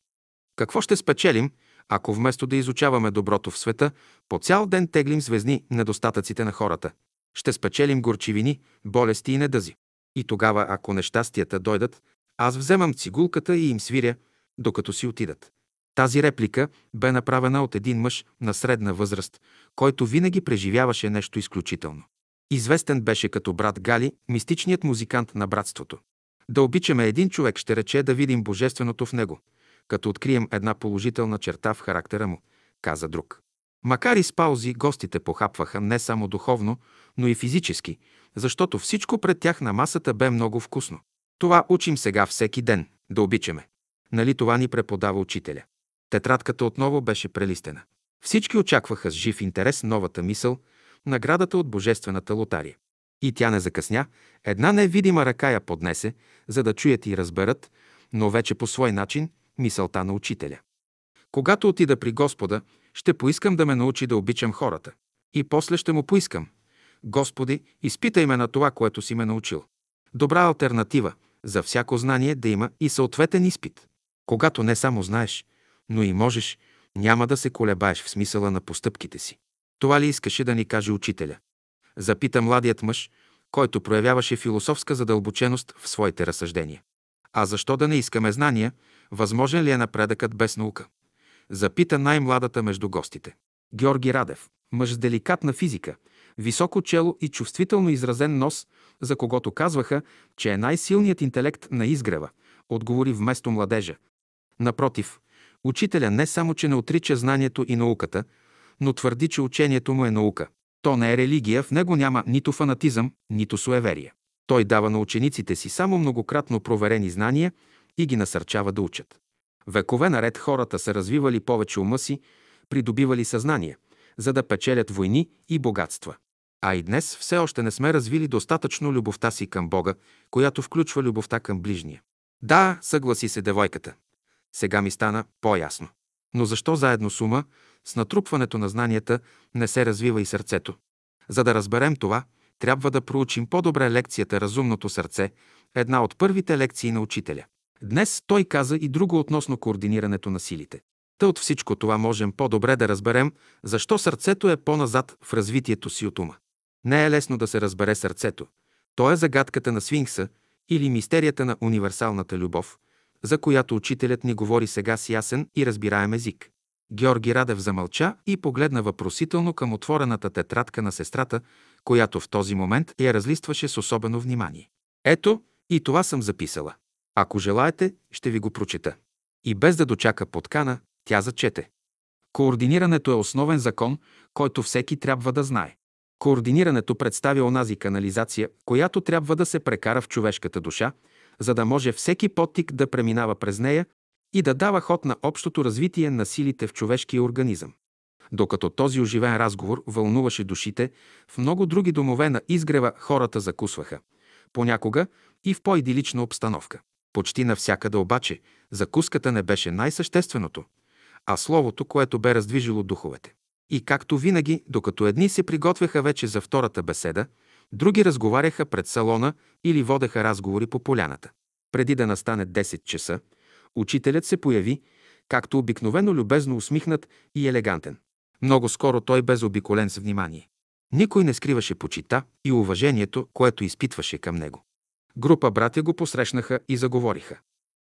Какво ще спечелим, ако вместо да изучаваме доброто в света, по цял ден теглим звездни недостатъците на хората? Ще спечелим горчивини, болести и недъзи. И тогава, ако нещастията дойдат, аз вземам цигулката и им свиря, докато си отидат. Тази реплика бе направена от един мъж на средна възраст, който винаги преживяваше нещо изключително. Известен беше като брат Гали, мистичният музикант на братството. Да обичаме един човек ще рече да видим божественото в него, като открием една положителна черта в характера му, каза друг. Макар и с паузи, гостите похапваха не само духовно, но и физически, защото всичко пред тях на масата бе много вкусно. Това учим сега всеки ден, да обичаме. Нали това ни преподава учителя? Тетрадката отново беше прелистена. Всички очакваха с жив интерес новата мисъл, наградата от Божествената лотария. И тя не закъсня, една невидима ръка я поднесе, за да чуят и разберат, но вече по свой начин, мисълта на учителя. Когато отида при Господа, ще поискам да ме научи да обичам хората. И после ще му поискам. Господи, изпитай ме на това, което си ме научил. Добра альтернатива за всяко знание да има и съответен изпит. Когато не само знаеш, но и можеш, няма да се колебаеш в смисъла на постъпките си. Това ли искаше да ни каже учителя? Запита младият мъж, който проявяваше философска задълбоченост в своите разсъждения. А защо да не искаме знания? Възможен ли е напредъкът без наука? Запита най-младата между гостите. Георги Радев, мъж с деликатна физика, високо чело и чувствително изразен нос, за когото казваха, че е най-силният интелект на изгрева, отговори вместо младежа. Напротив, учителя не само, че не отрича знанието и науката, но твърди, че учението му е наука. То не е религия, в него няма нито фанатизъм, нито суеверие. Той дава на учениците си само многократно проверени знания и ги насърчава да учат. Векове наред хората са развивали повече ума си, придобивали съзнание, за да печелят войни и богатства. А и днес все още не сме развили достатъчно любовта си към Бога, която включва любовта към ближния. Да, съгласи се девойката. Сега ми стана по-ясно. Но защо заедно с ума, с натрупването на знанията, не се развива и сърцето? За да разберем това, трябва да проучим по-добре лекцията Разумното сърце, една от първите лекции на учителя. Днес той каза и друго относно координирането на силите. Та от всичко това можем по-добре да разберем, защо сърцето е по-назад в развитието си от ума. Не е лесно да се разбере сърцето. То е загадката на свинкса или мистерията на универсалната любов, за която учителят ни говори сега с ясен и разбираем език. Георги Радев замълча и погледна въпросително към отворената тетрадка на сестрата, която в този момент я разлистваше с особено внимание. Ето, и това съм записала. Ако желаете, ще ви го прочета. И без да дочака подкана, тя зачете. Координирането е основен закон, който всеки трябва да знае. Координирането представя онази канализация, която трябва да се прекара в човешката душа, за да може всеки потик да преминава през нея и да дава ход на общото развитие на силите в човешкия организъм. Докато този оживен разговор вълнуваше душите, в много други домове на изгрева хората закусваха. Понякога и в по-идилична обстановка. Почти навсякъде обаче закуската не беше най-същественото, а словото, което бе раздвижило духовете. И както винаги, докато едни се приготвяха вече за втората беседа, други разговаряха пред салона или водеха разговори по поляната. Преди да настане 10 часа, учителят се появи, както обикновено любезно усмихнат и елегантен. Много скоро той бе заобиколен с внимание. Никой не скриваше почита и уважението, което изпитваше към него. Група братя го посрещнаха и заговориха.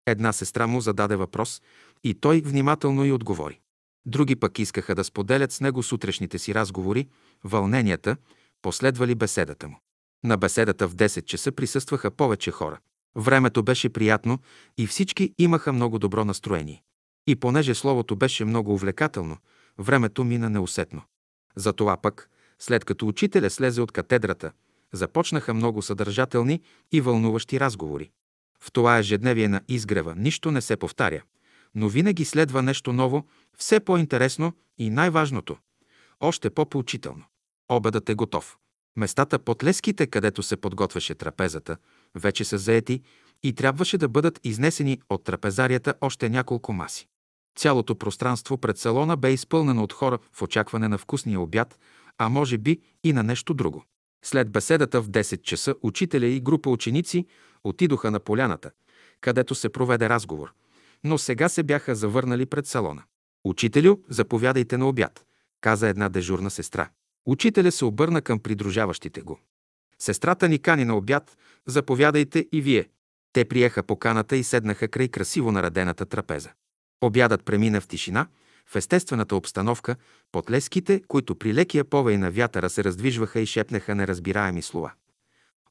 Една сестра му зададе въпрос и той внимателно й отговори. Други пък искаха да споделят с него сутрешните си разговори, вълненията, последвали беседата му. На беседата в 10 часа присъстваха повече хора. Времето беше приятно и всички имаха много добро настроение. И понеже словото беше много увлекателно, времето мина неусетно. Затова пък, след като учителя слезе от катедрата, започнаха много съдържателни и вълнуващи разговори. В това ежедневие на изгрева нищо не се повтаря, но винаги следва нещо ново, все по-интересно и най-важното – още по-поучително. Обедът е готов. Местата под леските, където се подготвяше трапезата, вече са заети и трябваше да бъдат изнесени от трапезарията още няколко маси. Цялото пространство пред салона бе изпълнено от хора в очакване на вкусния обяд, а може би и на нещо друго. След беседата в 10 часа учителя и група ученици отидоха на поляната, където се проведе разговор, но сега се бяха завърнали пред салона. Учителю, заповядайте на обяд, каза една дежурна сестра. Учителя се обърна към придружаващите го. Сестрата ни кани на обяд, заповядайте и вие. Те приеха поканата и седнаха край красиво наредената трапеза. Обядът премина в тишина, в естествената обстановка, под леските, които при лекия повей на вятъра се раздвижваха и шепнеха неразбираеми слова.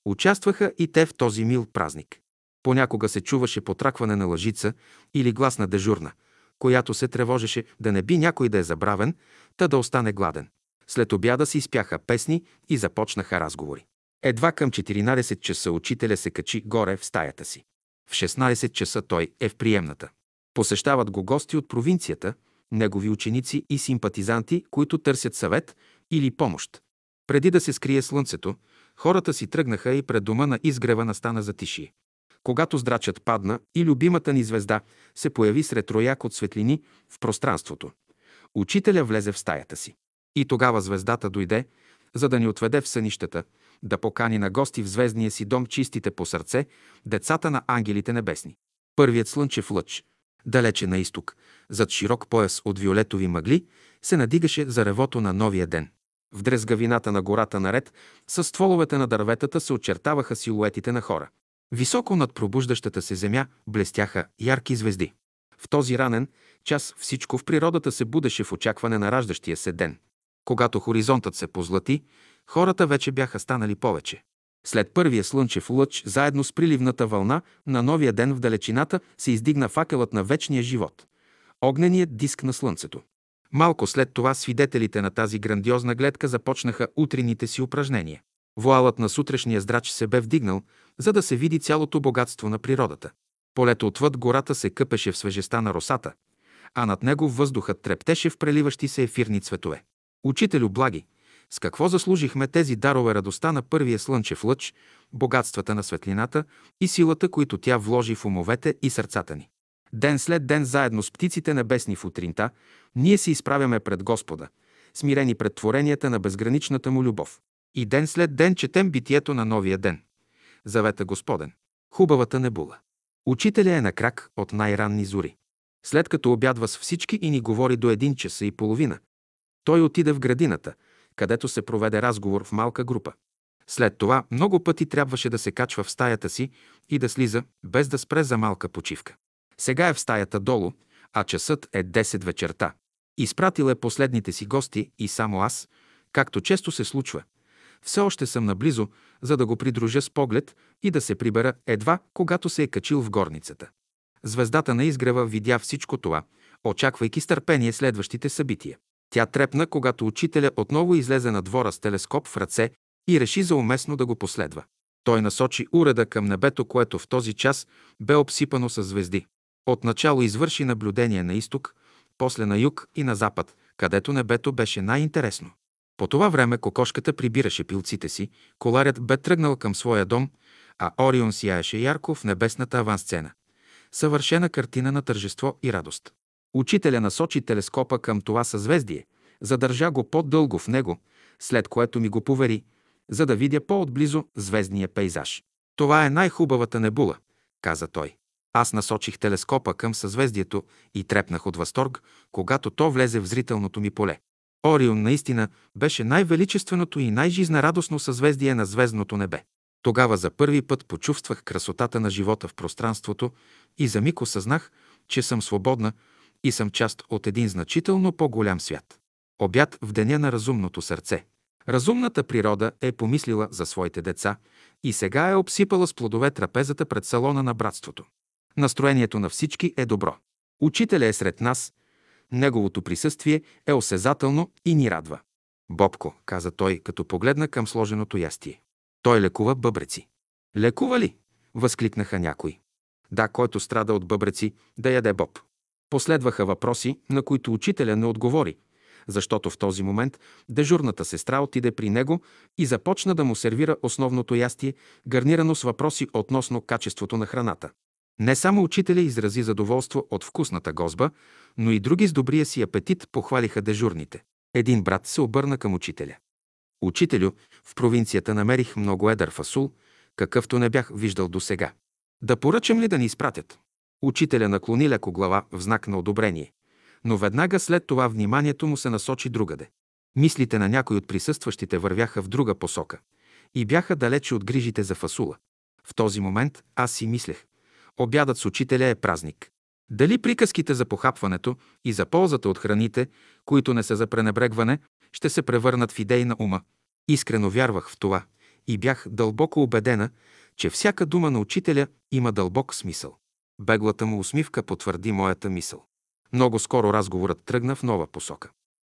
Участваха и те в този мил празник. Понякога се чуваше потракване на лъжица или глас на дежурна, която се тревожеше да не би някой да е забравен, та да остане гладен. След обяда си изпяха песни и започнаха разговори. Едва към 14 часа учителя се качи горе в стаята си. В 16 часа той е в приемната. Посещават го гости от провинцията, негови ученици и симпатизанти, които търсят съвет или помощ. Преди да се скрие слънцето, хората си тръгнаха и пред дома на изгрева настана затишие. Когато здрачът падна и любимата ни звезда се появи сред рояк от светлини в пространството, учителя влезе в стаята си. И тогава звездата дойде, за да ни отведе в сънищата, да покани на гости в звездния си дом чистите по сърце, децата на ангелите небесни. Първият слънчев лъч, далече на изток, зад широк пояс от виолетови мъгли, се надигаше за ревото на новия ден. В дрезгавината на гората наред, с стволовете на дърветата се очертаваха силуетите на хора. Високо над пробуждащата се земя блестяха ярки звезди. В този ранен час всичко в природата се будеше в очакване на раждащия се ден. Когато хоризонтът се позлати, хората вече бяха станали повече. След първия слънчев лъч, заедно с приливната вълна на новия ден в далечината се издигна факелът на вечния живот – огненият диск на слънцето. Малко след това свидетелите на тази грандиозна гледка започнаха утрените си упражнения. Вуалът на сутрешния здрач се бе вдигнал, за да се види цялото богатство на природата. Полето отвъд гората се къпеше в свежеста на росата, а над него въздухът трептеше в преливащи се ефирни цветове. Учителю благи, с какво заслужихме тези дарове радостта на първия слънчев лъч, богатствата на светлината и силата, които тя вложи в умовете и сърцата ни? Ден след ден, заедно с птиците небесни в утринта, ние се изправяме пред Господа, смирени пред творенията на безграничната му любов. И ден след ден четем битието на новия ден. Завета Господен. Хубавата небула. Учителя е на крак от най-ранни зори. След като обядва с всички и ни говори до един часа и половина, той отиде в градината, където се проведе разговор в малка група. След това много пъти трябваше да се качва в стаята си и да слиза, без да спре за малка почивка. Сега е в стаята долу, а часът е 10 вечерта. Изпратил е последните си гости и само аз, както често се случва. Все още съм наблизо, за да го придружа с поглед и да се прибера едва, когато се е качил в горницата. Звездата на изгрева видя всичко това, очаквайки с търпение следващите събития. Тя трепна, когато учителя отново излезе на двора с телескоп в ръце и реши за уместно да го последва. Той насочи уреда към небето, което в този час бе обсипано с звезди. Отначало извърши наблюдение на изток, после на юг и на запад, където небето беше най-интересно. По това време кокошката прибираше пилците си, коларят бе тръгнал към своя дом, а Орион сияеше ярко в небесната авансцена. Съвършена картина на тържество и радост. Учителя насочи телескопа към това съзвездие, задържа го по-дълго в него, след което ми го повери, за да видя по-отблизо звездния пейзаж. Това е най-хубавата небула, каза той. Аз насочих телескопа към съзвездието и трепнах от възторг, когато то влезе в зрителното ми поле. Орион наистина беше най-величественото и най-жизнерадостно съзвездие на звездното небе. Тогава за първи път почувствах красотата на живота в пространството и за миг осъзнах, че съм свободна и съм част от един значително по-голям свят. Обяд в деня на разумното сърце. Разумната природа е помислила за своите деца и сега е обсипала с плодове трапезата пред салона на братството. Настроението на всички е добро. Учителя е сред нас, неговото присъствие е осезателно и ни радва. Бобко, каза той, като погледна към сложеното ястие. Той лекува бъбреци. Лекува ли? Възкликнаха някои. Да, който страда от бъбреци, да яде боб. Последваха въпроси, на които учителя не отговори, защото в този момент дежурната сестра отиде при него и започна да му сервира основното ястие, гарнирано с въпроси относно качеството на храната. Не само учителя изрази задоволство от вкусната гозба, но и други с добрия си апетит похвалиха дежурните. Един брат се обърна към учителя. Учителю, в провинцията намерих много едър фасул, какъвто не бях виждал досега. Да поръчам ли да ни изпратят? Учителя наклони леко глава в знак на одобрение, но веднага след това вниманието му се насочи другаде. Мислите на някой от присъстващите вървяха в друга посока и бяха далече от грижите за фасула. В този момент аз си мислех, обядът с учителя е празник. Дали приказките за похапването и за ползата от храните, които не са за пренебрегване, ще се превърнат в идеи на ума? Искрено вярвах в това и бях дълбоко убедена, че всяка дума на учителя има дълбок смисъл. Беглата му усмивка потвърди моята мисъл. Много скоро разговорът тръгна в нова посока.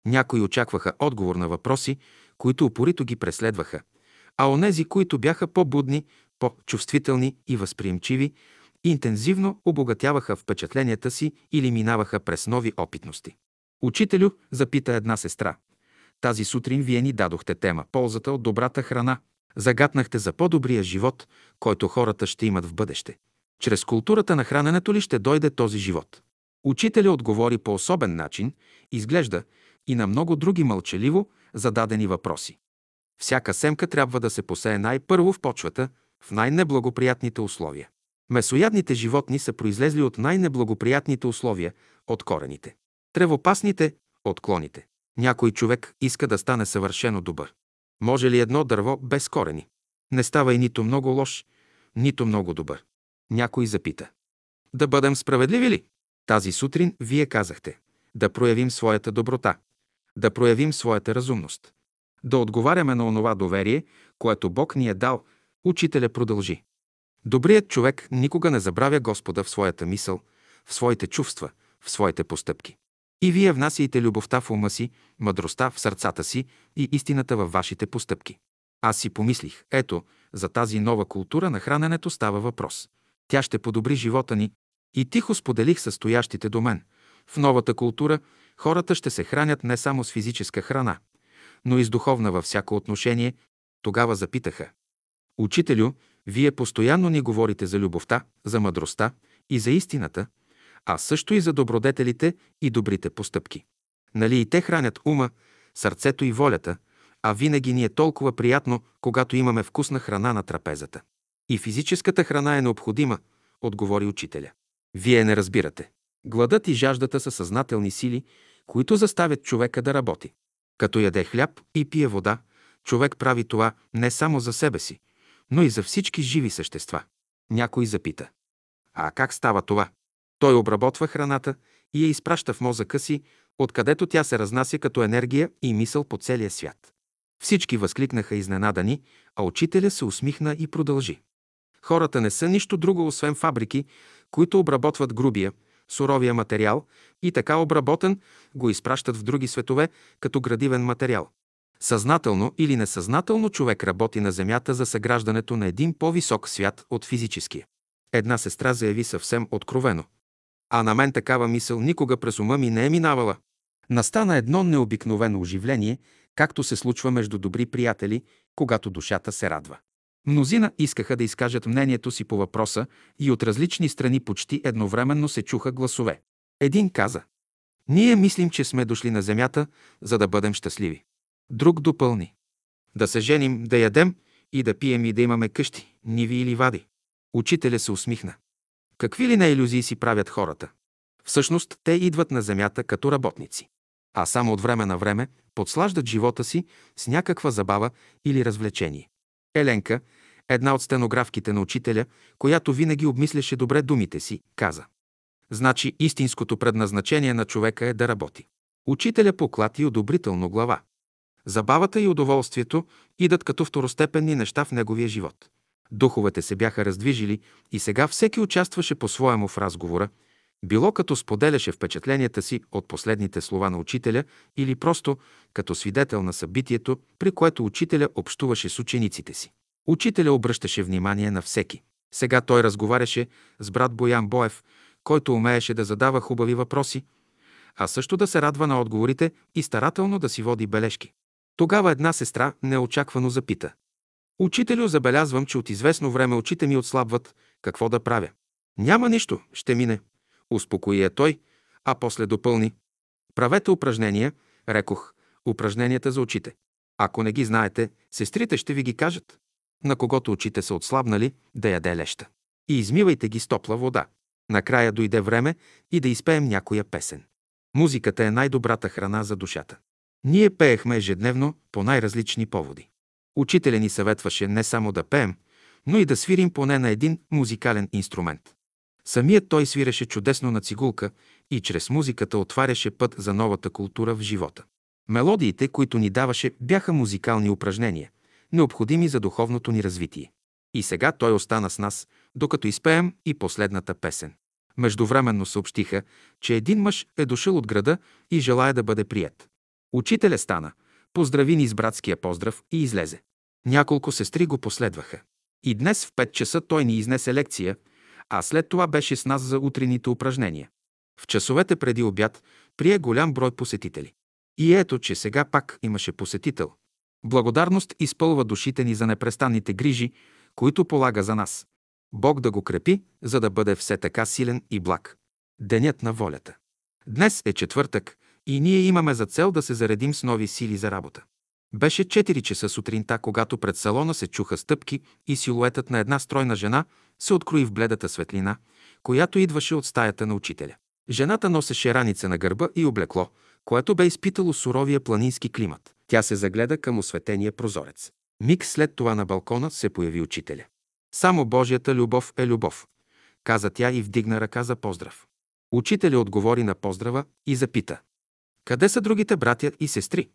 Някои очакваха отговор на въпроси, които упорито ги преследваха, а онези, които бяха по-будни, по-чувствителни и възприемчиви, интензивно обогатяваха впечатленията си или минаваха през нови опитности. Учителю, запита една сестра. Тази сутрин вие ни дадохте тема – ползата от добрата храна. Загатнахте за по-добрия живот, който хората ще имат в бъдеще. Чрез културата на храненето ли ще дойде този живот? Учителя отговори по особен начин, изглежда и на много други мълчаливо зададени въпроси. Всяка семка трябва да се посее най-първо в почвата, в най-неблагоприятните условия. Месоядните животни са произлезли от най-неблагоприятните условия, от корените. Тревопасните – от клоните. Някой човек иска да стане съвършено добър. Може ли едно дърво без корени? Не става и нито много лош, нито много добър. Някой запита. Да бъдем справедливи ли? Тази сутрин вие казахте. Да проявим своята доброта. Да проявим своята разумност. Да отговаряме на онова доверие, което Бог ни е дал, учителя продължи. Добрият човек никога не забравя Господа в своята мисъл, в своите чувства, в своите постъпки. И вие внасяйте любовта в ума си, мъдростта в сърцата си и истината във вашите постъпки. Аз си помислих, ето, за тази нова култура на храненето става въпрос. Тя ще подобри живота ни и тихо споделих със стоящите до мен. В новата култура хората ще се хранят не само с физическа храна, но и с духовна във всяко отношение. Тогава запитаха. Учителю, вие постоянно ни говорите за любовта, за мъдростта и за истината, а също и за добродетелите и добрите постъпки. Нали и те хранят ума, сърцето и волята, а винаги ни е толкова приятно, когато имаме вкусна храна на трапезата. И физическата храна е необходима, отговори учителя. Вие не разбирате. Гладът и жаждата са съзнателни сили, които заставят човека да работи. Като яде хляб и пие вода, човек прави това не само за себе си, но и за всички живи същества. Някой запита. А как става това? Той обработва храната и я изпраща в мозъка си, откъдето тя се разнася като енергия и мисъл по целия свят. Всички възкликнаха изненадани, а учителя се усмихна и продължи. Хората не са нищо друго, освен фабрики, които обработват грубия, суровия материал и така обработен го изпращат в други светове като градивен материал. Съзнателно или несъзнателно човек работи на Земята за съграждането на един по-висок свят от физическия. Една сестра заяви съвсем откровено. А на мен такава мисъл никога през ума ми не е минавала. Настана едно необикновено оживление, както се случва между добри приятели, когато душата се радва. Мнозина искаха да изкажат мнението си по въпроса и от различни страни почти едновременно се чуха гласове. Един каза «Ние мислим, че сме дошли на земята, за да бъдем щастливи». Друг допълни «Да се женим, да ядем и да пием и да имаме къщи, ниви или вади». Учителя се усмихна. Какви ли не иллюзии си правят хората? Всъщност, те идват на земята като работници. А само от време на време подслаждат живота си с някаква забава или развлечение. Еленка, една от стенографките на учителя, която винаги обмисляше добре думите си, каза. Значи истинското предназначение на човека е да работи. Учителя поклати одобрително глава. Забавата и удоволствието идат като второстепенни неща в неговия живот. Духовете се бяха раздвижили и сега всеки участваше по-своему в разговора, било като споделяше впечатленията си от последните слова на учителя или просто като свидетел на събитието, при което учителя общуваше с учениците си. Учителя обръщаше внимание на всеки. Сега той разговаряше с брат Боян Боев, който умееше да задава хубави въпроси, а също да се радва на отговорите и старателно да си води бележки. Тогава една сестра неочаквано запита. Учителю, забелязвам, че от известно време очите ми отслабват. Какво да правя? Няма нищо, ще мине. Успокои я той, а после допълни. Правете упражнения, рекох, упражненията за очите. Ако не ги знаете, сестрите ще ви ги кажат. На когото очите са отслабнали, да яде леща. И измивайте ги с топла вода. Накрая дойде време и да изпеем някоя песен. Музиката е най-добрата храна за душата. Ние пеехме ежедневно по най-различни поводи. Учителя ни съветваше не само да пеем, но и да свирим поне на един музикален инструмент. Самият той свиреше чудесно на цигулка и чрез музиката отваряше път за новата култура в живота. Мелодиите, които ни даваше, бяха музикални упражнения, необходими за духовното ни развитие. И сега той остана с нас, докато изпеем и последната песен. Междувременно съобщиха, че един мъж е дошъл от града и желая да бъде прият. Учителя стана, поздрави ни с братския поздрав и излезе. Няколко сестри го последваха. И днес в 5 часа той ни изнесе лекция, а след това беше с нас за утрените упражнения. В часовете преди обяд прие голям брой посетители. И ето, че сега пак имаше посетител. Благодарност изпълва душите ни за непрестанните грижи, които полага за нас. Бог да го крепи, за да бъде все така силен и благ. Денят на волята. Днес е четвъртък и ние имаме за цел да се заредим с нови сили за работа. Беше 4 часа сутринта, когато пред салона се чуха стъпки и силуетът на една стройна жена се открои в бледата светлина, която идваше от стаята на учителя. Жената носеше раница на гърба и облекло, което бе изпитало суровия планински климат. Тя се загледа към осветения прозорец. Миг след това на балкона се появи учителя. Само Божията любов е любов, каза тя и вдигна ръка за поздрав. Учителя отговори на поздрава и запита. Къде са другите братя и сестри?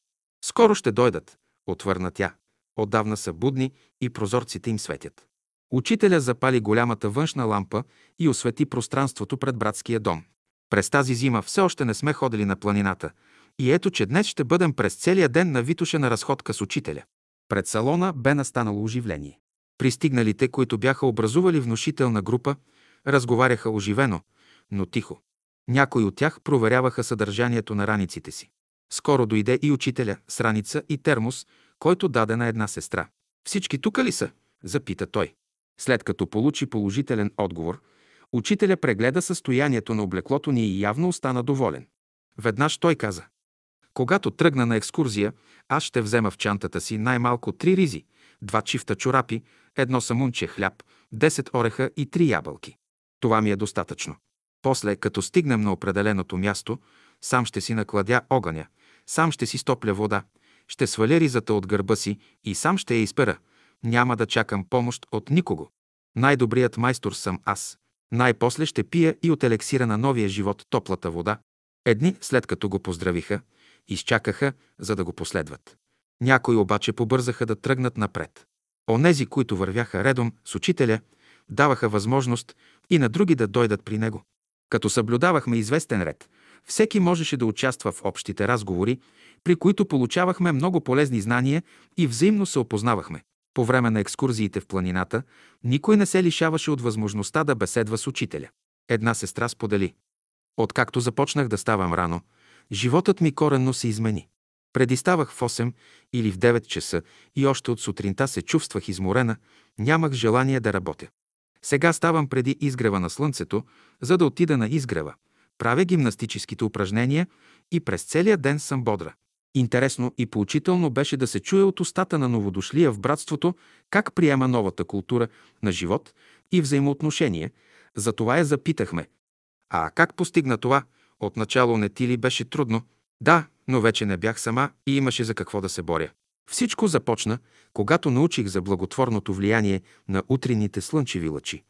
Скоро ще дойдат, отвърна тя. Отдавна са будни и прозорците им светят. Учителя запали голямата външна лампа и освети пространството пред братския дом. През тази зима все още не сме ходили на планината и ето, че днес ще бъдем през целия ден на Витоша на разходка с учителя. Пред салона бе настанало оживление. Пристигналите, които бяха образували внушителна група, разговаряха оживено, но тихо. Някои от тях проверяваха съдържанието на раниците си. Скоро дойде и учителя с раница и термос, който даде на една сестра. Всички тука ли са? запита той. След като получи положителен отговор, учителя прегледа състоянието на облеклото ни и явно остана доволен. Веднъж той каза. Когато тръгна на екскурзия, аз ще взема в чантата си най-малко три ризи, два чифта чорапи, едно самунче хляб, 10 ореха и три ябълки. Това ми е достатъчно. После, като стигнем на определеното място, сам ще си накладя огъня, сам ще си стопля вода, ще сваля ризата от гърба си и сам ще я изпера. Няма да чакам помощ от никого. Най-добрият майстор съм аз. Най-после ще пия и от елексира на новия живот топлата вода. Едни, след като го поздравиха, изчакаха, за да го последват. Някои обаче побързаха да тръгнат напред. Онези, които вървяха редом с учителя, даваха възможност и на други да дойдат при него. Като съблюдавахме известен ред, всеки можеше да участва в общите разговори, при които получавахме много полезни знания и взаимно се опознавахме. По време на екскурзиите в планината никой не се лишаваше от възможността да беседва с учителя. Една сестра сподели. Откакто започнах да ставам рано, животът ми коренно се измени. Преди ставах в 8 или в 9 часа и още от сутринта се чувствах изморена, нямах желание да работя. Сега ставам преди изгрева на слънцето, за да отида на изгрева. Правя гимнастическите упражнения и през целия ден съм бодра. Интересно и поучително беше да се чуе от устата на новодошлия в братството как приема новата култура на живот и взаимоотношение. Затова я запитахме. А как постигна това? Отначало не ти ли беше трудно? Да, но вече не бях сама и имаше за какво да се боря. Всичко започна, когато научих за благотворното влияние на утринните слънчеви лъчи.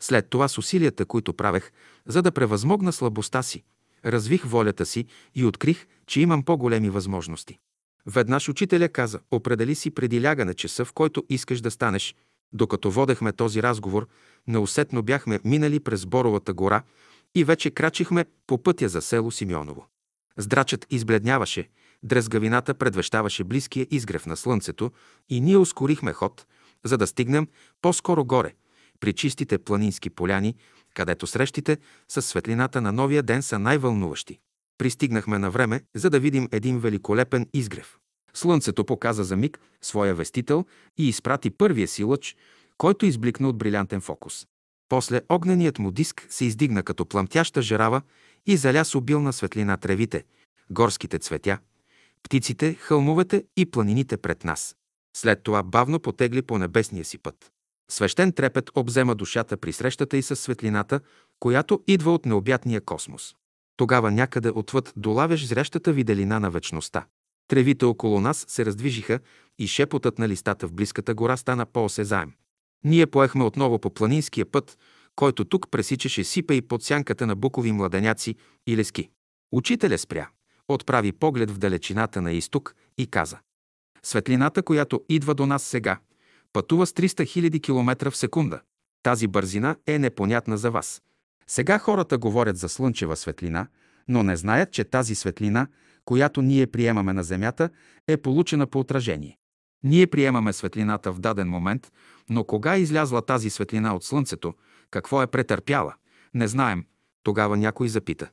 След това с усилията, които правех, за да превъзмогна слабостта си, развих волята си и открих, че имам по-големи възможности. Веднъж учителя каза, определи си преди лягане часа, в който искаш да станеш. Докато водехме този разговор, неусетно бяхме минали през Боровата гора и вече крачихме по пътя за село Симеоново. Здрачът избледняваше, дрезгавината предвещаваше близкия изгрев на слънцето и ние ускорихме ход, за да стигнем по-скоро горе, при чистите планински поляни, където срещите с светлината на новия ден са най-вълнуващи. Пристигнахме на време, за да видим един великолепен изгрев. Слънцето показа за миг своя вестител и изпрати първия си лъч, който избликна от брилянтен фокус. После огненият му диск се издигна като пламтяща жарава и заля с обилна светлина тревите, горските цветя, птиците, хълмовете и планините пред нас. След това бавно потегли по небесния си път. Свещен трепет обзема душата при срещата и с светлината, която идва от необятния космос. Тогава някъде отвъд долавяш зрящата виделина на вечността. Тревите около нас се раздвижиха и шепотът на листата в близката гора стана по-осезаем. Ние поехме отново по планинския път, който тук пресичаше сипа и под сянката на букови младеняци и лески. Учителя спря, отправи поглед в далечината на изток и каза Светлината, която идва до нас сега, пътува с 300 000 км в секунда. Тази бързина е непонятна за вас. Сега хората говорят за слънчева светлина, но не знаят, че тази светлина, която ние приемаме на Земята, е получена по отражение. Ние приемаме светлината в даден момент, но кога излязла тази светлина от Слънцето, какво е претърпяла, не знаем. Тогава някой запита.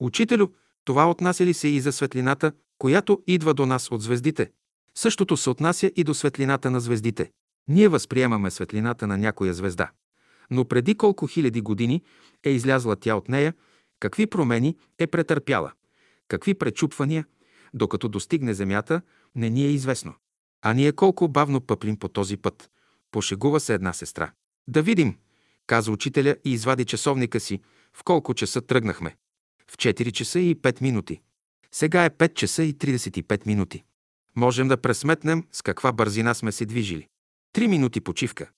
Учителю, това отнася ли се и за светлината, която идва до нас от звездите? Същото се отнася и до светлината на звездите. Ние възприемаме светлината на някоя звезда. Но преди колко хиляди години е излязла тя от нея, какви промени е претърпяла, какви пречупвания, докато достигне Земята, не ни е известно. А ние колко бавно пъплим по този път. Пошегува се една сестра. Да видим, каза учителя и извади часовника си, в колко часа тръгнахме. В 4 часа и 5 минути. Сега е 5 часа и 35 минути. Можем да пресметнем с каква бързина сме се движили. Три минути почивка,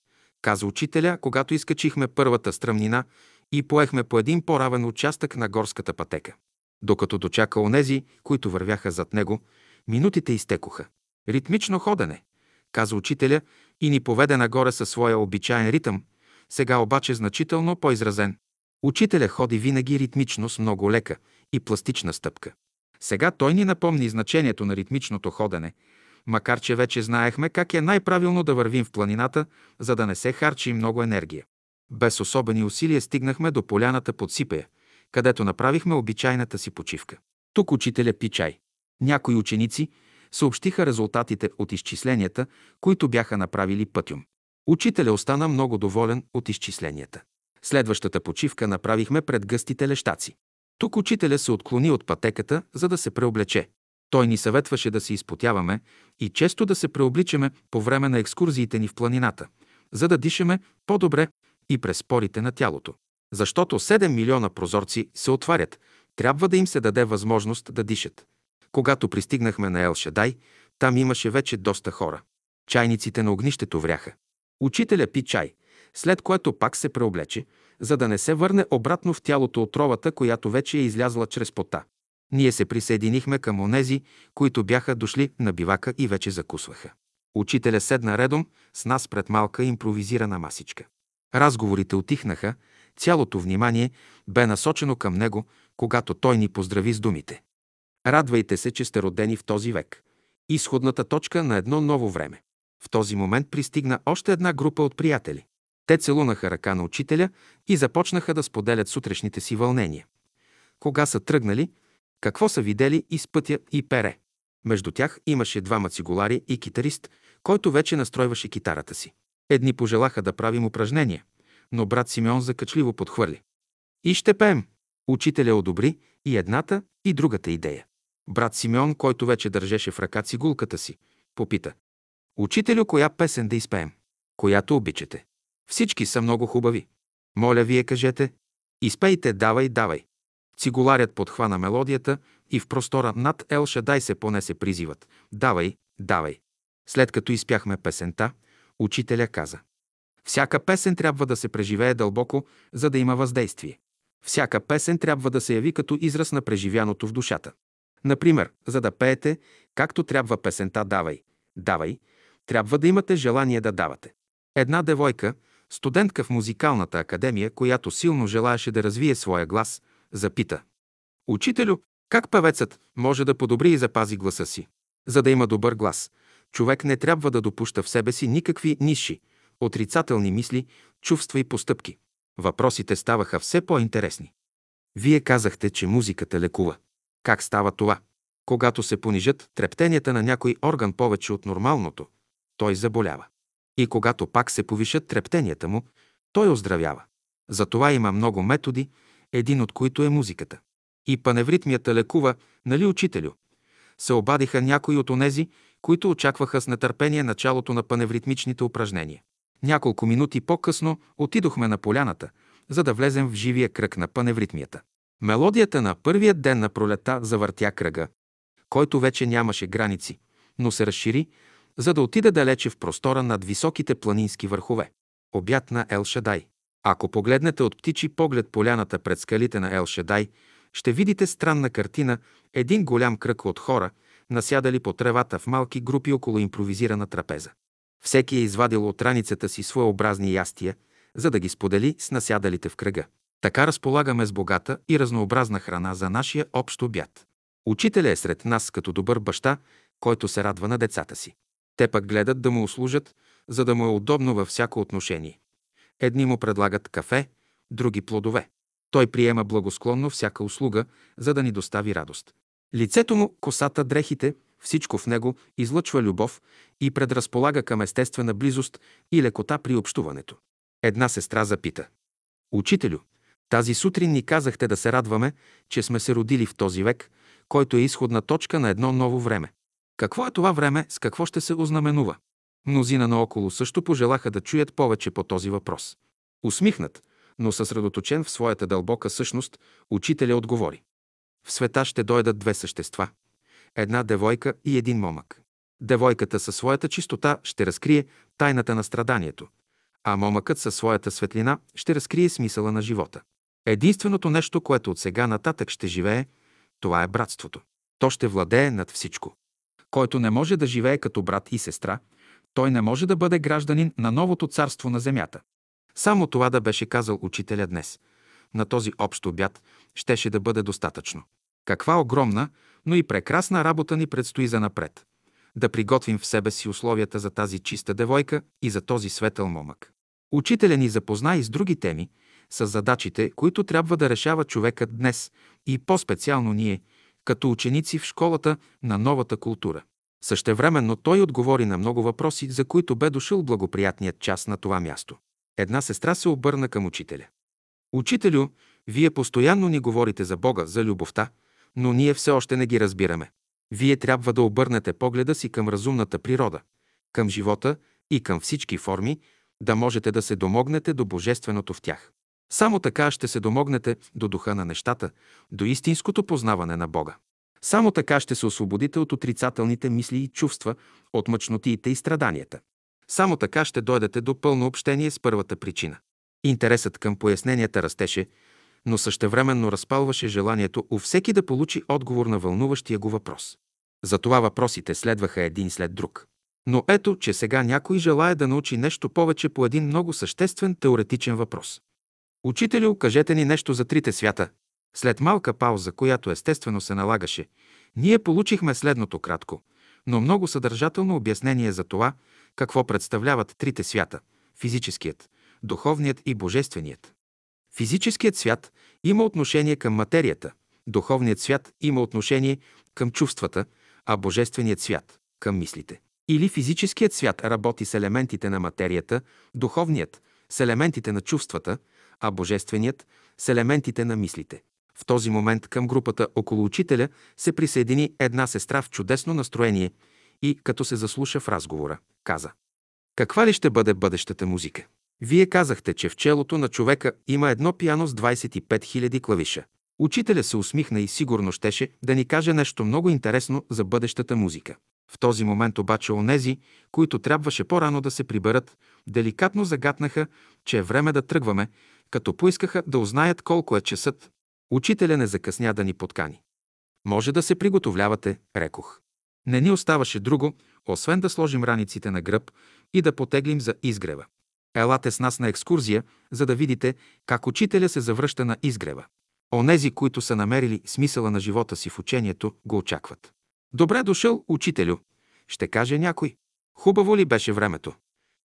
каза учителя, когато изкачихме първата стръмнина и поехме по един по-равен участък на горската пътека. Докато дочака онези, които вървяха зад него, минутите изтекоха. Ритмично ходене, каза учителя и ни поведе нагоре със своя обичаен ритъм, сега обаче значително по-изразен. Учителя ходи винаги ритмично с много лека и пластична стъпка. Сега той ни напомни значението на ритмичното ходене, макар че вече знаехме как е най-правилно да вървим в планината, за да не се харчи много енергия. Без особени усилия стигнахме до поляната под Сипея, където направихме обичайната си почивка. Тук учителя пи чай. Някои ученици съобщиха резултатите от изчисленията, които бяха направили пътюм. Учителя остана много доволен от изчисленията. Следващата почивка направихме пред гъстите лещаци. Тук учителя се отклони от пътеката, за да се преоблече. Той ни съветваше да се изпотяваме и често да се преобличаме по време на екскурзиите ни в планината, за да дишаме по-добре и през спорите на тялото. Защото 7 милиона прозорци се отварят, трябва да им се даде възможност да дишат. Когато пристигнахме на Елшадай, там имаше вече доста хора. Чайниците на огнището вряха. Учителя пи чай, след което пак се преоблече, за да не се върне обратно в тялото отровата, която вече е излязла чрез пота. Ние се присъединихме към онези, които бяха дошли на бивака и вече закусваха. Учителя седна редом с нас пред малка импровизирана масичка. Разговорите отихнаха, цялото внимание бе насочено към него, когато той ни поздрави с думите. Радвайте се, че сте родени в този век. Изходната точка на едно ново време. В този момент пристигна още една група от приятели. Те целунаха ръка на учителя и започнаха да споделят сутрешните си вълнения. Кога са тръгнали, какво са видели из пътя и пере. Между тях имаше двама цигулари и китарист, който вече настройваше китарата си. Едни пожелаха да правим упражнения, но брат Симеон закачливо подхвърли. И ще пеем. Учителя одобри и едната, и другата идея. Брат Симеон, който вече държеше в ръка цигулката си, попита. Учителю, коя песен да изпеем? Която обичате. Всички са много хубави. Моля, вие кажете. Изпейте, давай, давай. Цигуларят подхвана мелодията и в простора над Ел Шадай се понесе призивът. Давай, давай. След като изпяхме песента, учителя каза. Всяка песен трябва да се преживее дълбоко, за да има въздействие. Всяка песен трябва да се яви като израз на преживяното в душата. Например, за да пеете, както трябва песента «Давай, давай», трябва да имате желание да давате. Една девойка, студентка в музикалната академия, която силно желаеше да развие своя глас, запита. Учителю, как певецът може да подобри и запази гласа си? За да има добър глас, човек не трябва да допуща в себе си никакви ниши, отрицателни мисли, чувства и постъпки. Въпросите ставаха все по-интересни. Вие казахте, че музиката лекува. Как става това? Когато се понижат трептенията на някой орган повече от нормалното, той заболява. И когато пак се повишат трептенията му, той оздравява. Затова има много методи, един от които е музиката. И паневритмията лекува, нали учителю? Се обадиха някои от онези, които очакваха с нетърпение началото на паневритмичните упражнения. Няколко минути по-късно отидохме на поляната, за да влезем в живия кръг на паневритмията. Мелодията на първия ден на пролета завъртя кръга, който вече нямаше граници, но се разшири, за да отида далече в простора над високите планински върхове. Обят на Ел Шадай. Ако погледнете от птичи поглед поляната пред скалите на Ел Шедай, ще видите странна картина – един голям кръг от хора, насядали по тревата в малки групи около импровизирана трапеза. Всеки е извадил от раницата си своеобразни ястия, за да ги сподели с насядалите в кръга. Така разполагаме с богата и разнообразна храна за нашия общ обяд. Учителя е сред нас като добър баща, който се радва на децата си. Те пък гледат да му услужат, за да му е удобно във всяко отношение. Едни му предлагат кафе, други плодове. Той приема благосклонно всяка услуга, за да ни достави радост. Лицето му, косата, дрехите, всичко в него излъчва любов и предразполага към естествена близост и лекота при общуването. Една сестра запита. Учителю, тази сутрин ни казахте да се радваме, че сме се родили в този век, който е изходна точка на едно ново време. Какво е това време, с какво ще се ознаменува? Мнозина наоколо също пожелаха да чуят повече по този въпрос. Усмихнат, но съсредоточен в своята дълбока същност, учителя отговори. В света ще дойдат две същества – една девойка и един момък. Девойката със своята чистота ще разкрие тайната на страданието, а момъкът със своята светлина ще разкрие смисъла на живота. Единственото нещо, което от сега нататък ще живее, това е братството. То ще владее над всичко. Който не може да живее като брат и сестра, той не може да бъде гражданин на новото царство на земята. Само това да беше казал учителя днес. На този общ обяд щеше да бъде достатъчно. Каква огромна, но и прекрасна работа ни предстои за напред. Да приготвим в себе си условията за тази чиста девойка и за този светъл момък. Учителя ни запозна и с други теми, с задачите, които трябва да решава човекът днес и по-специално ние, като ученици в школата на новата култура. Същевременно той отговори на много въпроси, за които бе дошъл благоприятният час на това място. Една сестра се обърна към учителя. Учителю, вие постоянно ни говорите за Бога, за любовта, но ние все още не ги разбираме. Вие трябва да обърнете погледа си към разумната природа, към живота и към всички форми, да можете да се домогнете до божественото в тях. Само така ще се домогнете до духа на нещата, до истинското познаване на Бога. Само така ще се освободите от отрицателните мисли и чувства, от мъчнотиите и страданията. Само така ще дойдете до пълно общение с първата причина. Интересът към поясненията растеше, но същевременно разпалваше желанието у всеки да получи отговор на вълнуващия го въпрос. Затова въпросите следваха един след друг. Но ето, че сега някой желая да научи нещо повече по един много съществен теоретичен въпрос. Учителю, кажете ни нещо за трите свята. След малка пауза, която естествено се налагаше, ние получихме следното кратко, но много съдържателно обяснение за това, какво представляват трите свята – физическият, духовният и божественият. Физическият свят има отношение към материята, духовният свят има отношение към чувствата, а божественият свят – към мислите. Или физическият свят работи с елементите на материята, духовният – с елементите на чувствата, а божественият – с елементите на мислите. В този момент към групата около учителя се присъедини една сестра в чудесно настроение и, като се заслуша в разговора, каза Каква ли ще бъде бъдещата музика? Вие казахте, че в челото на човека има едно пиано с 25 000 клавиша. Учителя се усмихна и сигурно щеше да ни каже нещо много интересно за бъдещата музика. В този момент обаче онези, които трябваше по-рано да се приберат, деликатно загатнаха, че е време да тръгваме, като поискаха да узнаят колко е часът. Учителя не закъсня да ни подкани. Може да се приготовлявате, рекох. Не ни оставаше друго, освен да сложим раниците на гръб и да потеглим за изгрева. Елате с нас на екскурзия, за да видите как учителя се завръща на изгрева. Онези, които са намерили смисъла на живота си в учението, го очакват. Добре дошъл, учителю, ще каже някой. Хубаво ли беше времето?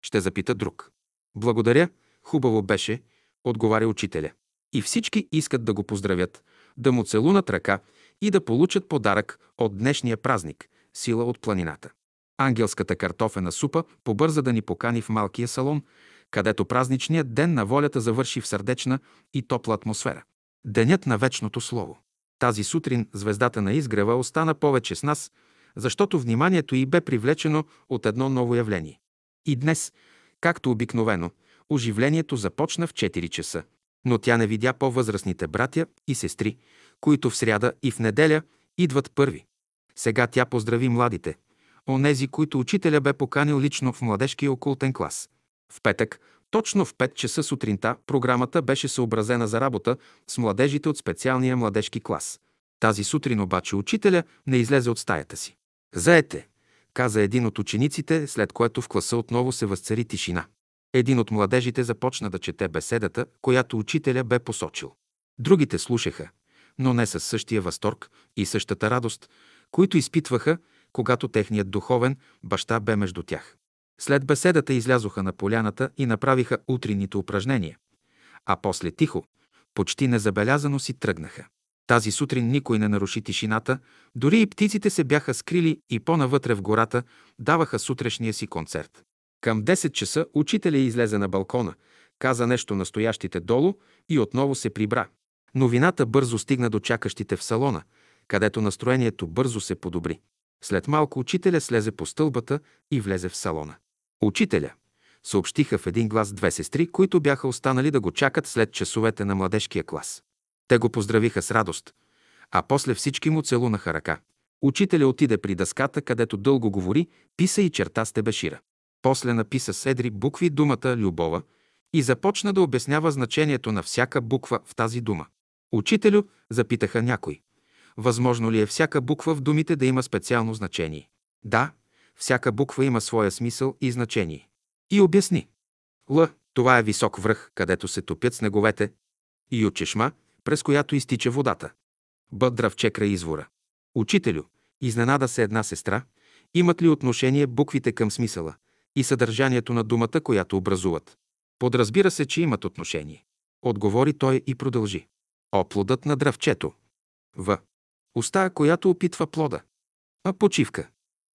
Ще запита друг. Благодаря, хубаво беше, отговаря учителя. И всички искат да го поздравят, да му целунат ръка и да получат подарък от днешния празник – сила от планината. Ангелската картофена супа побърза да ни покани в малкия салон, където празничният ден на волята завърши в сърдечна и топла атмосфера. Денят на вечното слово. Тази сутрин звездата на изгрева остана повече с нас, защото вниманието й бе привлечено от едно ново явление. И днес, както обикновено, оживлението започна в 4 часа. Но тя не видя по-възрастните братя и сестри, които в сряда и в неделя идват първи. Сега тя поздрави младите, онези, които учителя бе поканил лично в младежкия окултен клас. В петък Точно в 5 часа сутринта програмата беше съобразена за работа с младежите от специалния младежки клас. Тази сутрин обаче учителя не излезе от стаята си. Заете, каза един от учениците, след което в класа отново се възцари тишина. Един от младежите започна да чете беседата, която учителя бе посочил. Другите слушаха, но не със същия възторг и същата радост, които изпитваха, когато техният духовен баща бе между тях. След беседата излязоха на поляната и направиха утринните упражнения, а после тихо, почти незабелязано си тръгнаха. Тази сутрин никой не наруши тишината, дори и птиците се бяха скрили и по-навътре в гората даваха сутрешния си концерт. Към 10 часа учителя излезе на балкона, каза нещо настоящите долу и отново се прибра. Новината бързо стигна до чакащите в салона, където настроението бързо се подобри. След малко учителя слезе по стълбата и влезе в салона. Учителя, съобщиха в един глас две сестри, които бяха останали да го чакат след часовете на младежкия клас. Те го поздравиха с радост, а после всички му целунаха ръка. Учителя отиде при дъската, където дълго говори, писа и черта с тебешира. После написа с едри букви думата «любова» и започна да обяснява значението на всяка буква в тази дума. Учителю, запитаха някой, възможно ли е всяка буква в думите да има специално значение? Да, всяка буква има своя смисъл и значение. И обясни. Л. Това е висок връх, където се топят снеговете. И от чешма, през която изтича водата. Б. Дръвче край извора. Учителю, изненада се една сестра, имат ли отношение буквите към смисъла и съдържанието на думата, която образуват? Подразбира се, че имат отношение. Отговори той и продължи. О, плодът на дръвчето. В. Уста, която опитва плода. А почивка.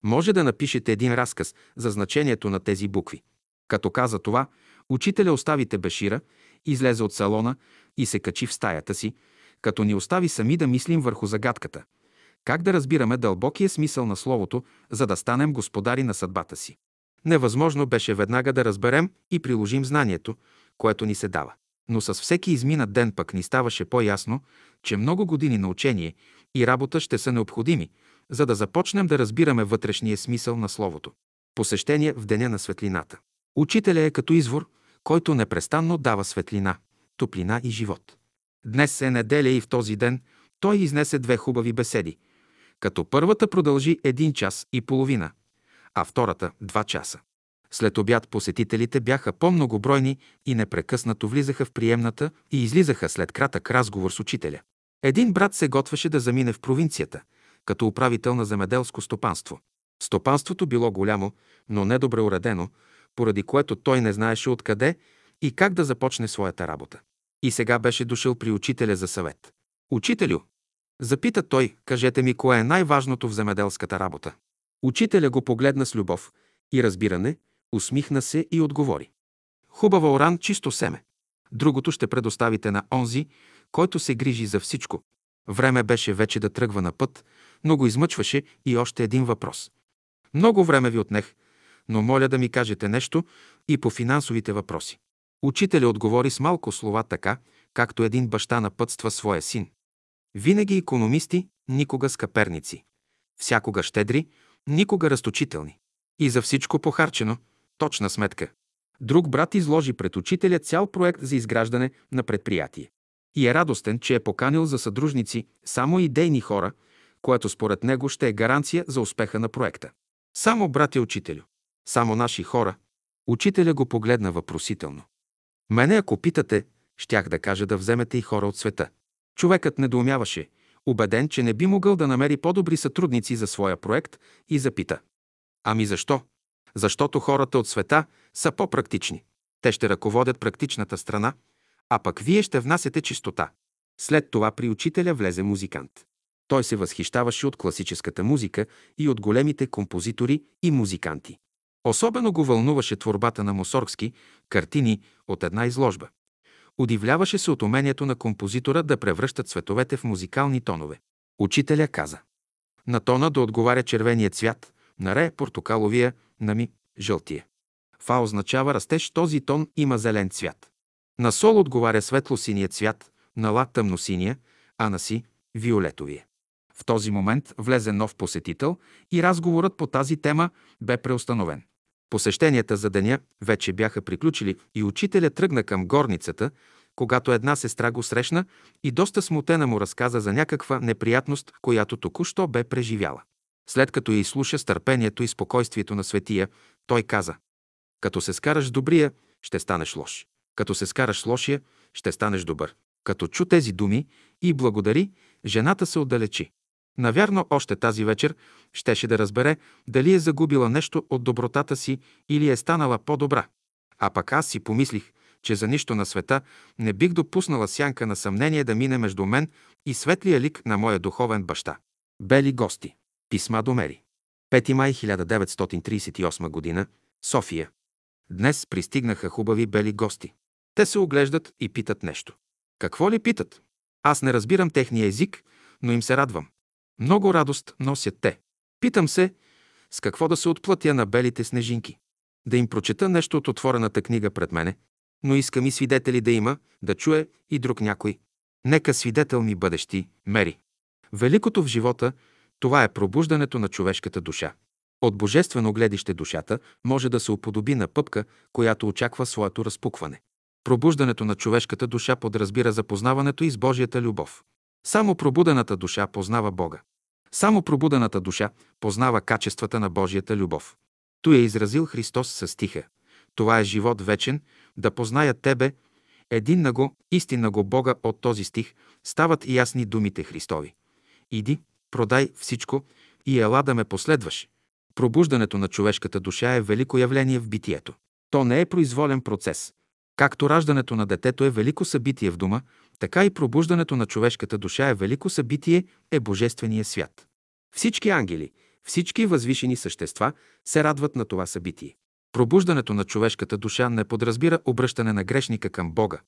Може да напишете един разказ за значението на тези букви. Като каза това, учителя остави Бешира, излезе от салона и се качи в стаята си, като ни остави сами да мислим върху загадката. Как да разбираме дълбокия смисъл на Словото, за да станем господари на съдбата си? Невъзможно беше веднага да разберем и приложим знанието, което ни се дава. Но с всеки изминат ден пък ни ставаше по-ясно, че много години на учение и работа ще са необходими, за да започнем да разбираме вътрешния смисъл на Словото. Посещение в Деня на светлината. Учителя е като извор, който непрестанно дава светлина, топлина и живот. Днес е неделя и в този ден той изнесе две хубави беседи, като първата продължи един час и половина, а втората – два часа. След обяд посетителите бяха по-многобройни и непрекъснато влизаха в приемната и излизаха след кратък разговор с учителя. Един брат се готвеше да замине в провинцията, като управител на земеделско стопанство. Стопанството било голямо, но недобре уредено, поради което той не знаеше откъде и как да започне своята работа. И сега беше дошъл при учителя за съвет. Учителю, запита той, кажете ми, кое е най-важното в земеделската работа. Учителя го погледна с любов и разбиране, усмихна се и отговори. Хубава оран, чисто семе. Другото ще предоставите на онзи, който се грижи за всичко. Време беше вече да тръгва на път, но го измъчваше и още един въпрос. Много време ви отнех, но моля да ми кажете нещо и по финансовите въпроси. Учителя отговори с малко слова така, както един баща напътства своя син. Винаги економисти, никога скъперници. Всякога щедри, никога разточителни. И за всичко похарчено, точна сметка. Друг брат изложи пред учителя цял проект за изграждане на предприятие. И е радостен, че е поканил за съдружници само идейни хора, което според него ще е гаранция за успеха на проекта. Само братя учителю, само наши хора. Учителя го погледна въпросително. Мене, ако питате, щях да кажа да вземете и хора от света. Човекът недоумяваше, убеден, че не би могъл да намери по-добри сътрудници за своя проект и запита. Ами защо? Защото хората от света са по-практични. Те ще ръководят практичната страна, а пък вие ще внасяте чистота. След това при учителя влезе музикант. Той се възхищаваше от класическата музика и от големите композитори и музиканти. Особено го вълнуваше творбата на Мусоргски, картини от една изложба. Удивляваше се от умението на композитора да превръща цветовете в музикални тонове. Учителя каза. На тона да отговаря червения цвят, на ре портокаловия, на ми жълтия. Фа означава растеж, този тон има зелен цвят. На сол отговаря светло-синия цвят, на ла тъмно-синия, а на си – виолетовия. В този момент влезе нов посетител и разговорът по тази тема бе преустановен. Посещенията за деня вече бяха приключили и учителя тръгна към горницата, когато една сестра го срещна и доста смутена му разказа за някаква неприятност, която току-що бе преживяла. След като я изслуша с търпението и спокойствието на светия, той каза «Като се скараш добрия, ще станеш лош. Като се скараш лошия, ще станеш добър». Като чу тези думи и благодари, жената се отдалечи. Навярно, още тази вечер щеше да разбере дали е загубила нещо от добротата си или е станала по-добра. А пък аз си помислих, че за нищо на света не бих допуснала сянка на съмнение да мине между мен и светлия лик на моя духовен баща. Бели гости. Писма до Мери. 5 май 1938 г. София. Днес пристигнаха хубави бели гости. Те се оглеждат и питат нещо. Какво ли питат? Аз не разбирам техния език, но им се радвам. Много радост носят те. Питам се, с какво да се отплатя на белите снежинки. Да им прочета нещо от отворената книга пред мене, но искам и свидетели да има, да чуе и друг някой. Нека свидетел ми бъдещи, Мери. Великото в живота, това е пробуждането на човешката душа. От божествено гледище душата може да се уподоби на пъпка, която очаква своето разпукване. Пробуждането на човешката душа подразбира запознаването и с Божията любов. Само пробудената душа познава Бога. Само пробудената душа познава качествата на Божията любов. Той е изразил Христос със стиха. Това е живот вечен, да познаят Тебе, един на го, истинна го Бога от този стих, стават ясни думите Христови. Иди, продай всичко и ела да ме последваш. Пробуждането на човешката душа е велико явление в битието. То не е произволен процес. Както раждането на детето е велико събитие в дома, така и пробуждането на човешката душа е велико събитие, е Божествения свят. Всички ангели, всички възвишени същества се радват на това събитие. Пробуждането на човешката душа не подразбира обръщане на грешника към Бога,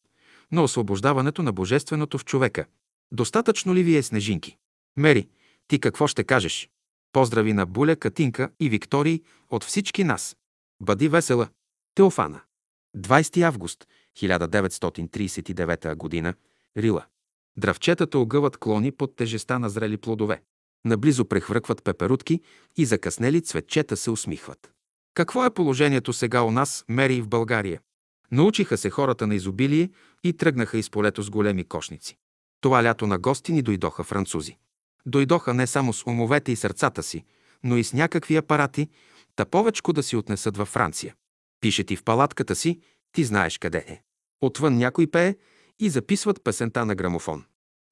но освобождаването на Божественото в човека. Достатъчно ли ви е снежинки? Мери, ти какво ще кажеш? Поздрави на Буля, Катинка и Виктории от всички нас. Бъди весела. Теофана. 20 август 1939 г. Рила. Дравчетата огъват клони под тежеста на зрели плодове. Наблизо прехвъркват пеперутки и закъснели цветчета се усмихват. Какво е положението сега у нас, Мери в България? Научиха се хората на изобилие и тръгнаха из полето с големи кошници. Това лято на гости ни дойдоха французи. Дойдоха не само с умовете и сърцата си, но и с някакви апарати, та повечко да си отнесат във Франция. Пише ти в палатката си, ти знаеш къде е. Отвън някой пее и записват песента на грамофон.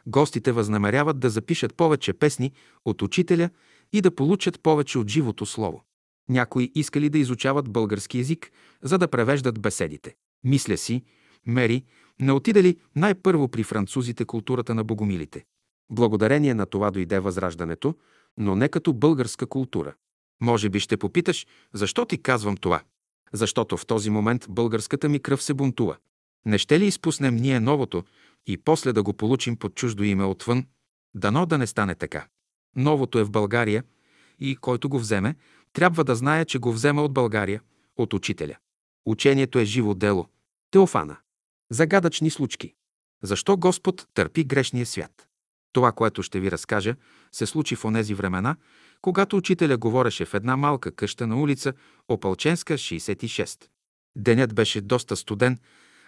Гостите възнамеряват да запишат повече песни от учителя и да получат повече от живото слово. Някои искали да изучават български язик, за да превеждат беседите. Мисля си, Мери, не отида ли най-първо при французите културата на богомилите? Благодарение на това дойде възраждането, но не като българска култура. Може би ще попиташ, защо ти казвам това? Защото в този момент българската ми кръв се бунтува. Не ще ли изпуснем ние новото и после да го получим под чуждо име отвън? Дано да не стане така. Новото е в България и който го вземе, трябва да знае, че го взема от България, от учителя. Учението е живо дело. Теофана. Загадъчни случки. Защо Господ търпи грешния свят? Това, което ще ви разкажа, се случи в онези времена, когато учителя говореше в една малка къща на улица Опалченска, 66. Денят беше доста студен,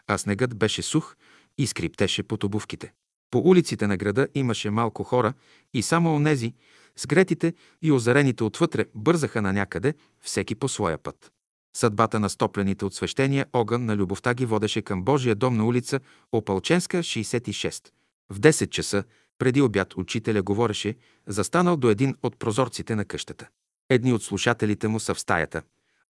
а снегът беше сух и скриптеше под обувките. По улиците на града имаше малко хора и само онези, сгретите и озарените отвътре бързаха на някъде, всеки по своя път. Съдбата на стоплените от свещения огън на любовта ги водеше към Божия дом на улица Опалченска, 66. В 10 часа, преди обяд, учителя говореше, застанал до един от прозорците на къщата. Едни от слушателите му са в стаята,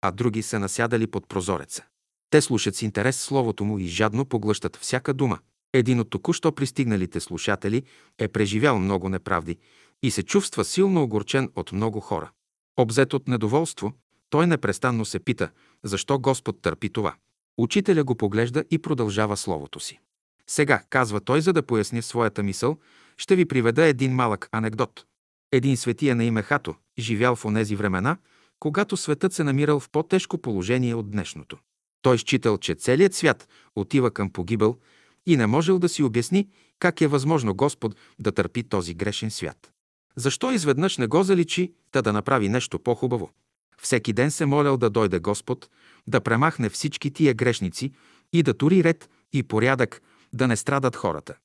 а други са насядали под прозореца. Те слушат с интерес словото му и жадно поглъщат всяка дума. Един от току-що пристигналите слушатели е преживял много неправди и се чувства силно огорчен от много хора. Обзет от недоволство, той непрестанно се пита, защо Господ търпи това. Учителя го поглежда и продължава словото си. Сега, казва той, за да поясни своята мисъл, ще ви приведа един малък анекдот. Един светия на име Хато живял в онези времена, когато светът се намирал в по-тежко положение от днешното. Той считал, че целият свят отива към погибел и не можел да си обясни как е възможно Господ да търпи този грешен свят. Защо изведнъж не го заличи, та да направи нещо по-хубаво? Всеки ден се молял да дойде Господ, да премахне всички тия грешници и да тури ред и порядък, да не страдат хората.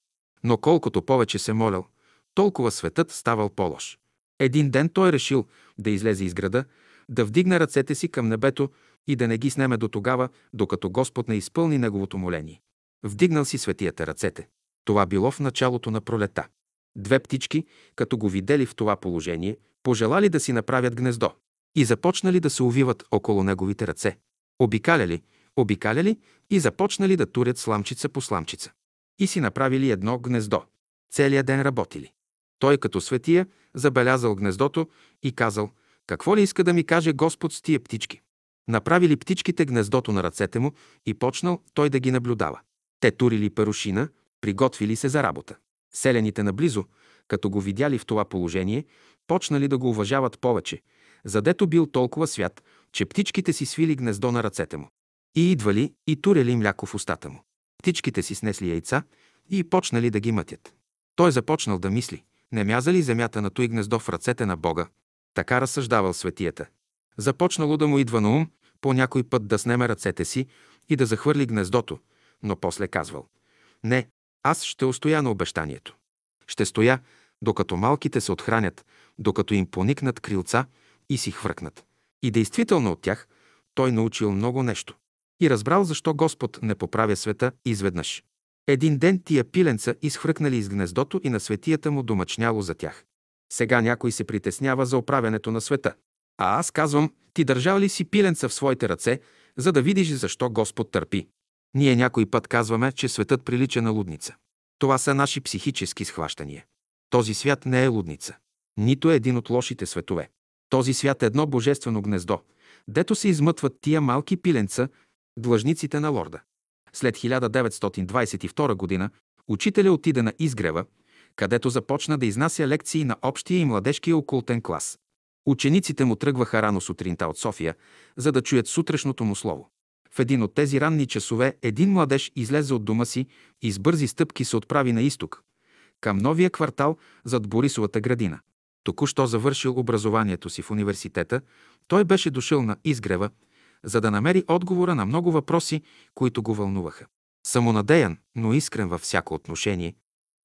Но колкото повече се молял, толкова светът ставал по-лош. Един ден той решил да излезе из града, да вдигне ръцете си към небето и да не ги снеме до тогава, докато Господ не изпълни неговото моление. Вдигнал си светията ръцете. Това било в началото на пролета. Две птички, като го видели в това положение, пожелали да си направят гнездо и започнали да се увиват около неговите ръце. Обикаляли, обикаляли и започнали да турят сламчица по сламчица. И си направили едно гнездо. Целият ден работили. Той като светия забелязал гнездото и казал, какво ли иска да ми каже Господ с тия птички? Направили птичките гнездото на ръцете му и почнал той да ги наблюдава. Те турили перушина, приготвили се за работа. Селените наблизо, като го видяли в това положение, почнали да го уважават повече, задето бил толкова свят, че птичките си свили гнездо на ръцете му. И идвали и турели мляко в устата му. Птичките си снесли яйца и почнали да ги мътят. Той започнал да мисли, не мяза ли земята на той гнездо в ръцете на Бога? Така разсъждавал светията. Започнало да му идва на ум по някой път да снеме ръцете си и да захвърли гнездото, но после казвал. Не, аз ще устоя на обещанието. Ще стоя, докато малките се отхранят, докато им поникнат крилца и си хвъркнат. И действително от тях той научил много нещо. И разбрал защо Господ не поправя света изведнъж. Един ден тия пиленца изхвъркнали из гнездото и на светията му домъчняло за тях. Сега някой се притеснява за оправянето на света. А аз казвам, ти държал ли си пиленца в своите ръце, за да видиш защо Господ търпи. Ние някой път казваме, че светът прилича на лудница. Това са наши психически схващания. Този свят не е лудница. Нито е един от лошите светове. Този свят е едно божествено гнездо, дето се измътват тия малки пиленца, длъжниците на лорда. След 1922 година учителя отиде на изгрева, където започна да изнася лекции на общия и младежкия окултен клас. Учениците му тръгваха рано сутринта от София, за да чуят сутрешното му слово. В един от тези ранни часове един младеж излезе от дома си и с бързи стъпки се отправи на изток, към новия квартал зад Борисовата градина. Току-що завършил образованието си в университета, той беше дошъл на изгрева, за да намери отговора на много въпроси, които го вълнуваха. Самонадеян, но искрен във всяко отношение,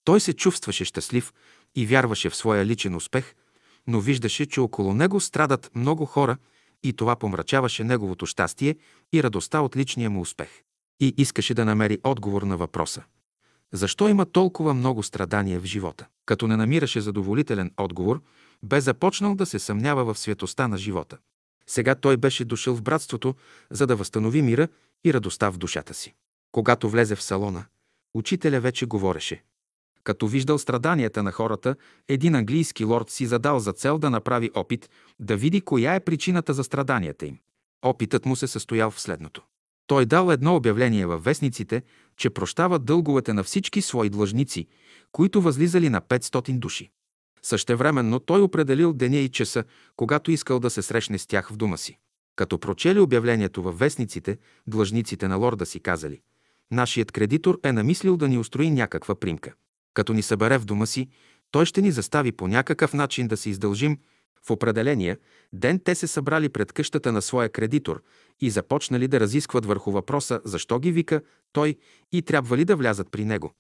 той се чувстваше щастлив и вярваше в своя личен успех, но виждаше, че около него страдат много хора и това помрачаваше неговото щастие и радостта от личния му успех. И искаше да намери отговор на въпроса. Защо има толкова много страдания в живота? Като не намираше задоволителен отговор, бе започнал да се съмнява в светоста на живота. Сега той беше дошъл в братството, за да възстанови мира и радостта в душата си. Когато влезе в салона, учителя вече говореше. Като виждал страданията на хората, един английски лорд си задал за цел да направи опит да види коя е причината за страданията им. Опитът му се състоял в следното. Той дал едно обявление във вестниците, че прощава дълговете на всички свои длъжници, които възлизали на 500 души. Същевременно той определил деня и часа, когато искал да се срещне с тях в дома си. Като прочели обявлението във вестниците, длъжниците на лорда си казали «Нашият кредитор е намислил да ни устрои някаква примка. Като ни събере в дома си, той ще ни застави по някакъв начин да се издължим. В определения ден те се събрали пред къщата на своя кредитор и започнали да разискват върху въпроса защо ги вика той и трябва ли да влязат при него.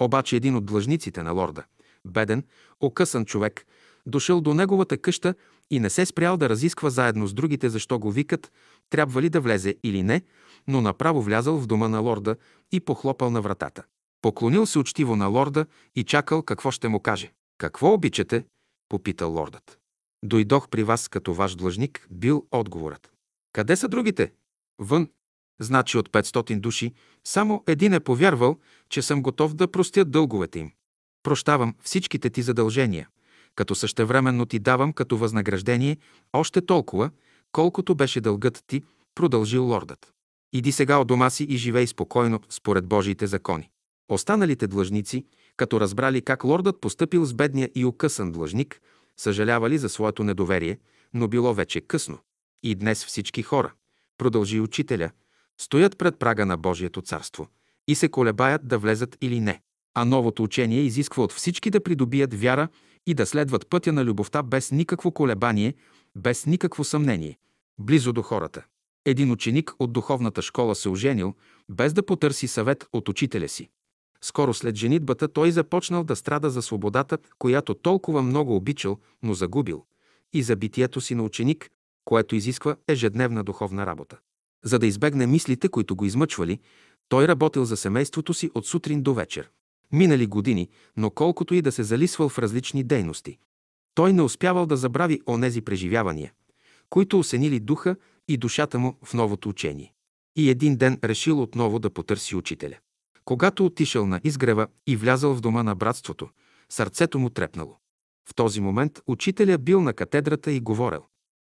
Обаче един от длъжниците на лорда, беден, окъсан човек, дошъл до неговата къща и не се спрял да разисква заедно с другите защо го викат, трябва ли да влезе или не, но направо влязал в дома на лорда и похлопал на вратата. Поклонил се учтиво на лорда и чакал какво ще му каже. Какво обичате? попитал лордът. Дойдох при вас като ваш длъжник, бил отговорът. Къде са другите? Вън. Значи от 500 души, само един е повярвал, че съм готов да простя дълговете им. Прощавам всичките ти задължения, като същевременно ти давам като възнаграждение още толкова, колкото беше дългът ти, продължил лордът. Иди сега от дома си и живей спокойно според Божиите закони. Останалите длъжници, като разбрали как лордът постъпил с бедния и окъсан длъжник, съжалявали за своето недоверие, но било вече късно. И днес всички хора, продължи учителя, стоят пред прага на Божието царство и се колебаят да влезат или не. А новото учение изисква от всички да придобият вяра и да следват пътя на любовта без никакво колебание, без никакво съмнение. близо до хората. Един ученик от духовната школа се оженил, без да потърси съвет от учителя си. Скоро след женитбата той започнал да страда за свободата, която толкова много обичал, но загубил, и за битието си на ученик, което изисква ежедневна духовна работа. За да избегне мислите, които го измъчвали, той работил за семейството си от сутрин до вечер. Минали години, но колкото и да се залисвал в различни дейности, той не успявал да забрави онези преживявания, които осенили духа и душата му в новото учение. И един ден решил отново да потърси учителя. Когато отишъл на изгрева и влязал в дома на братството, сърцето му трепнало. В този момент учителя бил на катедрата и говорил.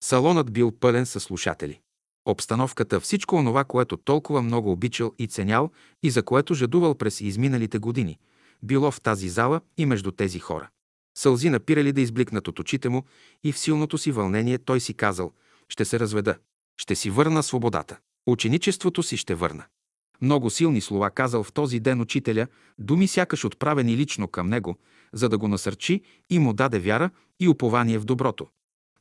Салонът бил пълен със слушатели. Обстановката, всичко онова, което толкова много обичал и ценял и за което жадувал през изминалите години, било в тази зала и между тези хора. Сълзи напирали да избликнат от очите му и в силното си вълнение той си казал «Ще се разведа, ще си върна свободата, ученичеството си ще върна». Много силни слова казал в този ден учителя, думи сякаш отправени лично към него, за да го насърчи и му даде вяра и упование в доброто.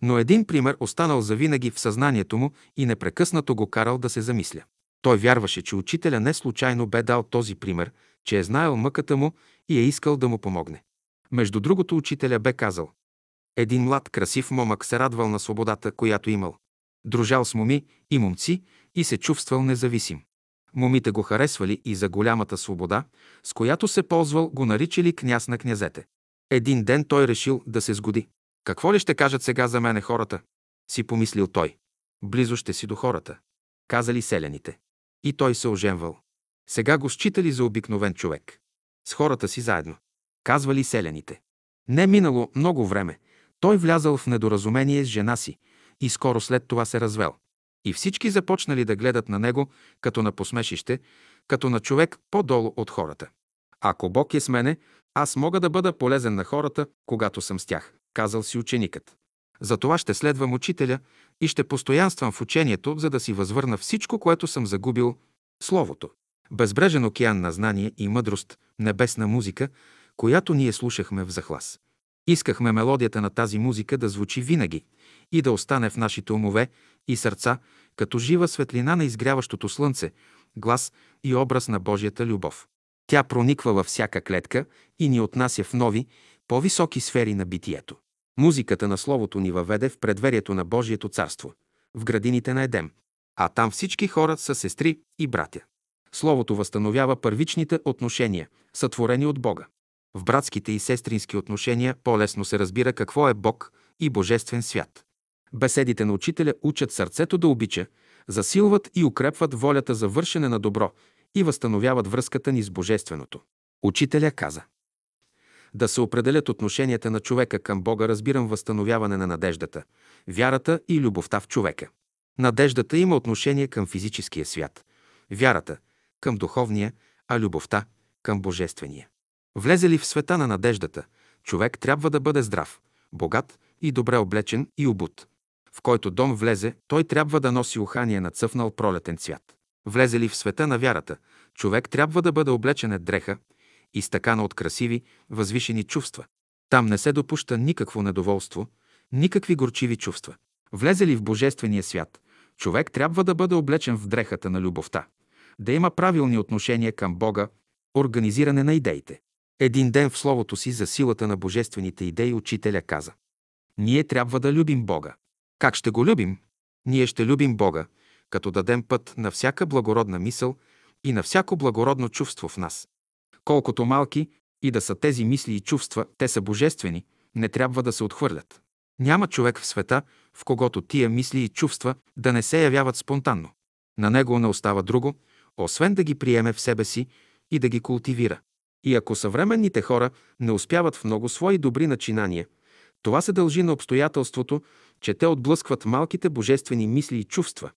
Но един пример останал завинаги в съзнанието му и непрекъснато го карал да се замисля. Той вярваше, че учителя не случайно бе дал този пример, че е знаел мъката му и е искал да му помогне. Между другото, учителя бе казал Един млад, красив момък се радвал на свободата, която имал. Дружал с моми и момци и се чувствал независим. Момите го харесвали и за голямата свобода, с която се ползвал, го наричали княз на князете. Един ден той решил да се сгоди. Какво ли ще кажат сега за мене хората? Си помислил той. Близо ще си до хората. Казали селяните. И той се оженвал. Сега го считали за обикновен човек. С хората си заедно. Казвали селяните. Не минало много време. Той влязал в недоразумение с жена си и скоро след това се развел. И всички започнали да гледат на него като на посмешище, като на човек по-долу от хората. Ако Бог е с мене, аз мога да бъда полезен на хората, когато съм с тях, казал си ученикът. Затова ще следвам учителя и ще постоянствам в учението, за да си възвърна всичко, което съм загубил Словото. Безбрежен океан на знание и мъдрост, небесна музика, която ние слушахме в захлас. Искахме мелодията на тази музика да звучи винаги и да остане в нашите умове и сърца, като жива светлина на изгряващото слънце, глас и образ на Божията любов. Тя прониква във всяка клетка и ни отнася в нови, по-високи сфери на битието. Музиката на Словото ни въведе в предверието на Божието царство, в градините на Едем, а там всички хора са сестри и братя. Словото възстановява първичните отношения, сътворени от Бога. В братските и сестрински отношения по-лесно се разбира какво е Бог и Божествен свят. Беседите на учителя учат сърцето да обича, засилват и укрепват волята за вършене на добро и възстановяват връзката ни с Божественото. Учителя каза Да се определят отношенията на човека към Бога разбирам възстановяване на надеждата, вярата и любовта в човека. Надеждата има отношение към физическия свят, вярата – към духовния, а любовта – към божествения. Влезе ли в света на надеждата, човек трябва да бъде здрав, богат и добре облечен и обут. В който дом влезе, той трябва да носи ухание на цъфнал пролетен цвят. Влезе ли в света на вярата, човек трябва да бъде облечен от дреха и стакана от красиви, възвишени чувства. Там не се допуща никакво недоволство, никакви горчиви чувства. Влезе ли в Божествения свят, човек трябва да бъде облечен в дрехата на любовта, да има правилни отношения към Бога, организиране на идеите. Един ден в словото си за силата на божествените идеи учителя каза Ние трябва да любим Бога. Как ще го любим? Ние ще любим Бога, като дадем път на всяка благородна мисъл и на всяко благородно чувство в нас. Колкото малки и да са тези мисли и чувства, те са божествени, не трябва да се отхвърлят. Няма човек в света, в когото тия мисли и чувства да не се явяват спонтанно. На него не остава друго, освен да ги приеме в себе си и да ги култивира. И ако съвременните хора не успяват в много свои добри начинания, това се дължи на обстоятелството, че те отблъскват малките божествени мисли и чувства,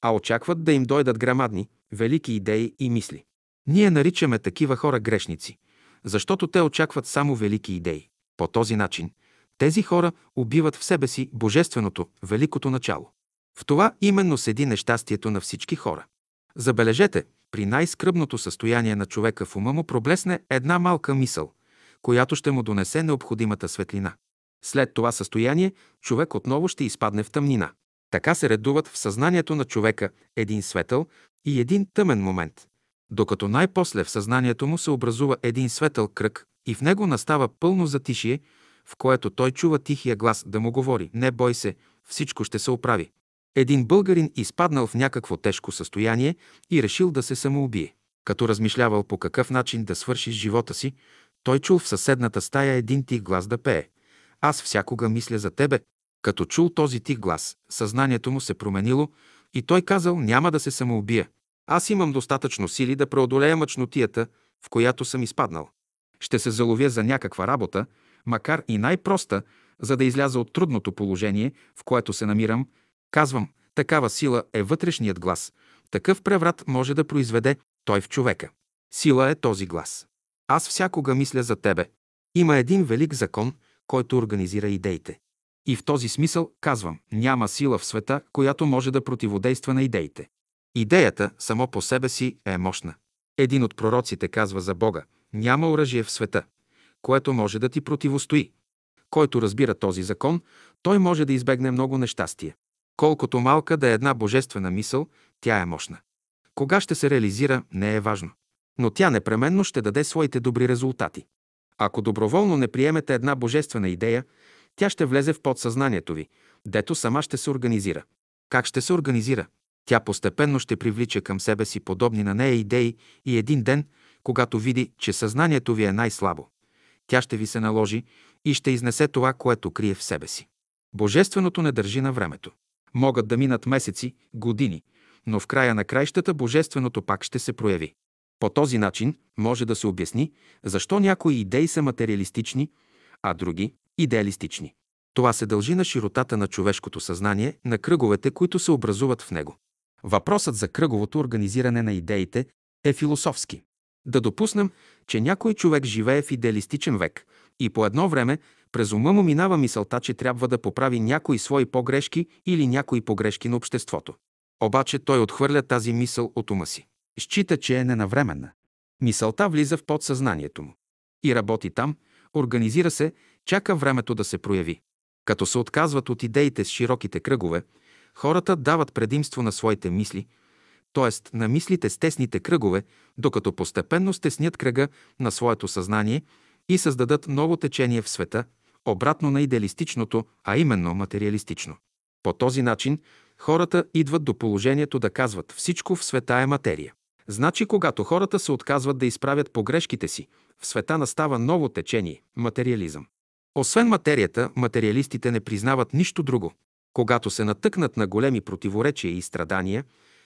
а очакват да им дойдат грамадни, велики идеи и мисли. Ние наричаме такива хора грешници, защото те очакват само велики идеи. По този начин тези хора убиват в себе си божественото, великото начало. В това именно седи нещастието на всички хора. Забележете, при най-скръбното състояние на човека в ума му проблесне една малка мисъл, която ще му донесе необходимата светлина. След това състояние човек отново ще изпадне в тъмнина. Така се редуват в съзнанието на човека един светъл и един тъмен момент, докато най-после в съзнанието му се образува един светъл кръг и в него настава пълно затишие, в което той чува тихия глас да му говори «Не бой се, всичко ще се оправи». Един българин изпаднал в някакво тежко състояние и решил да се самоубие. Като размишлявал по какъв начин да свърши живота си, той чул в съседната стая един тих глас да пее. Аз всякога мисля за тебе. Като чул този тих глас, съзнанието му се променило и той казал няма да се самоубия. Аз имам достатъчно сили да преодолея мъчнотията, в която съм изпаднал. Ще се заловя за някаква работа, макар и най-проста, за да изляза от трудното положение, в което се намирам. Казвам, такава сила е вътрешният глас. Такъв преврат може да произведе той в човека. Сила е този глас. Аз всякога мисля за тебе. Има един велик закон, който организира идеите. И в този смисъл казвам, няма сила в света, която може да противодейства на идеите. Идеята само по себе си е мощна. Един от пророците казва за Бога, няма оръжие в света, което може да ти противостои. Който разбира този закон, той може да избегне много нещастие. Колкото малка да е една божествена мисъл, тя е мощна. Кога ще се реализира, не е важно. Но тя непременно ще даде своите добри резултати. Ако доброволно не приемете една божествена идея, тя ще влезе в подсъзнанието ви, дето сама ще се организира. Как ще се организира? Тя постепенно ще привлича към себе си подобни на нея идеи и един ден, когато види, че съзнанието ви е най-слабо, тя ще ви се наложи и ще изнесе това, което крие в себе си. Божественото не държи на времето. Могат да минат месеци, години, но в края на краищата Божественото пак ще се прояви. По този начин може да се обясни защо някои идеи са материалистични, а други – идеалистични. Това се дължи на широтата на човешкото съзнание, на кръговете, които се образуват в него. Въпросът за кръговото организиране на идеите е философски. Да допуснем, че някой човек живее в идеалистичен век и по едно време през ума му минава мисълта, че трябва да поправи някои свои погрешки или някои погрешки на обществото. Обаче той отхвърля тази мисъл от ума си. Счита, че е ненавременна. Мисълта влиза в подсъзнанието му. И работи там, организира се, чака времето да се прояви. Като се отказват от идеите с широките кръгове, хората дават предимство на своите мисли, т.е. на мислите с тесните кръгове, докато постепенно стеснят кръга на своето съзнание и създадат ново течение в света, обратно на идеалистичното, а именно материалистично. По този начин хората идват до положението да казват всичко в света е материя. Значи, когато хората се отказват да изправят погрешките си, в света настава ново течение – материализъм. Освен материята, материалистите не признават нищо друго. Когато се натъкнат на големи противоречия и страдания,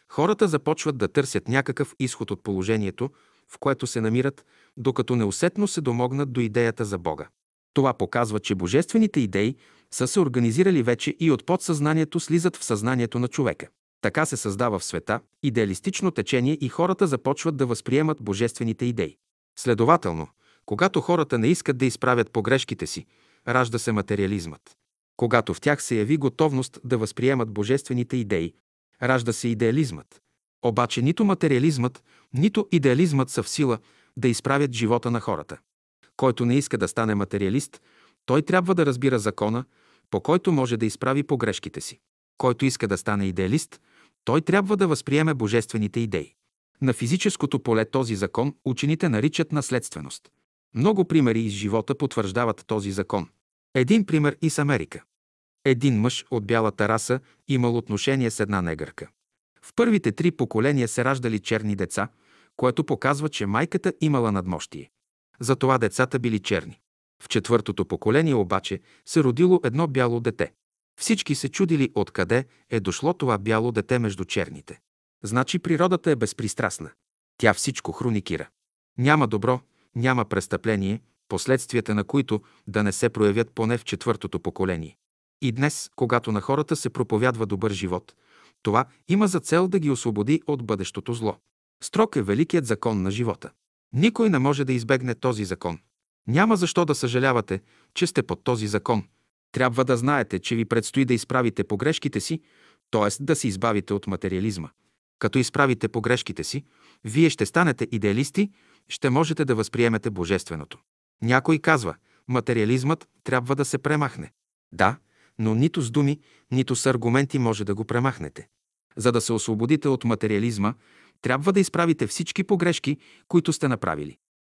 хората започват да търсят някакъв изход от положението, в което се намират, докато неусетно се домогнат до идеята за Бога. Това показва, че божествените идеи са се организирали вече и от подсъзнанието слизат в съзнанието на човека. Така се създава в света идеалистично течение и хората започват да възприемат божествените идеи. Следователно, когато хората не искат да изправят погрешките си, ражда се материализмът. Когато в тях се яви готовност да възприемат божествените идеи, ражда се идеализмът. Обаче нито материализмът, нито идеализмът са в сила да изправят живота на хората. Който не иска да стане материалист, той трябва да разбира закона, по който може да изправи погрешките си. Който иска да стане идеалист, той трябва да възприеме божествените идеи. На физическото поле този закон учените наричат наследственост. Много примери из живота потвърждават този закон. Един пример и с Америка. Един мъж от бялата раса имал отношение с една негърка. В първите три поколения се раждали черни деца, което показва, че майката имала надмощие. Затова децата били черни. В четвъртото поколение обаче се родило едно бяло дете. Всички се чудили откъде е дошло това бяло дете между черните. Значи природата е безпристрастна. Тя всичко хроникира. Няма добро, няма престъпление, последствията на които да не се проявят поне в четвъртото поколение. И днес, когато на хората се проповядва добър живот, това има за цел да ги освободи от бъдещото зло. Строк е великият закон на живота. Никой не може да избегне този закон. Няма защо да съжалявате, че сте под този закон. Трябва да знаете, че ви предстои да изправите погрешките си, т.е. да се избавите от материализма. Като изправите погрешките си, вие ще станете идеалисти, ще можете да възприемете божественото. Някой казва, материализмът трябва да се премахне. Да, но нито с думи, нито с аргументи може да го премахнете. За да се освободите от материализма, трябва да изправите всички погрешки, които сте направили.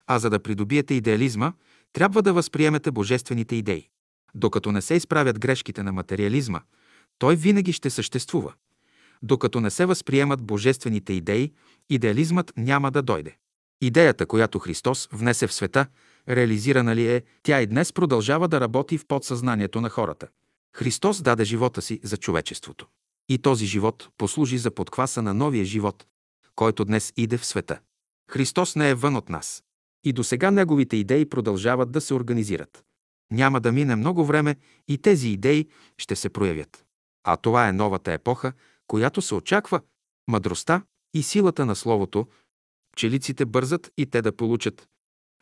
А за да придобиете идеализма, трябва да възприемете божествените идеи. Докато не се изправят грешките на материализма, той винаги ще съществува. Докато не се възприемат божествените идеи, идеализмът няма да дойде. Идеята, която Христос внесе в света, реализирана ли е, тя и днес продължава да работи в подсъзнанието на хората. Христос даде живота си за човечеството. И този живот послужи за подкваса на новия живот, който днес иде в света. Христос не е вън от нас. И до сега неговите идеи продължават да се организират. Няма да мине много време и тези идеи ще се проявят. А това е новата епоха, която се очаква, мъдростта и силата на Словото. Пчелиците бързат и те да получат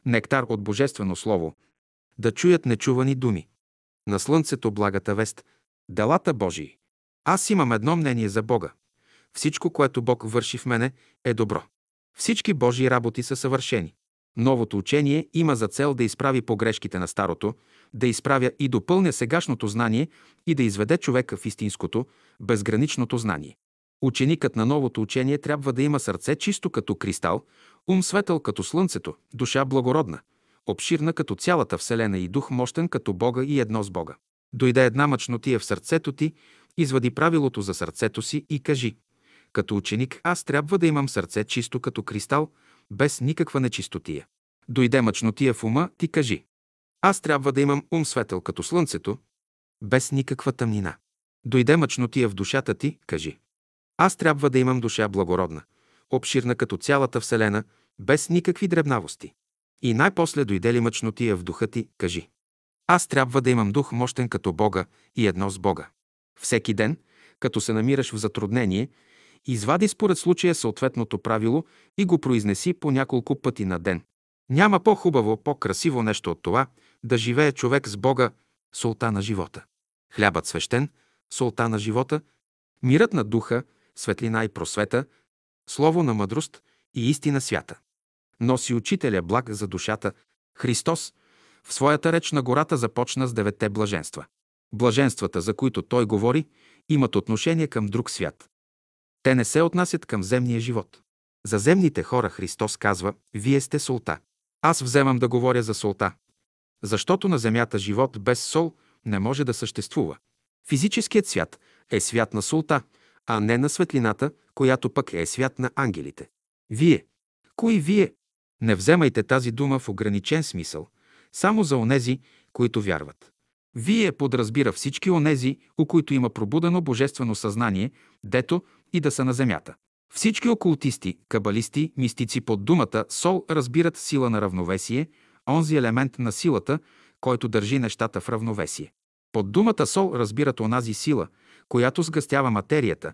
нектар от Божествено Слово, да чуят нечувани думи. На слънцето благата вест, делата Божии. Аз имам едно мнение за Бога. Всичко, което Бог върши в мене, е добро. Всички Божии работи са съвършени. Новото учение има за цел да изправи погрешките на старото, да изправя и допълня сегашното знание и да изведе човека в истинското, безграничното знание. Ученикът на новото учение трябва да има сърце чисто като кристал, ум светъл като слънцето, душа благородна, обширна като цялата Вселена и дух мощен като Бога и едно с Бога. Дойде една мъчнотия в сърцето ти, извади правилото за сърцето си и кажи като ученик аз трябва да имам сърце чисто като кристал, без никаква нечистотия. Дойде мъчнотия в ума, ти кажи. Аз трябва да имам ум светъл като слънцето, без никаква тъмнина. Дойде мъчнотия в душата ти, кажи. Аз трябва да имам душа благородна, обширна като цялата Вселена, без никакви дребнавости. И най-после дойде ли мъчнотия в духа ти, кажи. Аз трябва да имам дух мощен като Бога и едно с Бога. Всеки ден, като се намираш в затруднение, извади според случая съответното правило и го произнеси по няколко пъти на ден. Няма по-хубаво, по-красиво нещо от това да живее човек с Бога, солта на живота. Хлябът свещен, солта на живота, мирът на духа, светлина и просвета, слово на мъдрост и истина свята. Носи учителя благ за душата, Христос, в своята реч на гората започна с девете блаженства. Блаженствата, за които той говори, имат отношение към друг свят. Те не се отнасят към земния живот. За земните хора Христос казва, вие сте солта. Аз вземам да говоря за солта, защото на земята живот без сол не може да съществува. Физическият свят е свят на солта, а не на светлината, която пък е свят на ангелите. Вие. Кои вие? Не вземайте тази дума в ограничен смисъл, само за онези, които вярват. Вие подразбира всички онези, у които има пробудено божествено съзнание, дето и да са на земята. Всички окултисти, кабалисти, мистици под думата сол разбират сила на равновесие, онзи елемент на силата, който държи нещата в равновесие. Под думата сол разбират онази сила, която сгъстява материята,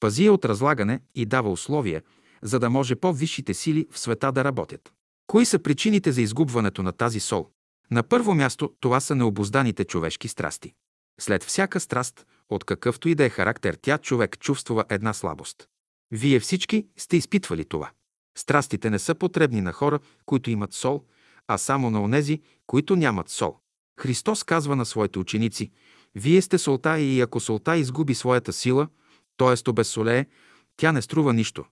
пази я от разлагане и дава условия, за да може по-висшите сили в света да работят. Кои са причините за изгубването на тази сол? На първо място това са необозданите човешки страсти. След всяка страст, от какъвто и да е характер, тя човек чувства една слабост. Вие всички сте изпитвали това. Страстите не са потребни на хора, които имат сол, а само на онези, които нямат сол. Христос казва на своите ученици, вие сте солта и ако солта изгуби своята сила, т.е. обезсолее, тя не струва нищо,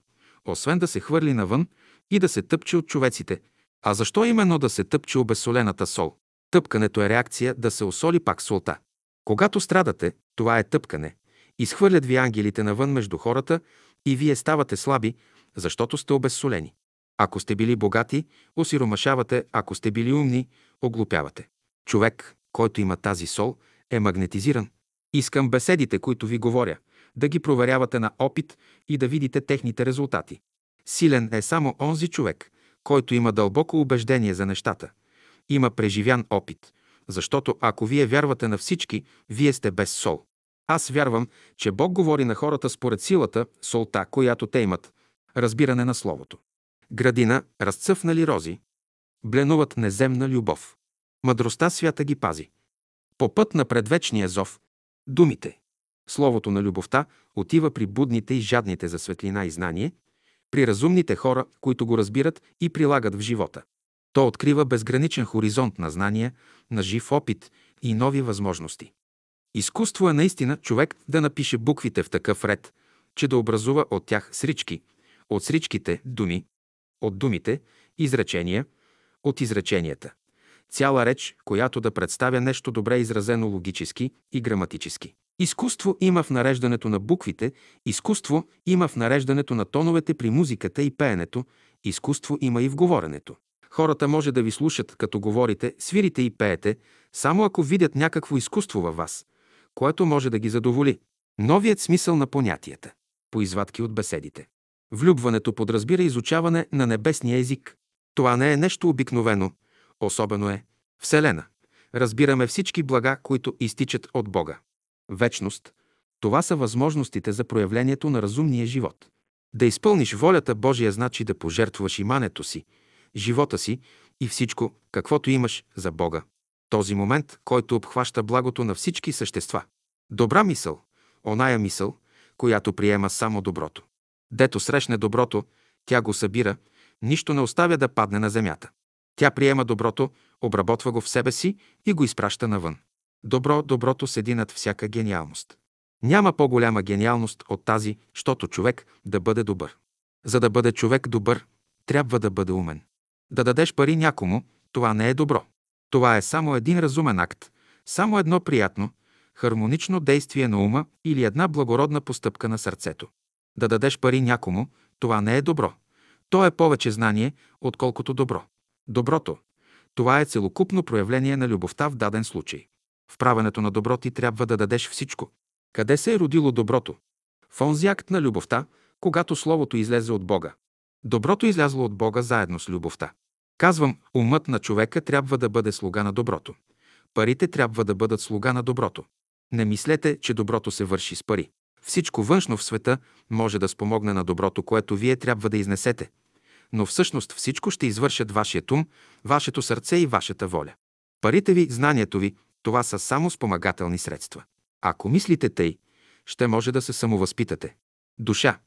освен да се хвърли навън и да се тъпче от човеците. А защо именно да се тъпче обезсолената сол? Тъпкането е реакция да се осоли пак солта. Когато страдате, това е тъпкане. Изхвърлят ви ангелите навън между хората и вие ставате слаби, защото сте обезсолени. Ако сте били богати, осиромашавате, ако сте били умни, оглупявате. Човек, който има тази сол, е магнетизиран. Искам беседите, които ви говоря, да ги проверявате на опит и да видите техните резултати. Силен е само онзи човек, който има дълбоко убеждение за нещата. Има преживян опит, защото ако вие вярвате на всички, вие сте без сол. Аз вярвам, че Бог говори на хората според силата, солта, която те имат, разбиране на Словото. Градина, разцъфнали рози, бленуват неземна любов. Мъдростта свята ги пази. По път на предвечния зов, думите. Словото на любовта отива при будните и жадните за светлина и знание, при разумните хора, които го разбират и прилагат в живота. То открива безграничен хоризонт на знания, на жив опит и нови възможности. Изкуство е наистина човек да напише буквите в такъв ред, че да образува от тях срички, от сричките – думи, от думите – изречения, от изреченията – цяла реч, която да представя нещо добре изразено логически и граматически. Изкуство има в нареждането на буквите, изкуство има в нареждането на тоновете при музиката и пеенето, изкуство има и в говоренето. Хората може да ви слушат, като говорите, свирите и пеете, само ако видят някакво изкуство във вас, което може да ги задоволи. Новият смисъл на понятията. По извадки от беседите. Влюбването подразбира изучаване на небесния език. Това не е нещо обикновено, особено е Вселена. Разбираме всички блага, които изтичат от Бога. Вечност – това са възможностите за проявлението на разумния живот. Да изпълниш волята Божия значи да пожертваш имането си, живота си и всичко, каквото имаш за Бога. Този момент, който обхваща благото на всички същества. Добра мисъл, оная мисъл, която приема само доброто. Дето срещне доброто, тя го събира, нищо не оставя да падне на земята. Тя приема доброто, обработва го в себе си и го изпраща навън. Добро, доброто седи над всяка гениалност. Няма по-голяма гениалност от тази, щото човек да бъде добър. За да бъде човек добър, трябва да бъде умен. Да дадеш пари някому, това не е добро. Това е само един разумен акт, само едно приятно, хармонично действие на ума или една благородна постъпка на сърцето. Да дадеш пари някому, това не е добро. То е повече знание, отколкото добро. Доброто – това е целокупно проявление на любовта в даден случай. В правенето на добро ти трябва да дадеш всичко. Къде се е родило доброто? В онзи акт на любовта, когато Словото излезе от Бога. Доброто излязло от Бога заедно с любовта. Казвам, умът на човека трябва да бъде слуга на доброто. Парите трябва да бъдат слуга на доброто. Не мислете, че доброто се върши с пари. Всичко външно в света може да спомогне на доброто, което вие трябва да изнесете. Но всъщност всичко ще извършат вашият ум, вашето сърце и вашата воля. Парите ви, знанието ви, това са само спомагателни средства. Ако мислите тъй, ще може да се самовъзпитате. Душа.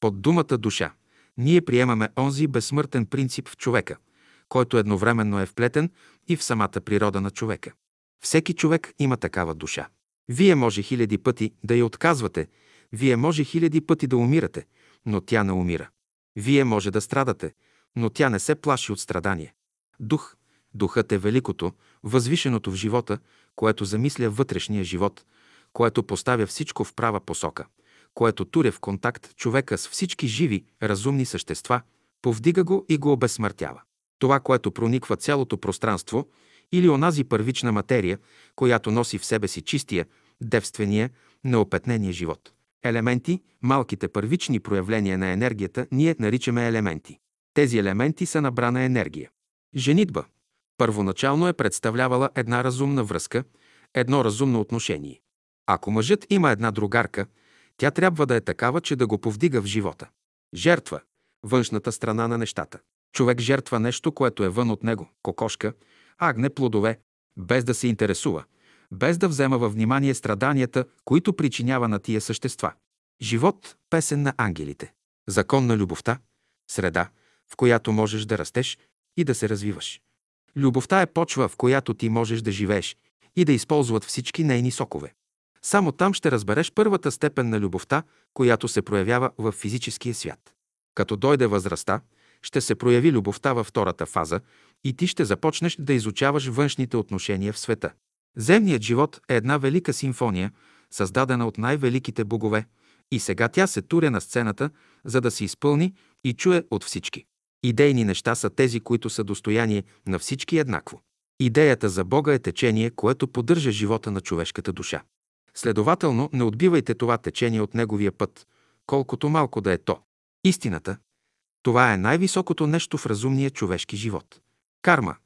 Под думата душа ние приемаме онзи безсмъртен принцип в човека, който едновременно е вплетен и в самата природа на човека. Всеки човек има такава душа. Вие може хиляди пъти да я отказвате, вие може хиляди пъти да умирате, но тя не умира. Вие може да страдате, но тя не се плаши от страдание. Дух, духът е великото, възвишеното в живота, което замисля вътрешния живот, което поставя всичко в права посока, което туря в контакт човека с всички живи, разумни същества, повдига го и го обезсмъртява. Това, което прониква цялото пространство или онази първична материя, която носи в себе си чистия, девствения, неопетнения живот. Елементи, малките първични проявления на енергията, ние наричаме елементи. Тези елементи са набрана енергия. Женитба. Първоначално е представлявала една разумна връзка, едно разумно отношение. Ако мъжът има една другарка, тя трябва да е такава, че да го повдига в живота. Жертва – външната страна на нещата. Човек жертва нещо, което е вън от него – кокошка, агне, плодове, без да се интересува, без да взема във внимание страданията, които причинява на тия същества. Живот – песен на ангелите. Закон на любовта – среда, в която можеш да растеш и да се развиваш. Любовта е почва, в която ти можеш да живееш и да използват всички нейни сокове. Само там ще разбереш първата степен на любовта, която се проявява в физическия свят. Като дойде възрастта, ще се прояви любовта във втората фаза и ти ще започнеш да изучаваш външните отношения в света. Земният живот е една велика симфония, създадена от най-великите богове, и сега тя се туря на сцената, за да се изпълни и чуе от всички. Идейни неща са тези, които са достояние на всички еднакво. Идеята за Бога е течение, което поддържа живота на човешката душа. Следователно, не отбивайте това течение от неговия път, колкото малко да е то. Истината – това е най-високото нещо в разумния човешки живот. Карма.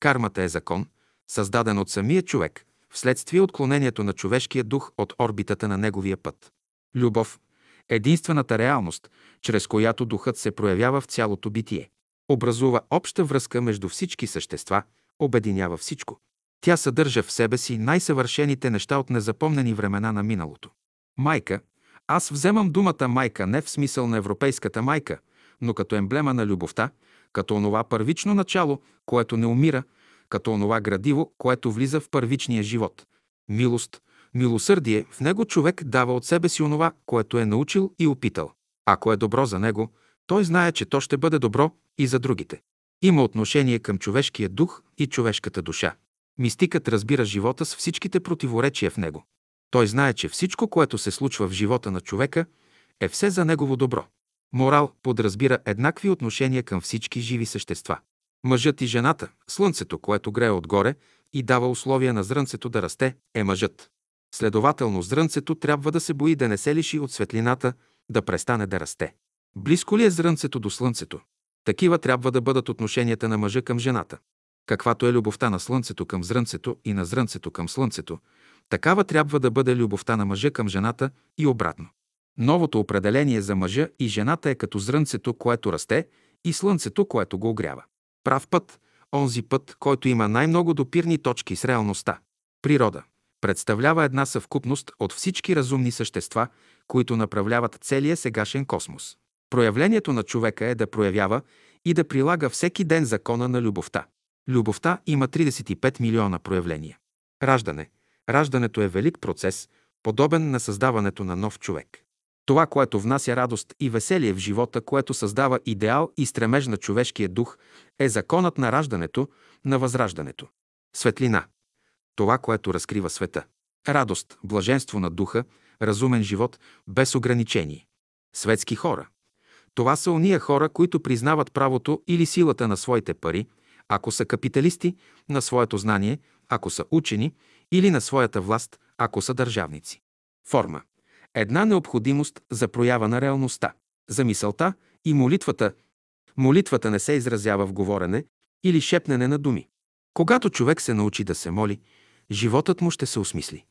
Кармата е закон, създаден от самия човек, вследствие отклонението на човешкия дух от орбитата на неговия път. Любов – единствената реалност, чрез която духът се проявява в цялото битие. Образува обща връзка между всички същества, обединява всичко. Тя съдържа в себе си най-съвършените неща от незапомнени времена на миналото. Майка. Аз вземам думата майка не в смисъл на европейската майка, но като емблема на любовта, като онова първично начало, което не умира, като онова градиво, което влиза в първичния живот. Милост, милосърдие, в него човек дава от себе си онова, което е научил и опитал. Ако е добро за него, той знае, че то ще бъде добро и за другите. Има отношение към човешкия дух и човешката душа. Мистикът разбира живота с всичките противоречия в него. Той знае, че всичко, което се случва в живота на човека, е все за негово добро. Морал подразбира еднакви отношения към всички живи същества. Мъжът и жената, слънцето, което грее отгоре и дава условия на зрънцето да расте, е мъжът. Следователно, зрънцето трябва да се бои да не се лиши от светлината, да престане да расте. Близко ли е зрънцето до слънцето? Такива трябва да бъдат отношенията на мъжа към жената. Каквато е любовта на слънцето към зрънцето и на зрънцето към слънцето, такава трябва да бъде любовта на мъжа към жената и обратно. Новото определение за мъжа и жената е като зрънцето, което расте, и слънцето, което го огрява. Прав път, онзи път, който има най-много допирни точки с реалността. Природа представлява една съвкупност от всички разумни същества, които направляват целия сегашен космос. Проявлението на човека е да проявява и да прилага всеки ден закона на любовта. Любовта има 35 милиона проявления. Раждане. Раждането е велик процес, подобен на създаването на нов човек. Това, което внася радост и веселие в живота, което създава идеал и стремеж на човешкия дух, е законът на раждането, на възраждането. Светлина. Това, което разкрива света. Радост, блаженство на духа, разумен живот, без ограничение. Светски хора. Това са уния хора, които признават правото или силата на своите пари, ако са капиталисти, на своето знание, ако са учени, или на своята власт, ако са държавници. Форма. Една необходимост за проява на реалността. За мисълта и молитвата. Молитвата не се изразява в говорене или шепнене на думи. Когато човек се научи да се моли, животът му ще се осмисли.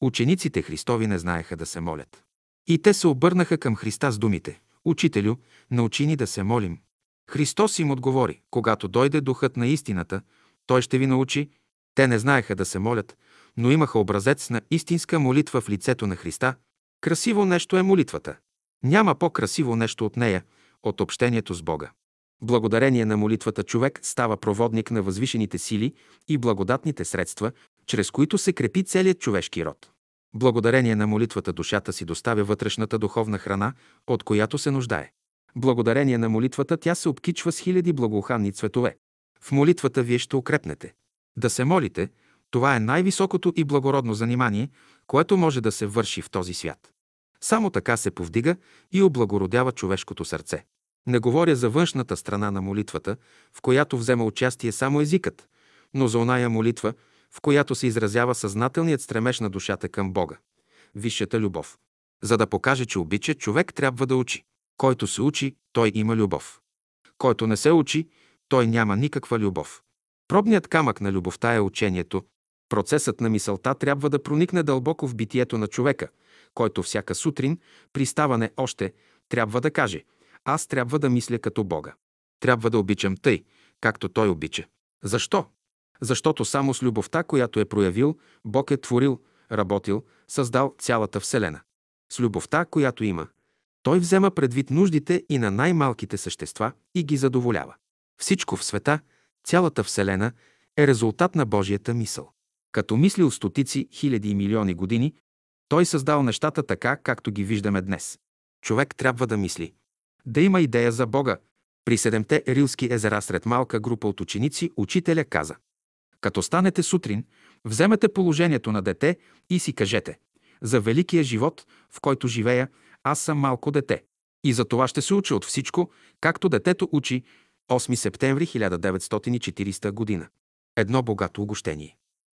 Учениците Христови не знаеха да се молят. И те се обърнаха към Христа с думите «Учителю, научи ни да се молим». Христос им отговори, когато дойде духът на истината, той ще ви научи. Те не знаеха да се молят, но имаха образец на истинска молитва в лицето на Христа. Красиво нещо е молитвата. Няма по-красиво нещо от нея, от общението с Бога. Благодарение на молитвата човек става проводник на възвишените сили и благодатните средства, чрез които се крепи целият човешки род. Благодарение на молитвата душата си доставя вътрешната духовна храна, от която се нуждае. Благодарение на молитвата тя се обкичва с хиляди благоуханни цветове. В молитвата вие ще укрепнете. Да се молите, това е най-високото и благородно занимание, което може да се върши в този свят. Само така се повдига и облагородява човешкото сърце. Не говоря за външната страна на молитвата, в която взема участие само езикът, но за оная молитва, в която се изразява съзнателният стремеж на душата към Бога. Висшата любов. За да покаже, че обича, човек трябва да учи. Който се учи, той има любов. Който не се учи, той няма никаква любов. Пробният камък на любовта е учението. Процесът на мисълта трябва да проникне дълбоко в битието на човека, който всяка сутрин, при ставане още, трябва да каже «Аз трябва да мисля като Бога. Трябва да обичам тъй, както Той обича». Защо? Защото само с любовта, която е проявил, Бог е творил, работил, създал цялата Вселена. С любовта, която има, той взема предвид нуждите и на най-малките същества и ги задоволява. Всичко в света, цялата Вселена е резултат на Божията мисъл. Като мислил стотици, хиляди и милиони години, той създал нещата така, както ги виждаме днес. Човек трябва да мисли. Да има идея за Бога. При седемте рилски езера сред малка група от ученици учителя каза Като станете сутрин, вземете положението на дете и си кажете За великия живот, в който живея, аз съм малко дете. И за това ще се уча от всичко, както детето учи 8 септември 1940 година. Едно богато огощение.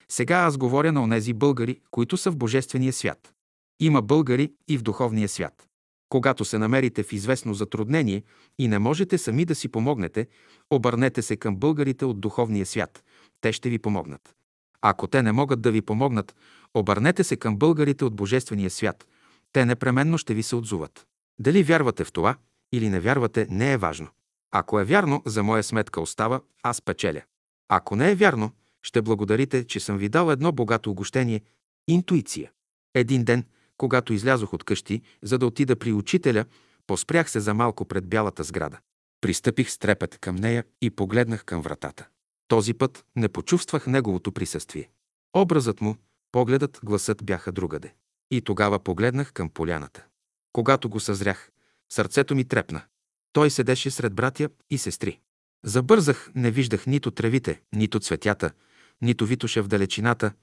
Сега аз говоря на онези българи, които са в Божествения свят. Има българи и в духовния свят. Когато се намерите в известно затруднение и не можете сами да си помогнете, обърнете се към българите от духовния свят. Те ще ви помогнат. Ако те не могат да ви помогнат, обърнете се към българите от Божествения свят. Те непременно ще ви се отзуват. Дали вярвате в това или не вярвате, не е важно. Ако е вярно, за моя сметка остава, аз печеля. Ако не е вярно, ще благодарите, че съм ви дал едно богато огощение – интуиция. Един ден, когато излязох от къщи, за да отида при учителя, поспрях се за малко пред бялата сграда. Пристъпих с трепет към нея и погледнах към вратата. Този път не почувствах неговото присъствие. Образът му, Погледът, гласът бяха другаде. И тогава погледнах към поляната. Когато го съзрях, сърцето ми трепна. Той седеше сред братя и сестри. Забързах, не виждах нито тревите, нито цветята, нито Витоша в далечината,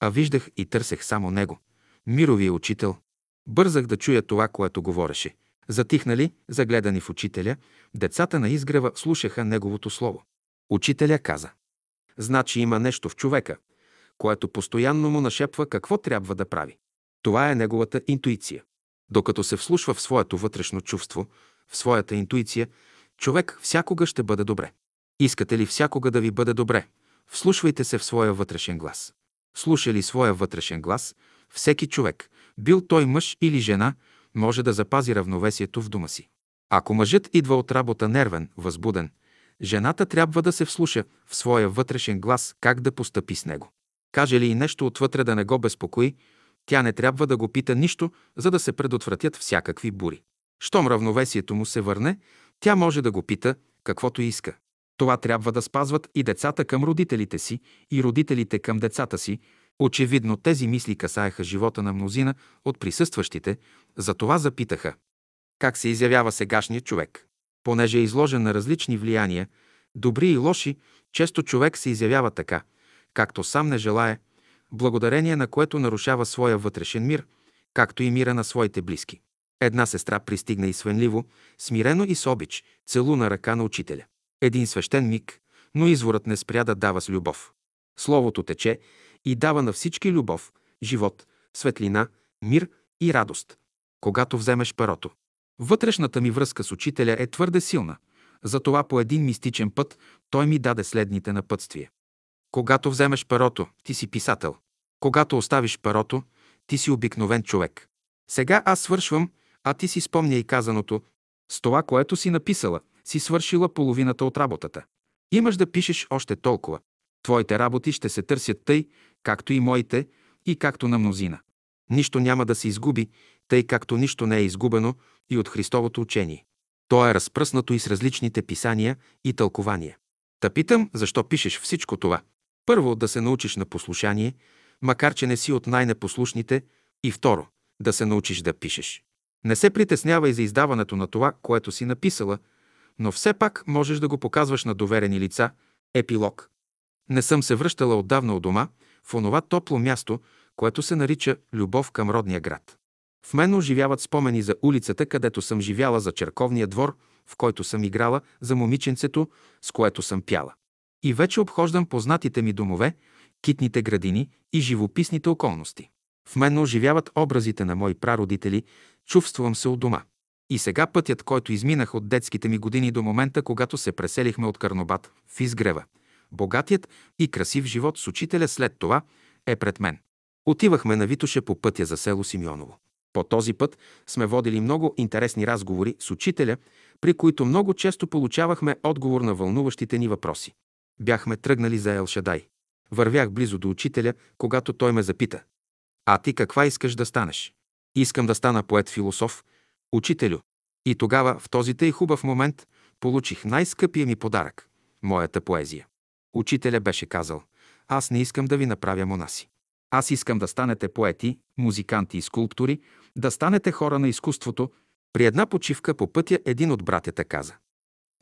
а виждах и търсех само него. Мировия учител. Бързах да чуя това, което говореше. Затихнали, загледани в учителя, децата на изгрева слушаха неговото слово. Учителя каза. Значи има нещо в човека, което постоянно му нашепва какво трябва да прави. Това е неговата интуиция. Докато се вслушва в своето вътрешно чувство, в своята интуиция, човек всякога ще бъде добре. Искате ли всякога да ви бъде добре? Вслушвайте се в своя вътрешен глас. Слуша ли своя вътрешен глас, всеки човек, бил той мъж или жена, може да запази равновесието в дома си. Ако мъжът идва от работа нервен, възбуден, жената трябва да се вслуша в своя вътрешен глас как да постъпи с него. Каже ли и нещо отвътре да не го безпокои, тя не трябва да го пита нищо, за да се предотвратят всякакви бури. Щом равновесието му се върне, тя може да го пита каквото иска. Това трябва да спазват и децата към родителите си, и родителите към децата си. Очевидно тези мисли касаеха живота на мнозина от присъстващите, затова запитаха. Как се изявява сегашният човек? Понеже е изложен на различни влияния, добри и лоши, често човек се изявява така, както сам не желае, благодарение на което нарушава своя вътрешен мир, както и мира на своите близки. Една сестра пристигна и свенливо, смирено и с обич, целуна ръка на учителя. Един свещен миг, но изворът не спря да дава с любов. Словото тече и дава на всички любов, живот, светлина, мир и радост. Когато вземеш перото. Вътрешната ми връзка с учителя е твърде силна, затова по един мистичен път той ми даде следните напътствия. Когато вземеш перото, ти си писател. Когато оставиш перото, ти си обикновен човек. Сега аз свършвам, а ти си спомня и казаното. С това, което си написала, си свършила половината от работата. Имаш да пишеш още толкова. Твоите работи ще се търсят тъй, както и моите, и както на мнозина. Нищо няма да се изгуби, тъй както нищо не е изгубено и от Христовото учение. То е разпръснато и с различните писания и тълкования. Та питам, защо пишеш всичко това? Първо, да се научиш на послушание, макар че не си от най-непослушните, и второ, да се научиш да пишеш. Не се притеснявай за издаването на това, което си написала, но все пак можеш да го показваш на доверени лица. Епилог. Не съм се връщала отдавна от дома, в онова топло място, което се нарича Любов към родния град. В мен оживяват спомени за улицата, където съм живяла, за черковния двор, в който съм играла, за момиченцето, с което съм пяла. И вече обхождам познатите ми домове, китните градини и живописните околности. В мен оживяват образите на мои прародители, чувствам се от дома. И сега пътят, който изминах от детските ми години до момента, когато се преселихме от Карнобат в Изгрева, богатият и красив живот с учителя след това е пред мен. Отивахме на Витоше по пътя за село Симеоново. По този път сме водили много интересни разговори с учителя, при които много често получавахме отговор на вълнуващите ни въпроси. Бяхме тръгнали за Елшадай. Вървях близо до учителя, когато той ме запита. А ти каква искаш да станеш? Искам да стана поет-философ, учителю. И тогава, в този тъй хубав момент, получих най-скъпия ми подарък – моята поезия. Учителя беше казал, аз не искам да ви направя монаси. Аз искам да станете поети, музиканти и скулптори, да станете хора на изкуството. При една почивка по пътя един от братята каза.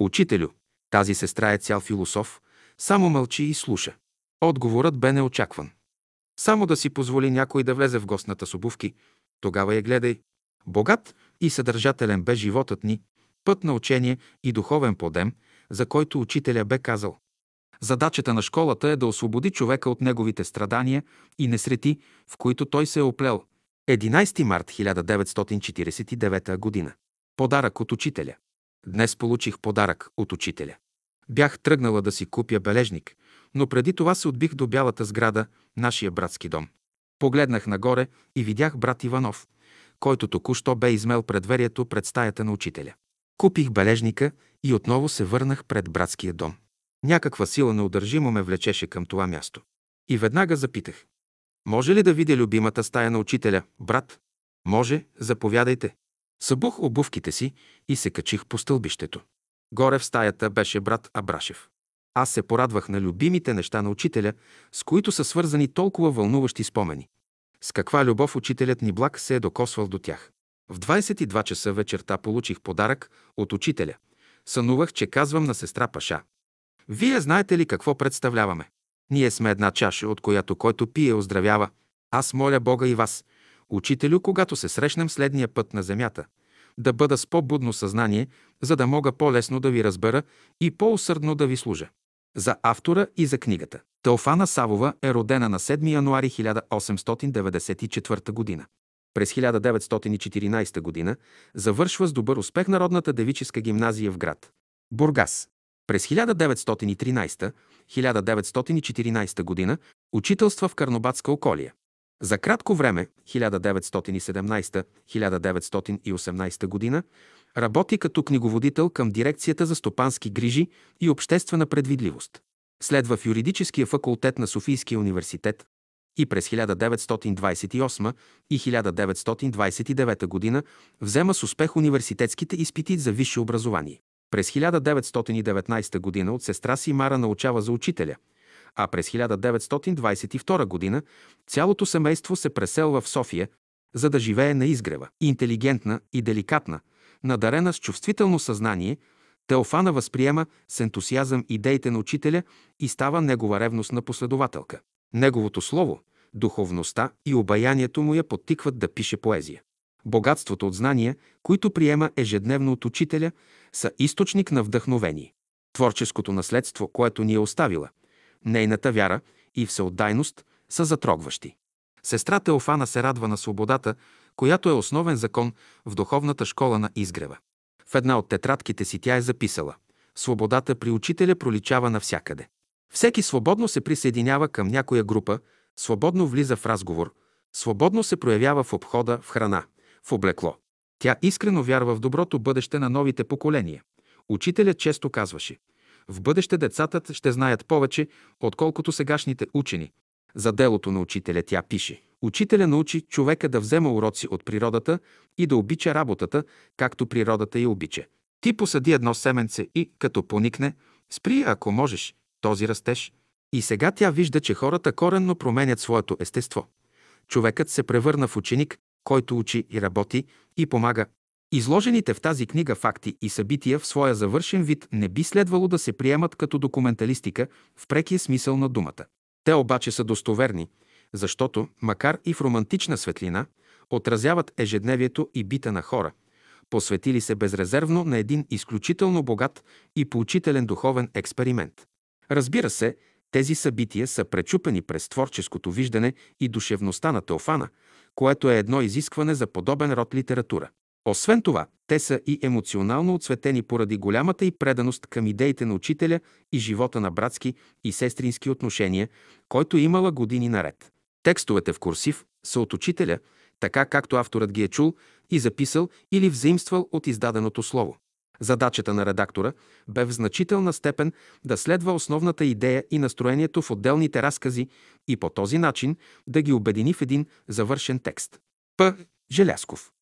Учителю, тази сестра е цял философ, само мълчи и слуша. Отговорът бе неочакван. Само да си позволи някой да влезе в гостната с обувки, тогава я гледай. Богат и съдържателен бе животът ни, път на учение и духовен подем, за който учителя бе казал. Задачата на школата е да освободи човека от неговите страдания и несрети, в които той се е оплел. 11 март 1949 година. Подарък от учителя. Днес получих подарък от учителя. Бях тръгнала да си купя бележник, но преди това се отбих до бялата сграда, нашия братски дом. Погледнах нагоре и видях брат Иванов, който току-що бе измел предверието пред стаята на учителя. Купих бележника и отново се върнах пред братския дом. Някаква сила неудържимо ме влечеше към това място. И веднага запитах. Може ли да видя любимата стая на учителя, брат? Може, заповядайте. Събух обувките си и се качих по стълбището. Горе в стаята беше брат Абрашев. Аз се порадвах на любимите неща на учителя, с които са свързани толкова вълнуващи спомени. С каква любов учителят ни благ се е докосвал до тях. В 22 часа вечерта получих подарък от учителя. Сънувах, че казвам на сестра Паша. Вие знаете ли какво представляваме? Ние сме една чаша, от която който пие оздравява. Аз моля Бога и вас, учителю, когато се срещнем следния път на земята, да бъда с по-будно съзнание, за да мога по-лесно да ви разбера и по-усърдно да ви служа. За автора и за книгата. Теофана Савова е родена на 7 януари 1894 г. През 1914 г. завършва с добър успех Народната девическа гимназия в град Бургас. През 1913-1914 г. учителства в Карнобатска околия. За кратко време, 1917-1918 г., работи като книговодител към дирекцията за стопански грижи и обществена предвидливост. Следва в юридическия факултет на Софийския университет и през 1928 и 1929 г. взема с успех университетските изпити за висше образование. През 1919 г. от сестра си Мара научава за учителя, а през 1922 г. цялото семейство се преселва в София, за да живее на изгрева. Интелигентна и деликатна, надарена с чувствително съзнание, Теофана възприема с ентусиазъм идеите на учителя и става негова ревностна последователка. Неговото слово, духовността и обаянието му я подтикват да пише поезия. Богатството от знания, които приема ежедневно от учителя, са източник на вдъхновение. Творческото наследство, което ни е оставила, нейната вяра и всеотдайност са затрогващи. Сестра Теофана се радва на свободата, която е основен закон в духовната школа на изгрева. В една от тетрадките си тя е записала «Свободата при учителя проличава навсякъде. Всеки свободно се присъединява към някоя група, свободно влиза в разговор, свободно се проявява в обхода, в храна, в облекло. Тя искрено вярва в доброто бъдеще на новите поколения. Учителят често казваше в бъдеще децата ще знаят повече, отколкото сегашните учени. За делото на учителя тя пише. Учителя научи човека да взема уроци от природата и да обича работата, както природата я обича. Ти посади едно семенце и, като поникне, спри, ако можеш, този растеж. И сега тя вижда, че хората коренно променят своето естество. Човекът се превърна в ученик, който учи и работи и помага. Изложените в тази книга факти и събития в своя завършен вид не би следвало да се приемат като документалистика в прекия смисъл на думата. Те обаче са достоверни, защото, макар и в романтична светлина, отразяват ежедневието и бита на хора, посветили се безрезервно на един изключително богат и поучителен духовен експеримент. Разбира се, тези събития са пречупени през творческото виждане и душевността на Теофана, което е едно изискване за подобен род литература. Освен това, те са и емоционално отсветени поради голямата и преданост към идеите на учителя и живота на братски и сестрински отношения, който имала години наред. Текстовете в курсив са от учителя, така както авторът ги е чул и записал или взаимствал от издаденото слово. Задачата на редактора бе в значителна степен да следва основната идея и настроението в отделните разкази и по този начин да ги обедини в един завършен текст. П. Желясков